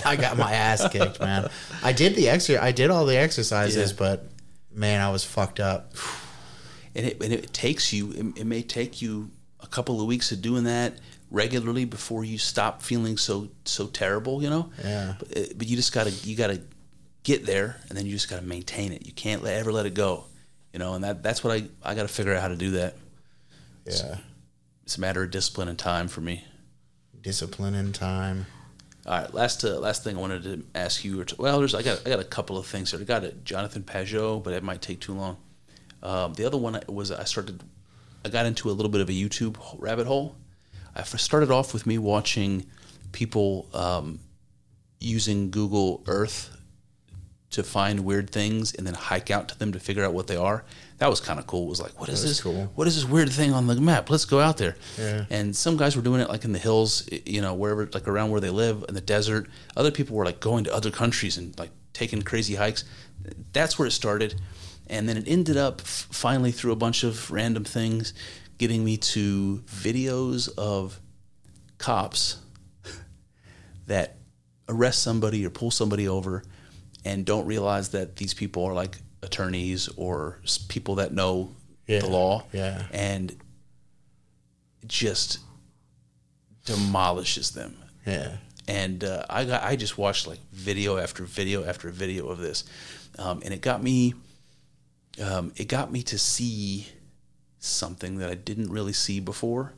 I got my ass kicked, man. I did the exer, I did all the exercises, Yeah. but man, I was fucked up. and it, and it takes you it, it may take you a couple of weeks of doing that regularly before you stop feeling so so terrible you know Yeah. but, uh, but you just gotta you gotta get there and then you just gotta maintain it you can't let, ever let it go you know and that that's what i i gotta figure out how to do that. Yeah, it's a matter of discipline and time for me. Discipline and time. all right last uh, last thing i wanted to ask you or to, well there's i got i got a couple of things here. I got a jonathan Pageau but it might take too long. Um, the other one was i started i got into a little bit of a youtube rabbit hole. I started off with me watching people um, using google earth to find weird things and then hike out to them to figure out what they are that was kind of cool it was like what is this cool. what is this weird thing on the map let's go out there Yeah. and some guys were doing it like in the hills, you know, wherever, like around where they live in the desert. Other people were like going to other countries and like taking crazy hikes. That's where it started. And then it ended up f- finally through a bunch of random things getting me to videos of cops that arrest somebody or pull somebody over and don't realize that these people are like attorneys or people that know Yeah, the law yeah. and it just demolishes them Yeah, and uh, I got I just watched like video after video after video of this, um, and it got me, um, it got me to see something that I didn't really see before.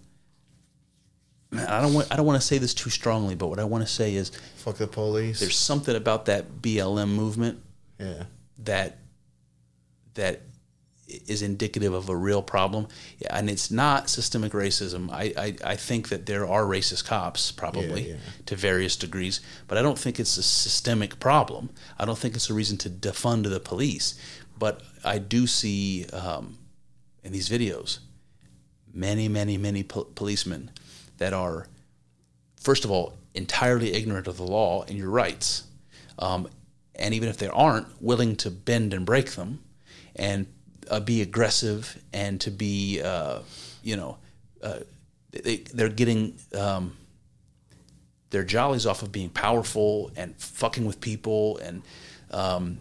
I don't want I don't want to say this too strongly, but what I want to say is fuck the police. there's something about that BLM movement yeah, that that is indicative of a real problem, yeah, and it's not systemic racism. I, I, I think that there are racist cops, probably Yeah, yeah. to various degrees, but I don't think it's a systemic problem. I don't think it's a reason to defund the police. But I do see, um, in these videos many, many, many po- policemen that are, first of all, entirely ignorant of the law and your rights. Um, and even if they aren't, willing to bend and break them and uh, be aggressive and to be, uh, you know, uh, they, they're getting um, their jollies off of being powerful and fucking with people. And um,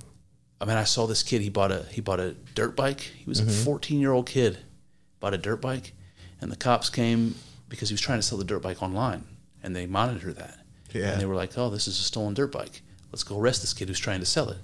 I mean, I saw this kid. He bought a he bought a dirt bike. He was a 14 year old kid, bought a dirt bike, and the cops came because he was trying to sell the dirt bike online, and they monitor that. Yeah. And they were like, "Oh, this is a stolen dirt bike. Let's go arrest this kid who's trying to sell it."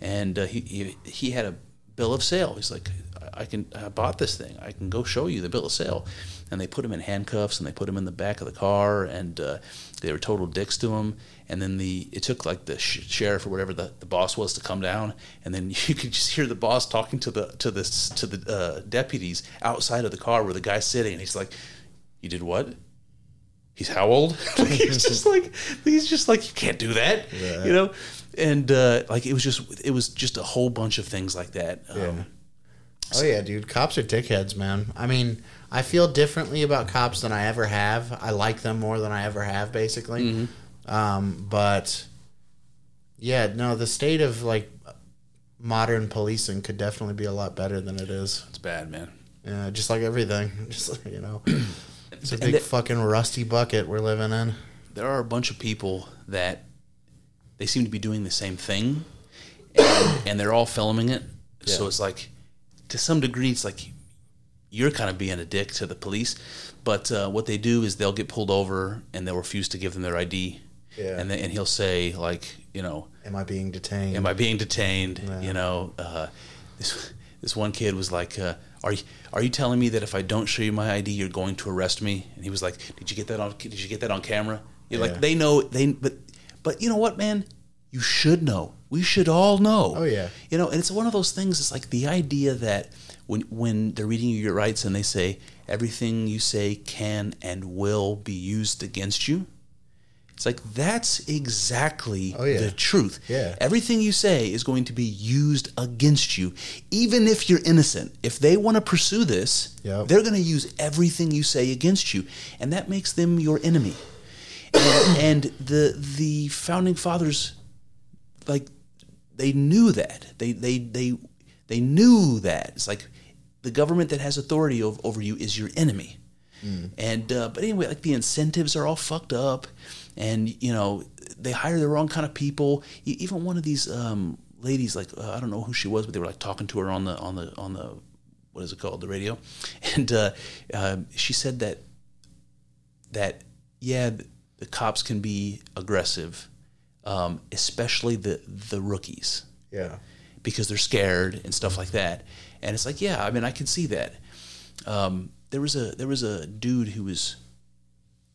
And uh, he, he he had a bill of sale. He's like, "I can I bought this thing. I can go show you the bill of sale." And they put him in handcuffs and they put him in the back of the car and uh, they were total dicks to him. And then the it took like the sh- sheriff or whatever the, the boss was to come down, and then you could just hear the boss talking to the to the to the uh, deputies outside of the car where the guy's sitting, and he's like, "You did what?" he's how old? like, he's just like he's just like you can't do that, you know. And uh, like it was just it was just a whole bunch of things like that. Um, Yeah. Oh yeah, dude. Cops are dickheads, man. I mean, I feel differently about cops than I ever have. I like them more than I ever have, basically. Um, but yeah, no, the state of like modern policing could definitely be a lot better than it is. It's bad, man. Yeah, just like everything. Just you know, it's a big fucking rusty bucket we're living in. there are a bunch of people that they seem to be doing the same thing and, and they're all filming it so it's like to some degree it's like you're kind of being a dick to the police but uh, what they do is they'll get pulled over and they'll refuse to give them their id Yeah. and, and he'll say like you know Am I being detained? am I being detained? You know, uh, this this one kid was like, uh, "Are you are you telling me that if I don't show you my ID, you're going to arrest me?" And he was like, "Did you get that on? Did you get that on camera?" You're Yeah. like, they know they, but but you know what, man? You should know. We should all know. Oh, yeah. You know, and it's one of those things. It's like the idea that when when they're reading you your rights and they say everything you say can and will be used against you. It's like that's exactly Oh, yeah. the truth. Yeah. Everything you say is going to be used against you, even if you're innocent. If they want to pursue this, Yep. they're going to use everything you say against you, and that makes them your enemy. And, and the the founding fathers, like, they knew that. They they they they knew that. It's like the government that has authority over, over you is your enemy. And uh, but anyway, like the incentives are all fucked up, and you know they hire the wrong kind of people. Even one of these um, ladies, like uh, I don't know who she was, but they were like talking to her on the on the on the what is it called the radio, and uh, uh, she said that that yeah the, the cops can be aggressive, um, especially the the rookies yeah. because they're scared and stuff like that. And it's like, yeah, I mean, I can see that. Um, there was a there was a dude who was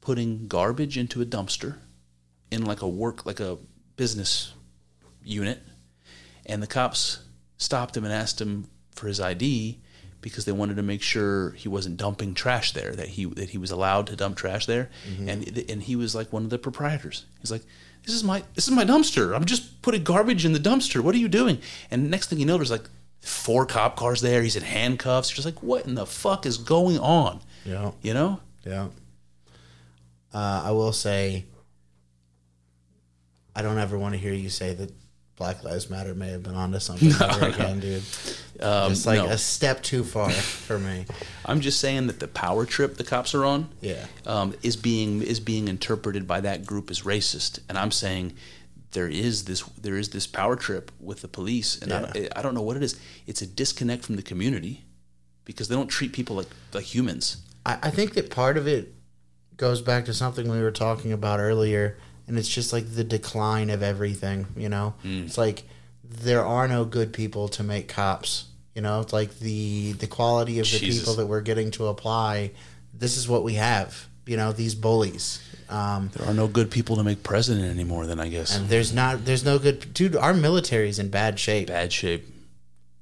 putting garbage into a dumpster in like a work like a business unit, and the cops stopped him and asked him for his ID because they wanted to make sure he wasn't dumping trash there that he that he was allowed to dump trash there. Mm-hmm. And and he was like one of the proprietors. He's like this is my this is my dumpster. I'm just putting garbage in the dumpster. What are you doing? And next thing you know there's like four cop cars there. He's in handcuffs. You're just like what in the fuck is going on? Yeah. you know? Yeah. Uh, I will say, I don't ever want to hear you say that Black Lives Matter may have been onto something ever again, dude. Um, it's like no. a step too far for me. i'm just saying that the power trip the cops are on Yeah. um, is being is being interpreted by that group as racist, and I'm saying there is this there is this power trip with the police, and I, don't, I don't know what it is. It's a disconnect from the community because they don't treat people like like humans. I, I think that part of it goes back to something we were talking about earlier, and it's just like the decline of everything. You know, it's like there are no good people to make cops. You know, it's like the the quality of the Jesus. people that we're getting to apply. This is what we have. You know, these bullies. Um, There are no good people to make president anymore. Then I guess and there's not there's no good dude. Our military's in bad shape. bad shape.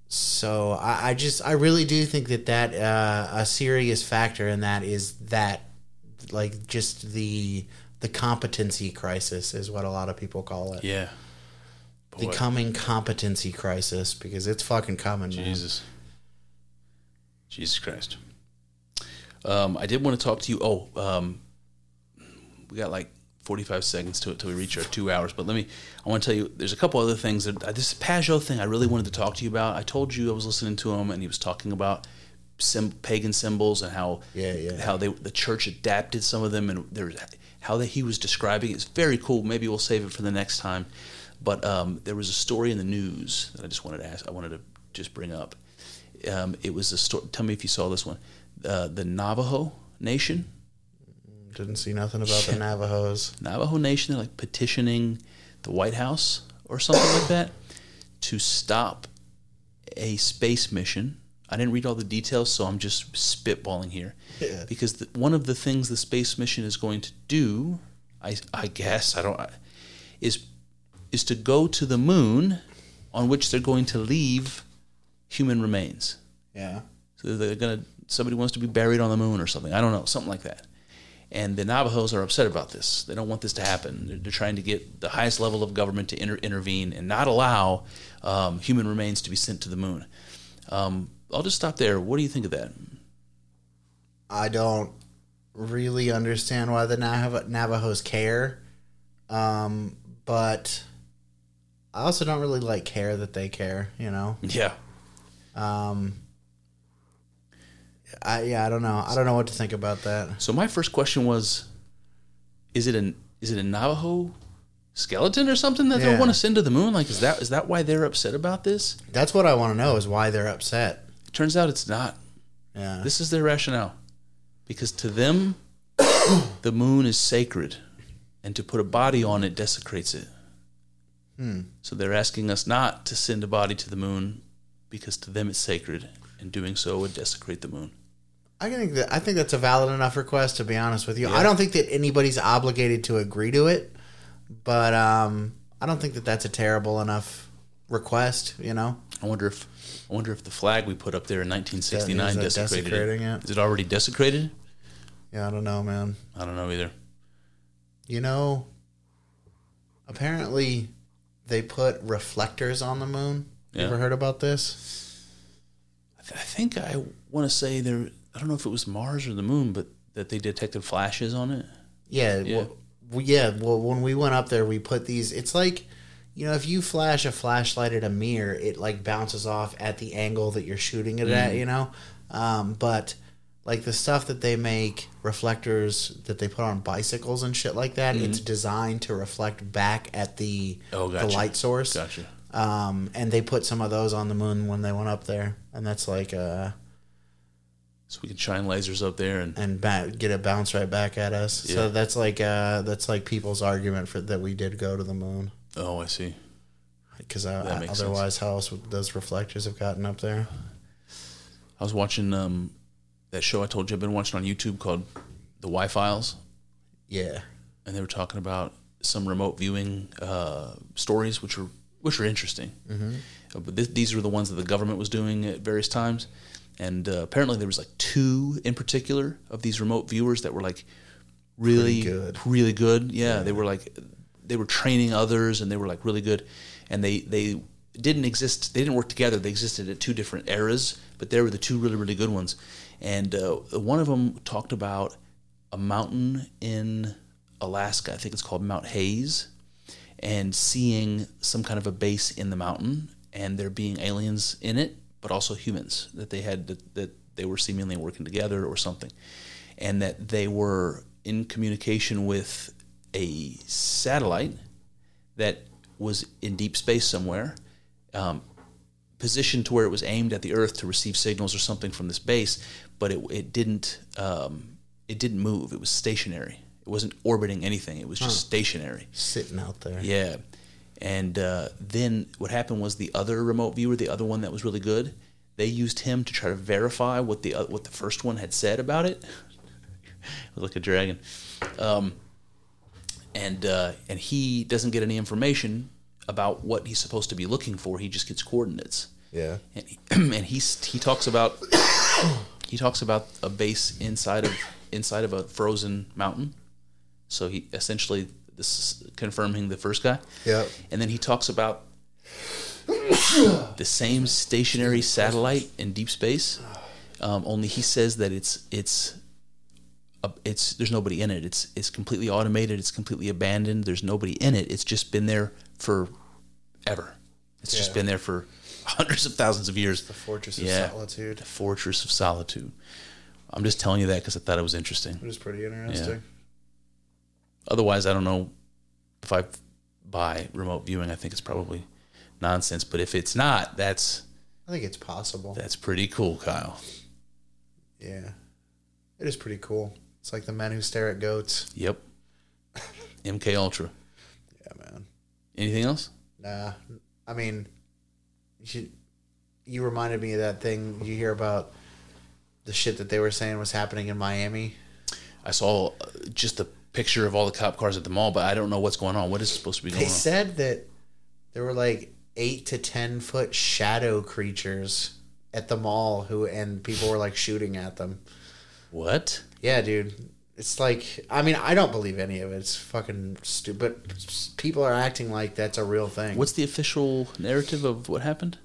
So I, I just I really do think that that uh, a serious factor in that is that like just the the competency crisis is what a lot of people call it. Yeah, The coming competency crisis because it's fucking coming. man. Jesus. Jesus Christ. Um, I did want to talk to you. Oh, um, we got like 45 seconds to it till we reach our two hours. But let me, I want to tell you, there's a couple other things that uh, this Pageau thing I really wanted to talk to you about. I told you I was listening to him and he was talking about sim, pagan symbols and how Yeah, yeah. how they the church adapted some of them and there's how that he was describing it's very cool. Maybe we'll save it for the next time. But um, there was a story in the news that I just wanted to ask. I wanted to just bring up. Um, it was a story. Tell me if you saw this one. Uh, the Navajo Nation. Didn't see nothing about the Navajos. Navajo Nation, they're like petitioning the White House or something like that to stop a space mission. I didn't read all the details, so I'm just spitballing here. Yeah. Because the, one of the things the space mission is going to do, I, I guess, I don't, is is to go to the moon, on which they're going to leave human remains. Yeah. So they're gonna somebody wants to be buried on the moon or something. I don't know, something like that. And the Navajos are upset about this. They don't want this to happen. They're, they're trying to get the highest level of government to inter- intervene and not allow um, human remains to be sent to the moon. Um, I'll just stop there. What do you think of that? I don't really understand why the Nav- Navajos care. Um, but I also don't really like care that they care, you know? Yeah, Um, I, yeah, I don't know. I don't know what to think about that. So my first question was, is it an is it a Navajo skeleton or something that they want to send to the moon? Like, is that is that why they're upset about this? That's what I want to know is why they're upset. Turns out it's not. Yeah. This is their rationale, because to them, the moon is sacred, and to put a body on it desecrates it. So they're asking us not to send a body to the moon, because to them it's sacred, and doing so would desecrate the moon. I think that I think that's a valid enough request to be honest with you. I don't think that anybody's obligated to agree to it, but um, I don't think that that's a terrible enough request. You know, I wonder if I wonder if the flag we put up there in 1969 Is that desecrated it. it? Is it already desecrated? yeah, I don't know, man. I don't know either. You know, apparently they put reflectors on the moon. You Yeah. ever heard about this? I, th- I think I want to say there. I don't know if it was Mars or the Moon, but that they detected flashes on it. Yeah, Yeah. Well, yeah. Well, when we went up there, we put these. It's like, you know, if you flash a flashlight at a mirror, it like bounces off at the angle that you're shooting it Mm. at. You know, um, but like the stuff that they make reflectors that they put on bicycles and shit like that, it's designed to reflect back at the Mm-hmm. Oh, the light source. Gotcha. Um, and they put some of those on the moon when they went up there, and that's like uh, So we can shine lasers up there and and ba- get it bounce right back at us. Yeah. So that's like uh, that's like people's argument for that we did go to the moon. Oh, I see. Because otherwise, how else would those reflectors have gotten up there? I was watching um, that show I told you I've been watching on YouTube called The Why Files, Yeah, and they were talking about some remote viewing uh, stories, which were which were interesting. Mm-hmm. But th- these were the ones that the government was doing at various times, and uh, apparently there was like two in particular of these remote viewers that were like really Pretty good. really good. Yeah, they were like they were training others, and they were like really good, and they they didn't exist. They didn't work together. They existed at two different eras, but they were the two really really good ones. And uh, one of them talked about a mountain in Alaska. I think it's called Mount Hayes, and seeing some kind of a base in the mountain, and there being aliens in it, but also humans that they had that, that they were seemingly working together or something, and that they were in communication with a satellite that was in deep space somewhere, um, positioned to where it was aimed at the Earth to receive signals or something from this base, but it, it didn't um, it didn't move. It was stationary. It wasn't orbiting anything. It was just stationary. sitting out there. Yeah. And uh, then what happened was the other remote viewer, the other one that was really good, they used him to try to verify what the uh, what the first one had said about it. it was like a dragon. Um, and uh, and he doesn't get any information about what he's supposed to be looking for. He just gets coordinates. Yeah. And he, and he he talks about he talks about a base inside of inside of a frozen mountain. So he essentially this is confirming the first guy. Yep. And then he talks about the same stationary satellite in deep space Um, only he says that it's it's it's there's nobody in it. It's it's completely automated. It's completely abandoned. There's nobody in it. It's just been there for ever. It's just been there for hundreds of thousands of years. The Fortress of Yeah. Solitude. The Fortress of Solitude. I'm just telling you that because I thought it was interesting. It was pretty interesting. Otherwise, I don't know if I buy remote viewing. I think it's probably nonsense. But if it's not, that's I think it's possible. that's pretty cool, Kyle. Yeah. It is pretty cool. It's like the men who stare at goats. Yep. MK Ultra. Yeah, man. Anything else? Nah. I mean, you you reminded me of that thing you hear about the shit that they were saying was happening in Miami. I saw uh, just a picture of all the cop cars at the mall, but I don't know what's going on. What is supposed to be going They on? They said that there were like eight to ten foot shadow creatures at the mall who and people were like shooting at them. What? Yeah, dude. It's like I mean I don't believe any of it. It's fucking stupid. People are acting like that's a real thing. What's the official narrative of what happened?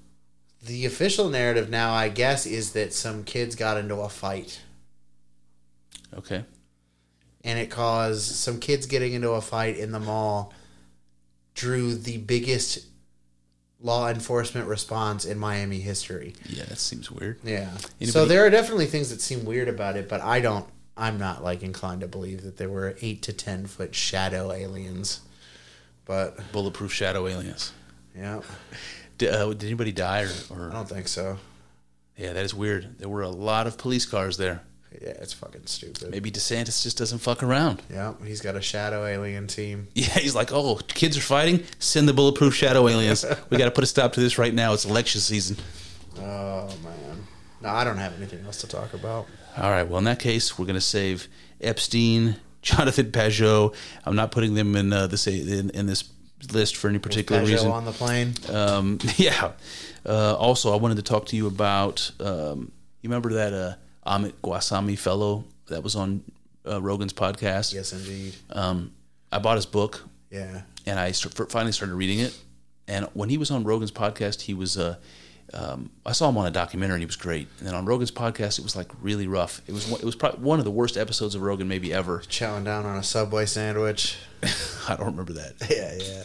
the official narrative now? I guess is that some kids got into a fight Okay. and it caused some kids getting into a fight in the mall drew the biggest law enforcement response in Miami history. Yeah, that seems weird. Yeah. so there are definitely things that seem weird about it, but I don't. I'm not like inclined to believe that there were eight to ten foot shadow aliens. But Bulletproof shadow aliens. yeah, Did, uh, did anybody die or, I don't think so. Yeah, that is weird. There were a lot of police cars there. Yeah, it's fucking stupid. Maybe DeSantis just doesn't fuck around. Yeah, he's got a shadow alien team. Yeah, he's like, oh, kids are fighting. Send the bulletproof shadow aliens. We got to put a stop to this right now. It's election season. Oh man. No, I don't have anything else to talk about. All right. Well, in that case, we're going to save Epstein, Jonathan Pageau. I'm not putting them in uh, this in, in this list for any particular reason. on the plane. Um, yeah. Uh, also, I wanted to talk to you about. Um, you remember that uh, Amit Goswami fellow that was on uh, Rogan's podcast? Yes, indeed. Um, I bought his book Yeah. and I finally started reading it. And when he was on Rogan's podcast, he was. Um, I saw him on a documentary, and he was great. And then on Rogan's podcast, it was like really rough. It was one- it was probably one of the worst episodes of Rogan maybe ever. Chowing down on a Subway sandwich. I don't remember that, Yeah, yeah.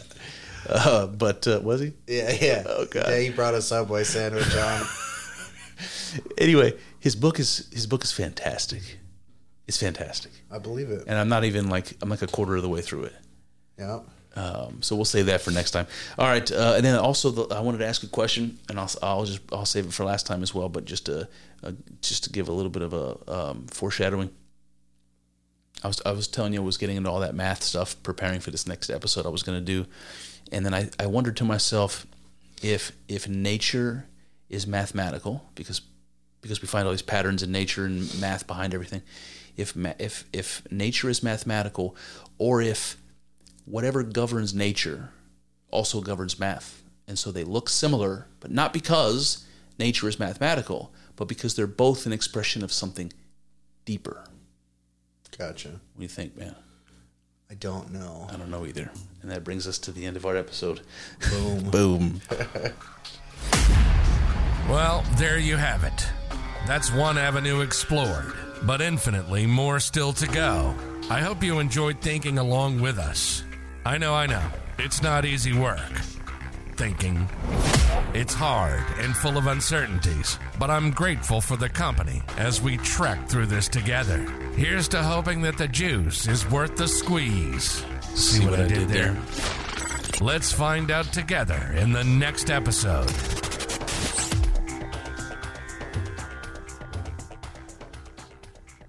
uh, but uh, was he? Yeah, yeah. Oh, God. Yeah, he brought a Subway sandwich on. Anyway, his book is his book is fantastic. It's fantastic, I believe it. and I'm not even like I'm like a quarter of the way through it. Yeah. Um, so we'll save that for next time. All right, uh, and then also the, I wanted to ask a question, and I'll I'll just I'll save it for last time as well. But just to uh, just to give a little bit of a um, foreshadowing. I was I was telling you I was getting into all that math stuff, preparing for this next episode I was going to do, and then I, I wondered to myself if if nature is mathematical because because we find all these patterns in nature and math behind everything. If ma- if if nature is mathematical, or if whatever governs nature also governs math. And so they look similar, but not because nature is mathematical, but because they're both an expression of something deeper. Gotcha. What do you think, man? I don't know. I don't know either. And that brings us to the end of our episode. Boom. Boom. Well, there you have it. That's one avenue explored, but infinitely more still to go. I hope you enjoyed thinking along with us. I know, I know, it's not easy work. Thinking. It's hard and full of uncertainties, but I'm grateful for the company as we trek through this together. Here's to hoping that the juice is worth the squeeze. See, what, I did there? Let's find out together in the next episode